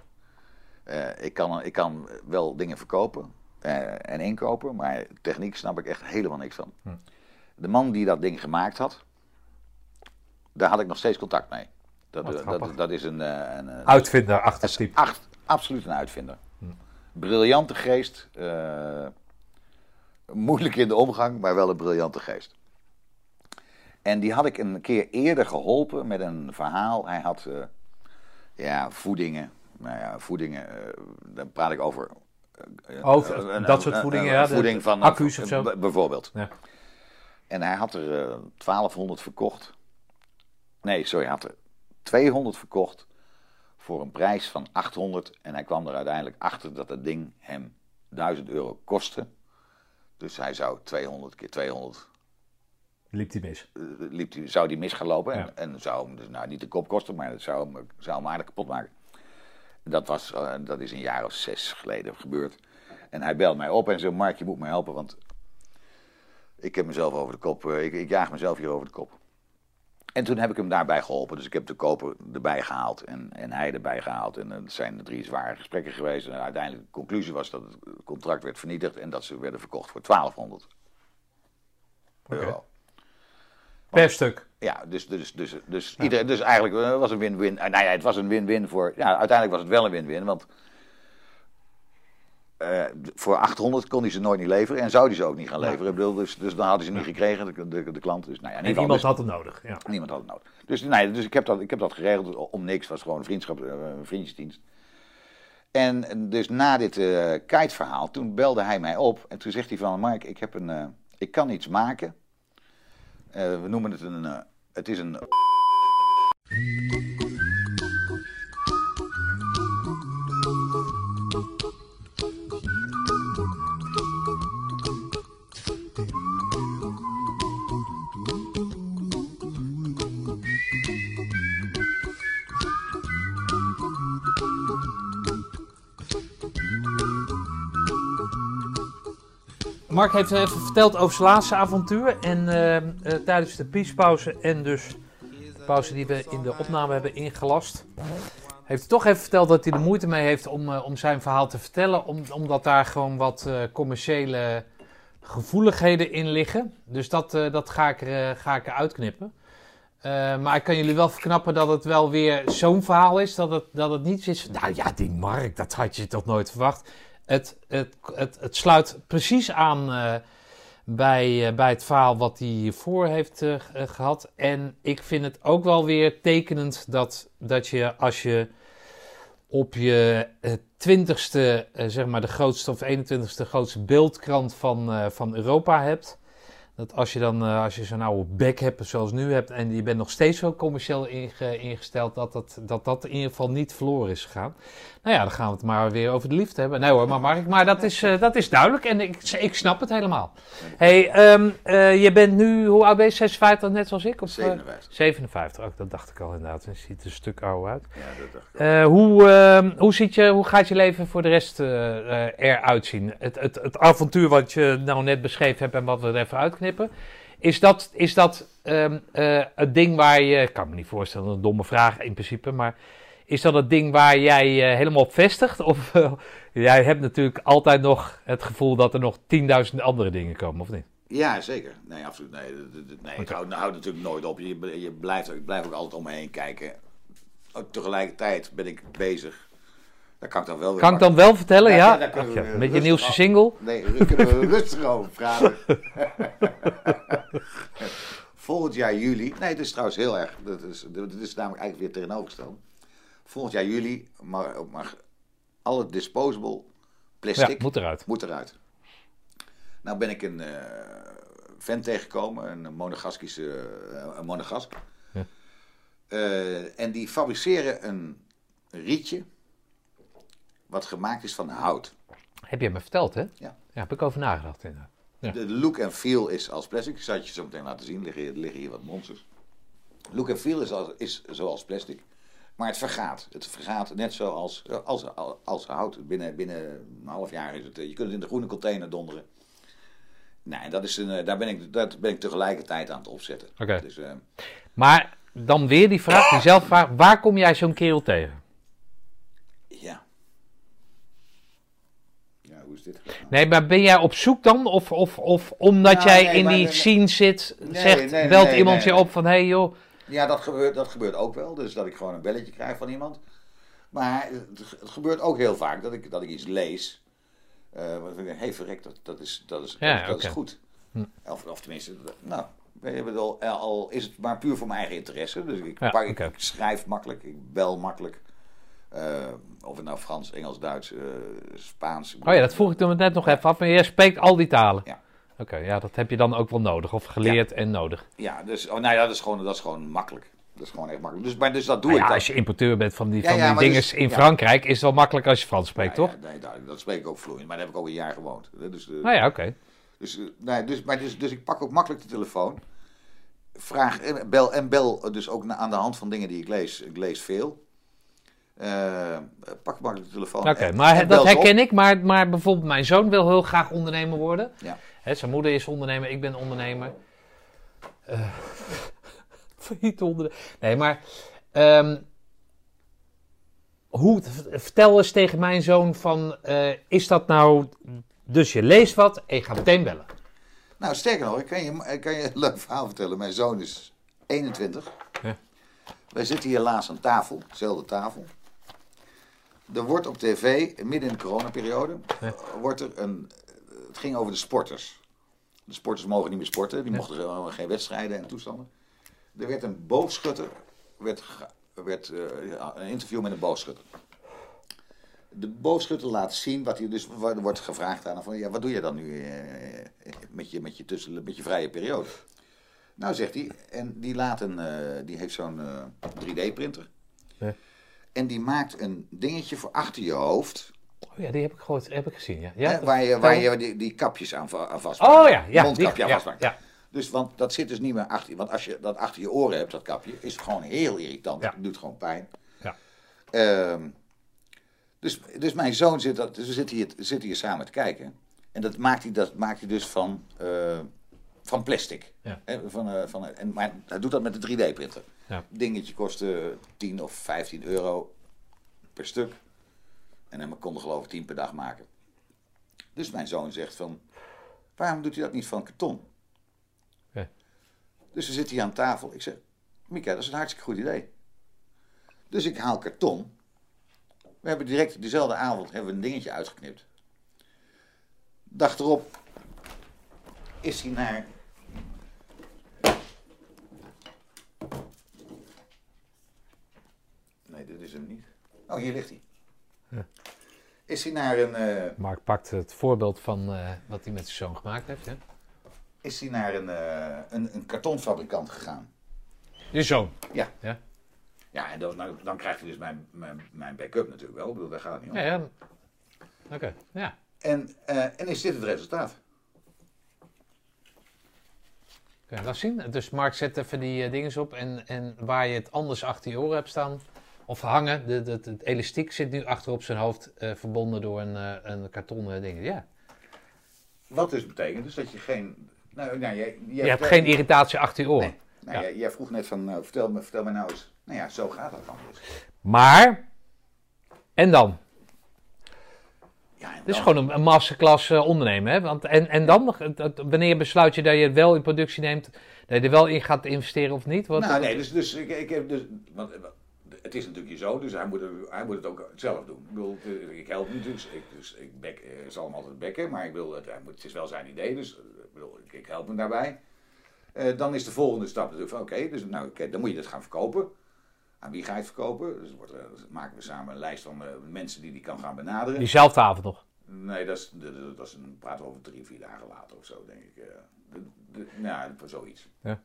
eh, ik, kan, ik kan wel dingen verkopen eh, en inkopen, maar techniek snap ik echt helemaal niks van. Hm. De man die dat ding gemaakt had, daar had ik nog steeds contact mee. Dat, eh, dat, dat is een, een, een Uitvinder achter het type. acht, absoluut een uitvinder. Briljante geest, moeilijk in de omgang, maar wel een briljante geest. En die had ik een keer eerder geholpen met een verhaal. Hij had eh, ja, voedingen. Nou ja, voedingen, eh, dan praat ik over. eh, Over een- dat soort voedingen, een ja, de- voeding van accu's of zo. Bijvoorbeeld. Ja. En hij had er eh 1200 verkocht. Nee, sorry, hij had er 200 verkocht voor een prijs van 800. En hij kwam er uiteindelijk achter dat het ding hem 1000 euro kostte. Dus hij zou 200 keer 200 Liep die mis. eh, liep die, zou die mis gaan lopen. Ja. En, en zou hem dus nou, niet de kop kosten, maar het zou hem, zou hem aardig kapot maken. Dat, was, eh, dat is een jaar of zes geleden gebeurd. En hij belt mij op en zegt: Mark, je moet me helpen, want ik heb mezelf over de kop. eh, ik, ik jaag mezelf hier over de kop. En toen heb ik hem daarbij geholpen. Dus ik heb de koper erbij gehaald en, en hij erbij gehaald. En het zijn drie zware gesprekken geweest. En uiteindelijk de conclusie was dat het contract werd vernietigd en dat ze werden verkocht voor 1200 euro. Per stuk. Ja, dus, dus, dus, dus, iedereen, dus eigenlijk eh, was een win-win. Eh, Nou ja, het was een win-win voor. Ja, uiteindelijk was het wel een win-win. Want eh, voor 800 kon hij ze nooit niet leveren. En zou hij ze ook niet gaan leveren. Ik bedoel, dus, dus dan hadden ze niet gekregen, de, de, de klant. Dus, nou ja, En ieder iemand geval, had het nodig. Ja. niemand had het nodig. Dus, nee, dus ik, heb dat, ik heb dat geregeld om niks. Het was gewoon een vriendschap, eh, een vriendjesdienst. En dus na dit eh kiteverhaal, toen belde hij mij op. En toen zegt hij van, Mark, ik, heb een, ik kan iets maken. We noemen het een... het is een Mark heeft even verteld over zijn laatste avontuur. En eh, eh, tijdens de piespauze en dus de pauze die we in de opname hebben ingelast. Heeft hij toch even verteld dat hij er moeite mee heeft om, eh, om zijn verhaal te vertellen. Om, omdat daar gewoon wat eh, commerciële gevoeligheden in liggen. Dus dat, eh, dat ga, ik er, eh, ga ik eruit knippen. Eh, maar ik kan jullie wel verknappen dat het wel weer zo'n verhaal is. Dat het, dat het niet is. Nou ja, die Mark, dat had je toch nooit verwacht. Het, het, het, sluit precies aan, eh, bij, eh, bij het verhaal wat hij hiervoor heeft eh, eh, gehad. En ik vind het ook wel weer tekenend dat, dat je als je op je twintigste, zeg maar de grootste of 21ste grootste beeldkrant van, van Europa hebt. Dat als je dan, als je zo'n oude bek hebt zoals nu hebt en je bent nog steeds zo commercieel inge- ingesteld, dat dat, dat dat in ieder geval niet verloren is gegaan. Nou ja, dan gaan we het maar weer over de liefde hebben. Nee hoor, maar Mark, maar dat is, eh, dat is duidelijk en ik, ik snap het helemaal. hey, ehm, eh, je bent nu, hoe oud ben je? 56, net zoals ik? Of, eh, 57. 57, ook dat dacht ik al inderdaad. Je ziet er een stuk ouder uit. Ja, dat dacht ik. Hoe, ehm, hoe, ziet je, hoe gaat je leven voor de rest eruit zien? Het, het, het avontuur wat je nou net beschreven hebt en wat we er even uitknippen. Is dat, is dat ehm, het ding waar je... Ik kan me niet voorstellen, een domme vraag in principe. Maar is dat het ding waar jij eh, helemaal op vestigt? Of eh, jij hebt natuurlijk altijd nog het gevoel dat er nog 10.000 andere dingen komen, of niet? Ja, zeker. Nee, absoluut. Nee, nee ik Oké. hou, hou natuurlijk nooit op. Je, je blijft, ik blijf ook altijd om me heen kijken. Ook tegelijkertijd ben ik bezig. Dat kan ik dan wel weer Kan ik dan wel vertellen, Ja, ja? Ach met je nieuwste single? Nee, daar kunnen we rustig over praten. Volgend jaar juli. Nee, het is trouwens heel erg. Dat is, dat is namelijk eigenlijk weer tegenovergesteld. Volgend jaar juli mag, mag alle disposable Ja, plastic moet eruit. moet eruit. Nou ben ik een eh vent tegengekomen, een monegaskische eh, een. Ja. Eh, en die fabriceren een rietje wat gemaakt is van hout. Heb je me verteld, hè? Ja. Ja, heb ik over nagedacht inderdaad. Ja. De look en feel is als plastic. Ik zal het je zo meteen laten zien. Er liggen, er liggen hier wat monsters. Look en feel is, als, is zoals plastic. Maar het vergaat. Het vergaat net zoals als, als, als hout. Binnen, binnen een half jaar is het. eh, Je kunt het in de groene container donderen. Nou, en dat is een, eh, daar ben ik, dat ben ik tegelijkertijd aan het opzetten. Oké. Dus, eh, Maar dan weer die vraag, diezelfde vraag. Waar kom jij zo'n kerel tegen? ja. Ja, hoe is dit? Nee, maar ben jij op zoek dan? Of, of, of omdat Nou, jij nee, in die nee, scene zit, zegt, nee, belt iemand je op van... Hé hey joh, Ja, dat gebeurt, dat gebeurt ook wel. Dus dat ik gewoon een belletje krijg van iemand. Maar het, het gebeurt ook heel vaak dat ik, dat ik iets lees. eh wat ik denk, hé verrek, dat, dat, is, dat, is, Ja, dat, is goed. Hm. Of, of tenminste, nou, ik bedoel, al is het maar puur voor mijn eigen interesse. Dus ik, Ja, pak, ik schrijf makkelijk, ik bel makkelijk. Eh, of het nou Frans, Engels, Duits, eh, Spaans. Oh ja, dat vroeg ik toen net nog even af. Maar jij spreekt al die talen? Ja. Oké, ja, dat heb je dan ook wel nodig. Of geleerd en nodig. Ja, dus, oh, nou ja, dat is gewoon, dat is gewoon makkelijk. Dat is gewoon echt makkelijk. Dus, maar dus dat doe Nou ik ja, als je importeur bent van die, van die dingen dus- in. Frankrijk, is het wel makkelijk als je Frans spreekt, toch? Nee, duidelijk. dat spreek ik ook vloeiend. Maar daar heb ik ook een jaar gewoond. Dus, eh, Nou ja, oké. dus, eh, nee, dus, maar dus, dus ik pak ook makkelijk de telefoon. Vraag, en bel, en bel dus ook aan de hand van dingen die ik lees. Ik lees veel. Eh, pak makkelijk de telefoon. Oké, maar en dat op. herken ik. Maar, maar bijvoorbeeld mijn zoon wil heel graag ondernemer worden. Ja. Hè, zijn moeder is ondernemer, ik ben ondernemer. Eh failliet ondernemer. Nee, maar... ehm, hoe, vertel eens tegen mijn zoon van... eh, is dat nou... Dus je leest wat en je gaat meteen bellen. Nou, sterker nog, ik kan je, ik kan je een leuk verhaal vertellen. Mijn zoon is 21. Ja. Wij zitten hier laatst aan tafel, dezelfde tafel. Er wordt op tv, midden in de coronaperiode, Ja. wordt er een... Het ging over de sporters. De sporters mogen niet meer sporten. Die mochten helemaal geen wedstrijden en toestanden. Er werd een boogschutter, werd, werd eh, een interview met een boogschutter. De boogschutter laat zien wat hij dus wordt gevraagd aan hem van ja, wat doe je dan nu eh, met, je, met, je tussen, met je vrije periode? Nou zegt hij, en die laat een, eh, die heeft zo'n eh, 3D-printer. Ja. En die maakt een dingetje voor achter je hoofd. Oh ja, die heb ik, gehoord, heb ik gezien, ja. ja hè, waar je, waar je die, die kapjes aan, aan vastmaakt. Oh ja, ja. Mondkapje die- aan vastmaakt. ja. Dus, want dat zit dus niet meer achter je. Want als je dat achter je oren hebt, dat kapje, is het gewoon heel irritant. Het doet gewoon pijn. Ja. Ehm, dus, dus mijn zoon zit, dat, dus we zitten hier, zitten hier samen te kijken. En dat maakt hij, dat maakt hij dus van, eh, van plastic. Ja. Van, eh, van, en, maar hij doet dat met een 3D-printer. Ja. Dingetje kostte 10 of 15 euro per stuk. En hij kon er geloof ik 10 per dag maken. Dus mijn zoon zegt van, waarom doet hij dat niet van karton? Ja. Dus we zitten hier aan tafel. Ik zeg, Mika, dat is een hartstikke goed idee. Dus ik haal karton. We hebben direct dezelfde avond hebben we een dingetje uitgeknipt. Dag erop is hij naar. Nee, dit is hem niet. Oh, hier ligt hij. Ja. Is hij naar een. eh, Mark pakt het voorbeeld van eh, wat hij met zijn zoon gemaakt heeft. Hè? is hij naar een, eh, een, een kartonfabrikant gegaan. Je zoon. Ja. Ja. Ja, en dan, nou, dan krijgt hij dus mijn, mijn, mijn backup natuurlijk wel. Ik bedoel, daar gaat het niet om. Ja, ja. Oké, ja. En, en is dit het resultaat? Kun je dat zien? Dus Mark zet even die dingen op en, en waar je het anders achter je oren hebt staan of hangen, de, de, het elastiek zit nu achter op zijn hoofd eh, verbonden door een, eh, een kartonnen ding. Ja. Wat dus betekent dus dat je geen... Nou, nou, jij, Je hebt geen irritatie achter je oren. Nee. Nou, Ja. jij, jij vroeg net van, nou, vertel, me, vertel me nou eens. Nou ja, zo gaat dat dan dus. Maar, en dan? Ja, en Het is gewoon een, een masterclass eh, ondernemen. Hè? Want, en, en dan, nog, wanneer besluit je dat je het wel in productie neemt, dat je er wel in gaat investeren of niet? Wat, Nou, nee, dus, dus ik, ik heb dus... Want, eh, het is natuurlijk zo, dus hij moet, het, hij moet het ook zelf doen. Ik bedoel, ik help niet, dus ik, dus ik back, eh, zal hem altijd bekken, maar ik wil, het, hij moet, het is wel zijn idee, dus eh, ik, bedoel, ik, help hem daarbij. Eh, dan is de volgende stap natuurlijk van, oké, dus nou, dan moet je dat gaan verkopen. Aan wie ga je het verkopen? Dus wordt, dus maken we samen een lijst van mensen die die kan gaan benaderen. Diezelfde avond nog. Nee, dat is, dat is- dat is een, praten we over drie, vier dagen later of zo, denk ik. eh. De, de, nou, zoiets. Ja.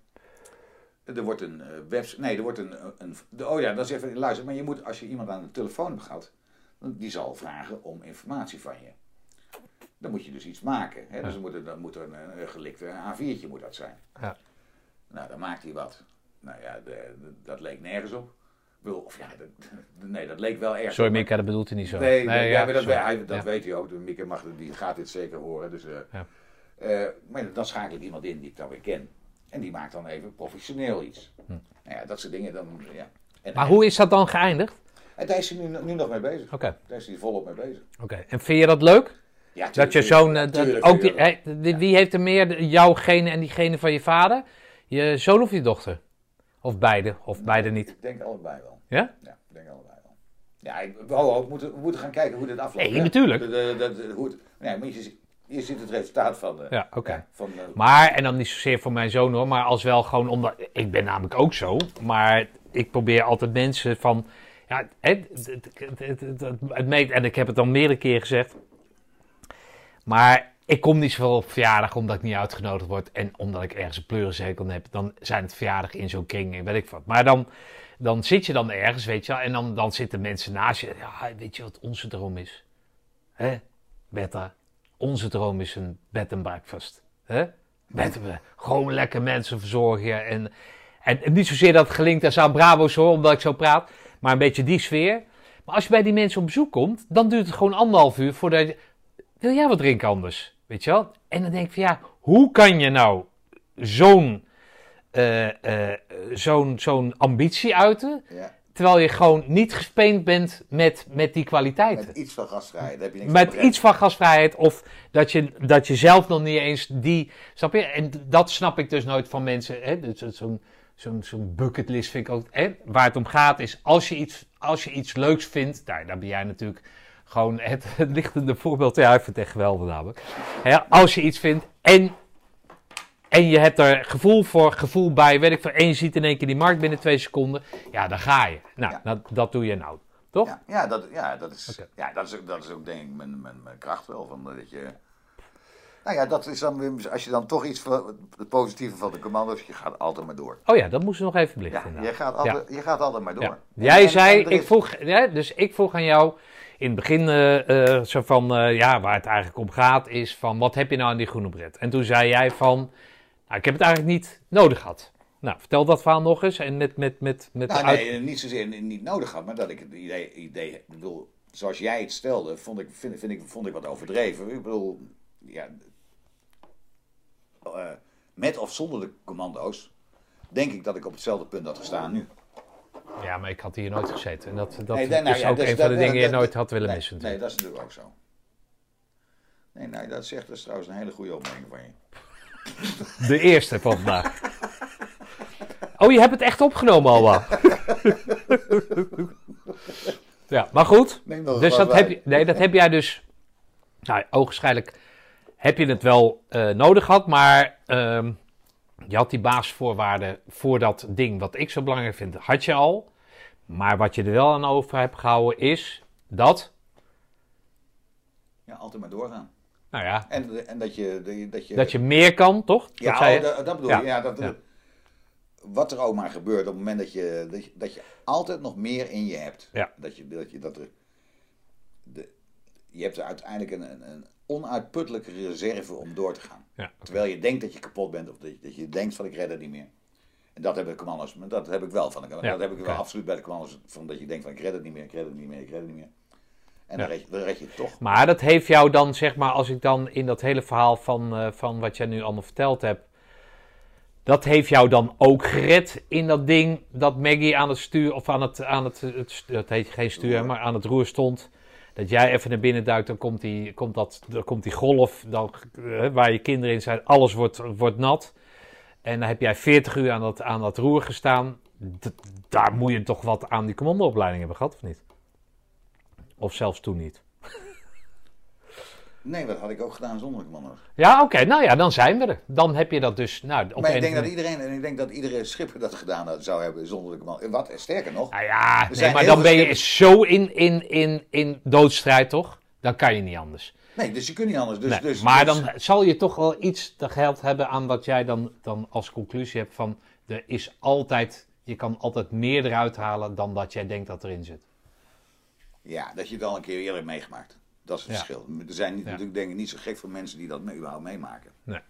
Er wordt een eh, website. Nee, er wordt een. een de, oh ja, dat is even. Luister, maar je moet, als je iemand aan de telefoon hebt gehad, die zal vragen om informatie van je. Dan moet je dus iets maken. Hè? Dus dan moet er, dan moet er een, een gelikte A4'tje moet dat zijn. Ja. Nou, dan maakt hij wat. Nou ja, de, de- dat leek nergens op. Of ja, dat- nee, dat leek wel erg. Sorry Mika, dat bedoelt hij niet zo. Nee, nee, ja, maar dat, hij, dat weet hij ook. Mieke mag, die gaat dit zeker horen. Dus, eh, Ja. eh, maar dan schakel ik iemand in die ik dan weer ken. En die maakt dan even professioneel iets. Nou ja, dat soort dingen dan, ja. En, Hm. Maar hoe is dat dan geëindigd? En daar is hij nu, nu nog mee bezig. Oké, Daar is hij volop mee bezig. oké. En vind je dat leuk? Ja, Dat tuurlijk je zo'n... eh, dat- tuurlijk ook vind die, Wie heeft er meer, jouw gene en diegene van je vader? Je zoon of je dochter? Of beide? Of beide niet? Ik denk allebei wel. Ja? Ja, ik denk allebei wel. Ja, ik, we, moeten, we moeten gaan kijken hoe dit afloopt. Nee, natuurlijk. De- de- hoe het, nee, maar je, je ziet het resultaat van... Ja, oké. Maar, en dan niet zozeer voor mijn zoon hoor, maar als wel gewoon omdat. Ik ben namelijk ook zo, maar ik probeer altijd mensen van. Ja, het, het, het, het, het, het- het meet, en ik heb het al meerdere keren gezegd. Maar ik kom niet zoveel op verjaardag omdat ik niet uitgenodigd word. En omdat ik ergens een pleurenzekel heb. Dan zijn het verjaardag in zo'n kring en weet ik wat. Maar dan, dan zit je dan ergens, weet je wel. En dan, dan zitten mensen naast je. Ja, weet je wat onze droom is? Hè, Betta? Onze droom is een bed and breakfast. Hè? Met we gewoon lekker mensen verzorgen. En, en, en niet zozeer dat het gelinkt is aan Bravo's hoor, omdat ik zo praat. Maar een beetje die sfeer. Maar als je bij die mensen op bezoek komt, dan duurt het gewoon anderhalf uur voordat je... Wil jij wat drinken anders? Weet je wel? En dan denk ik van ja, hoe kan je nou zo'n eh, eh, zo'n zo'n ambitie uiten, ja, terwijl je gewoon niet gespeend bent met, met die kwaliteiten? met iets van gastvrijheid. Daar heb je niks Met iets van gasvrijheid of dat je, dat je zelf nog niet eens die... Snap je? En dat snap ik dus nooit van mensen. Hè? Dus zo'n zo'n zo'n bucketlist vind ik ook... Hè? Waar het om gaat is, als je iets, als je iets leuks vindt... Nou, daar ben jij natuurlijk gewoon het, het lichtende voorbeeld. Ja, ik vind het echt geweldig namelijk. Hè? Als je iets vindt en... En je hebt er gevoel voor, gevoel bij, weet ik veel. En je ziet in één keer die markt binnen twee seconden. Ja, dan ga je. Nou, Ja. dat, dat doe je nou. Toch? Ja, ja, dat, ja, dat, is, ja dat, is, ook- dat is ook denk ik mijn, mijn, mijn kracht wel. Van, dat je, nou ja, dat is dan, als je dan toch iets van het positieve van de commando's, je gaat altijd maar door. Oh ja, dat moesten we nog even Ja, belichten. je inderdaad. gaat altijd, je gaat altijd maar door. Ja. Jij en- zei, en ik is- vroeg, ja, dus ik vroeg aan jou in het begin eh, eh, zo van, eh, ja, waar het eigenlijk om gaat is van, wat heb je nou aan die groene bret? En toen zei jij van, nou, ik heb het eigenlijk niet nodig gehad. Nou, vertel dat verhaal nog eens en met, met, met, met Nou, uit- nee, niet zozeer niet nodig had, maar dat ik het idee, idee ik bedoel, zoals jij het stelde, vond ik, vind, vind ik, vond ik wat overdreven. Ik bedoel, ja, eh, met of zonder de commando's, denk ik dat ik op hetzelfde punt had gestaan nu. Ja, maar ik had hier nooit gezeten. En dat, dat Nee, nou is ja, ook dus een dat- van de dingen die je nooit had willen nee, missen. Nee, dat is natuurlijk ook zo. Nee, nee, dat zegt dat is trouwens een hele goede opmerking van je. De eerste van vandaag. Oh, je hebt het echt opgenomen al wel. ja, maar goed. Een Dus dat heb, je, nee, dat heb jij dus. Nou, ogenschijnlijk heb je het wel eh, nodig gehad, maar ehm, je had die basisvoorwaarden voor dat ding wat ik zo belangrijk vind, had je al. Maar wat je er wel aan over hebt gehouden is dat, Ja, altijd maar doorgaan. Nou ja, En, en dat je... Dat je, dat je meer kan, toch? ja, dat zei je? oh, dat, dat bedoel Ja. je. Ja, dat, Ja. Wat er ook maar gebeurt op het moment dat je, dat je, dat je altijd nog meer in je hebt. Ja. Dat je, dat je, dat er, de, je hebt er uiteindelijk een, een, een onuitputtelijke reserve om door te gaan. Ja, Terwijl je denkt dat je kapot bent of dat je, dat je denkt van ik red het niet meer. En dat hebben de commando's, maar dat heb ik wel van. Dat heb ik wel absoluut bij de commando's. Van dat je denkt van ik red het niet meer, ik red het niet meer, ik red het niet meer. En dan, red je, dan red je het toch. Maar dat heeft jou dan, zeg maar, als ik dan in dat hele verhaal van, eh, van wat jij nu allemaal verteld hebt. Dat heeft jou dan ook gered in dat ding dat Maggie aan het stuur, of aan het, aan het, het dat heet geen stuur, Roer. maar aan het roer stond. Dat jij even naar binnen duikt, dan komt die, komt dat, dan komt die golf, dan, eh, waar je kinderen in zijn, alles wordt, wordt nat. En dan heb jij 40 uur aan dat, aan dat roer gestaan. D- daar moet je toch wat aan die commandoopleiding hebben gehad, of niet? Of zelfs toen niet? Nee, dat had ik ook gedaan zonder commando's. Ja, oké. Nou ja, dan zijn we er. Dan heb je dat dus. Nou, op Maar ik denk dat iedereen, en ik denk dat iedere schipper dat gedaan had- zou hebben zonder de commando. Wat sterker nog, Nou ja, nee, maar dan ben je zo in, in, in, in doodstrijd, toch? Dan kan je niet anders. nee, dus je kunt niet anders. Dus, Nee, dus, maar dus- dan zal je toch wel iets te geld hebben aan wat jij dan, dan als conclusie hebt van... Er is altijd, je kan altijd meer eruit halen dan dat jij denkt dat erin zit. Ja, dat je het al een keer eerder hebt meegemaakt. Dat is het Ja. verschil. Er zijn niet, Ja. natuurlijk denk ik niet zo gek veel mensen die dat mee, überhaupt meemaken. Nee.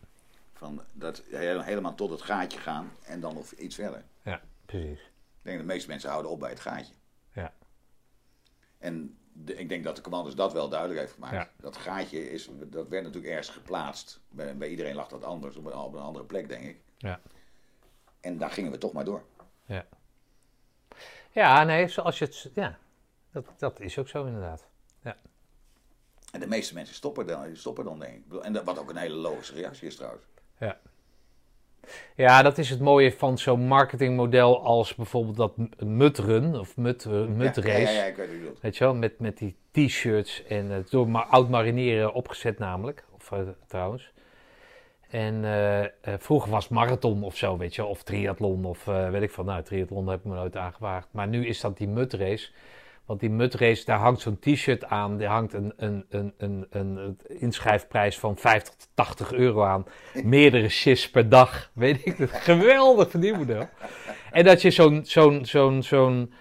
Van dat he- helemaal tot het gaatje gaan en dan nog iets verder. Ja, precies. Ik denk dat de meeste mensen houden op bij het gaatje. Ja. En de- ik denk dat de commanders dat wel duidelijk heeft gemaakt. Ja. Dat gaatje is, dat werd natuurlijk ergens geplaatst. Bij, bij iedereen lag dat anders, op een, op een andere plek denk ik. Ja. En daar gingen we toch maar door. Ja, ja nee, zoals je het... Ja, dat, dat is ook zo inderdaad. En de meeste mensen stoppen dan, stoppen dan denk ik. En dat, wat ook een hele logische reactie is trouwens. Ja. Ja, dat is het mooie van zo'n marketingmodel als bijvoorbeeld dat Mutrun of Mut, Mutrace. Ja, ja, ja, ik weet bedoelt. Weet je wel, met, met die t-shirts en het door ma- oud marineren opgezet namelijk. Of eh, trouwens. En eh, eh, vroeger was marathon of zo, weet je of triathlon of eh, weet ik van. Nou, triathlon heb ik me nooit aangewaagd. Maar nu is dat die mutrace. Want die mutrace, daar hangt zo'n t-shirt aan. Er hangt een, een, een, een, een inschrijfprijs van 50 tot 80 euro aan. Meerdere shifts per dag. Weet ik het. Geweldig verdienmodel. En dat je zo'n, zo'n, zo'n, zo'n,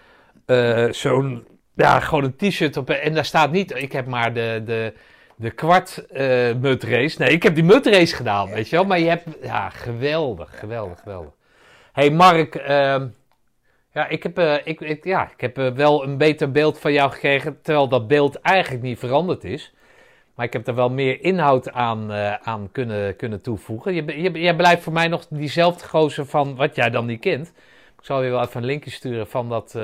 eh, zo'n, ja, gewoon een t-shirt op. En daar staat niet, ik heb maar de, de, de kwart eh mutrace. Nee, ik heb die mutrace gedaan, weet je wel. Maar je hebt, ja, geweldig, geweldig, geweldig. hey Mark, ehm, ja, ik heb, eh, ik, ik, ja, ik heb eh, wel een beter beeld van jou gekregen, terwijl dat beeld eigenlijk niet veranderd is. Maar ik heb er wel meer inhoud aan, eh, aan kunnen, kunnen toevoegen. Je, je, jij blijft voor mij nog diezelfde gozer van wat jij dan niet kent. Ik zal je wel even een linkje sturen van dat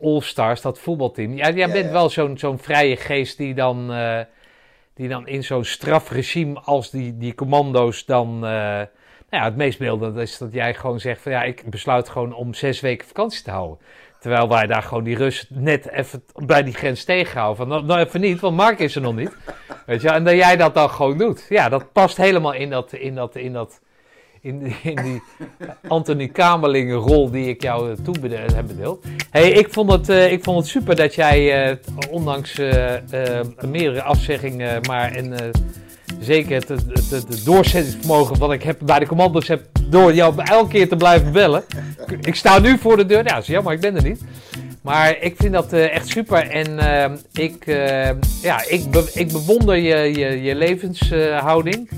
All-Stars, dat voetbalteam. Ja, jij Ja, bent ja. wel zo'n zo'n vrije geest die dan, die dan in zo'n strafregime als die, die commando's dan... eh, nou ja, het meest beeldend is dat jij gewoon zegt van ja, ik besluit gewoon om zes weken vakantie te houden. Terwijl wij daar gewoon die Rus net even bij die grens tegenhouden. Van nou, nou even niet, want Mark is er nog niet. Weet je, en dat jij dat dan gewoon doet. Ja, dat past helemaal in dat, in dat, in dat, in, die- in die Anthony Kamerlingen rol die ik jou eh, toen bede- heb bedeeld. hey, ik, vond het, eh, ik vond het super dat jij, eh, ondanks eh, eh, meerdere afzeggingen, maar en eh, zeker het, het, doorzettingsvermogen wat ik heb bij de commando's heb door jou elke keer te blijven bellen. Ik, sta nu voor de deur, ja, is jammer, ik ben er niet. Maar ik vind dat eh, echt super en eh, ik, eh, ja, ik, ik bewonder je, je, je levenshouding.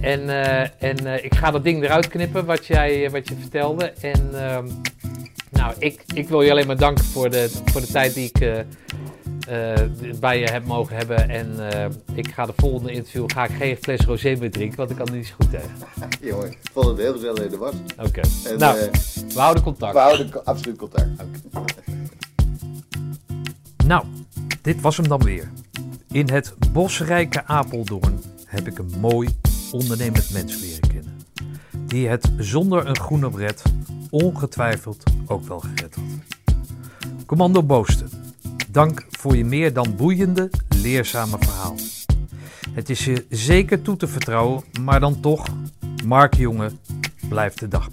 En, en ik ga dat ding eruit knippen wat, jij, wat je vertelde. En ehm, nou, ik, ik wil je alleen maar danken voor de, voor de tijd die ik bij je heb mogen hebben. En eh, ik ga de volgende interview ga ik geen fles rosé meer drinken, want ik kan er niet zo goed tegen. Jongen, ik vond het heel gezellig in de was. Oké. Nou, eh, we houden contact. we houden co- absoluut contact. Nou, dit was hem dan weer. In het bosrijke Apeldoorn heb ik een mooi ondernemend mens leren kennen. Die het zonder een groene bret ongetwijfeld ook wel gered had. Commando Boosten, dank voor je meer dan boeiende, leerzame verhaal. Het is je zeker toe te vertrouwen, maar dan toch, Mark Jonge blijft de dag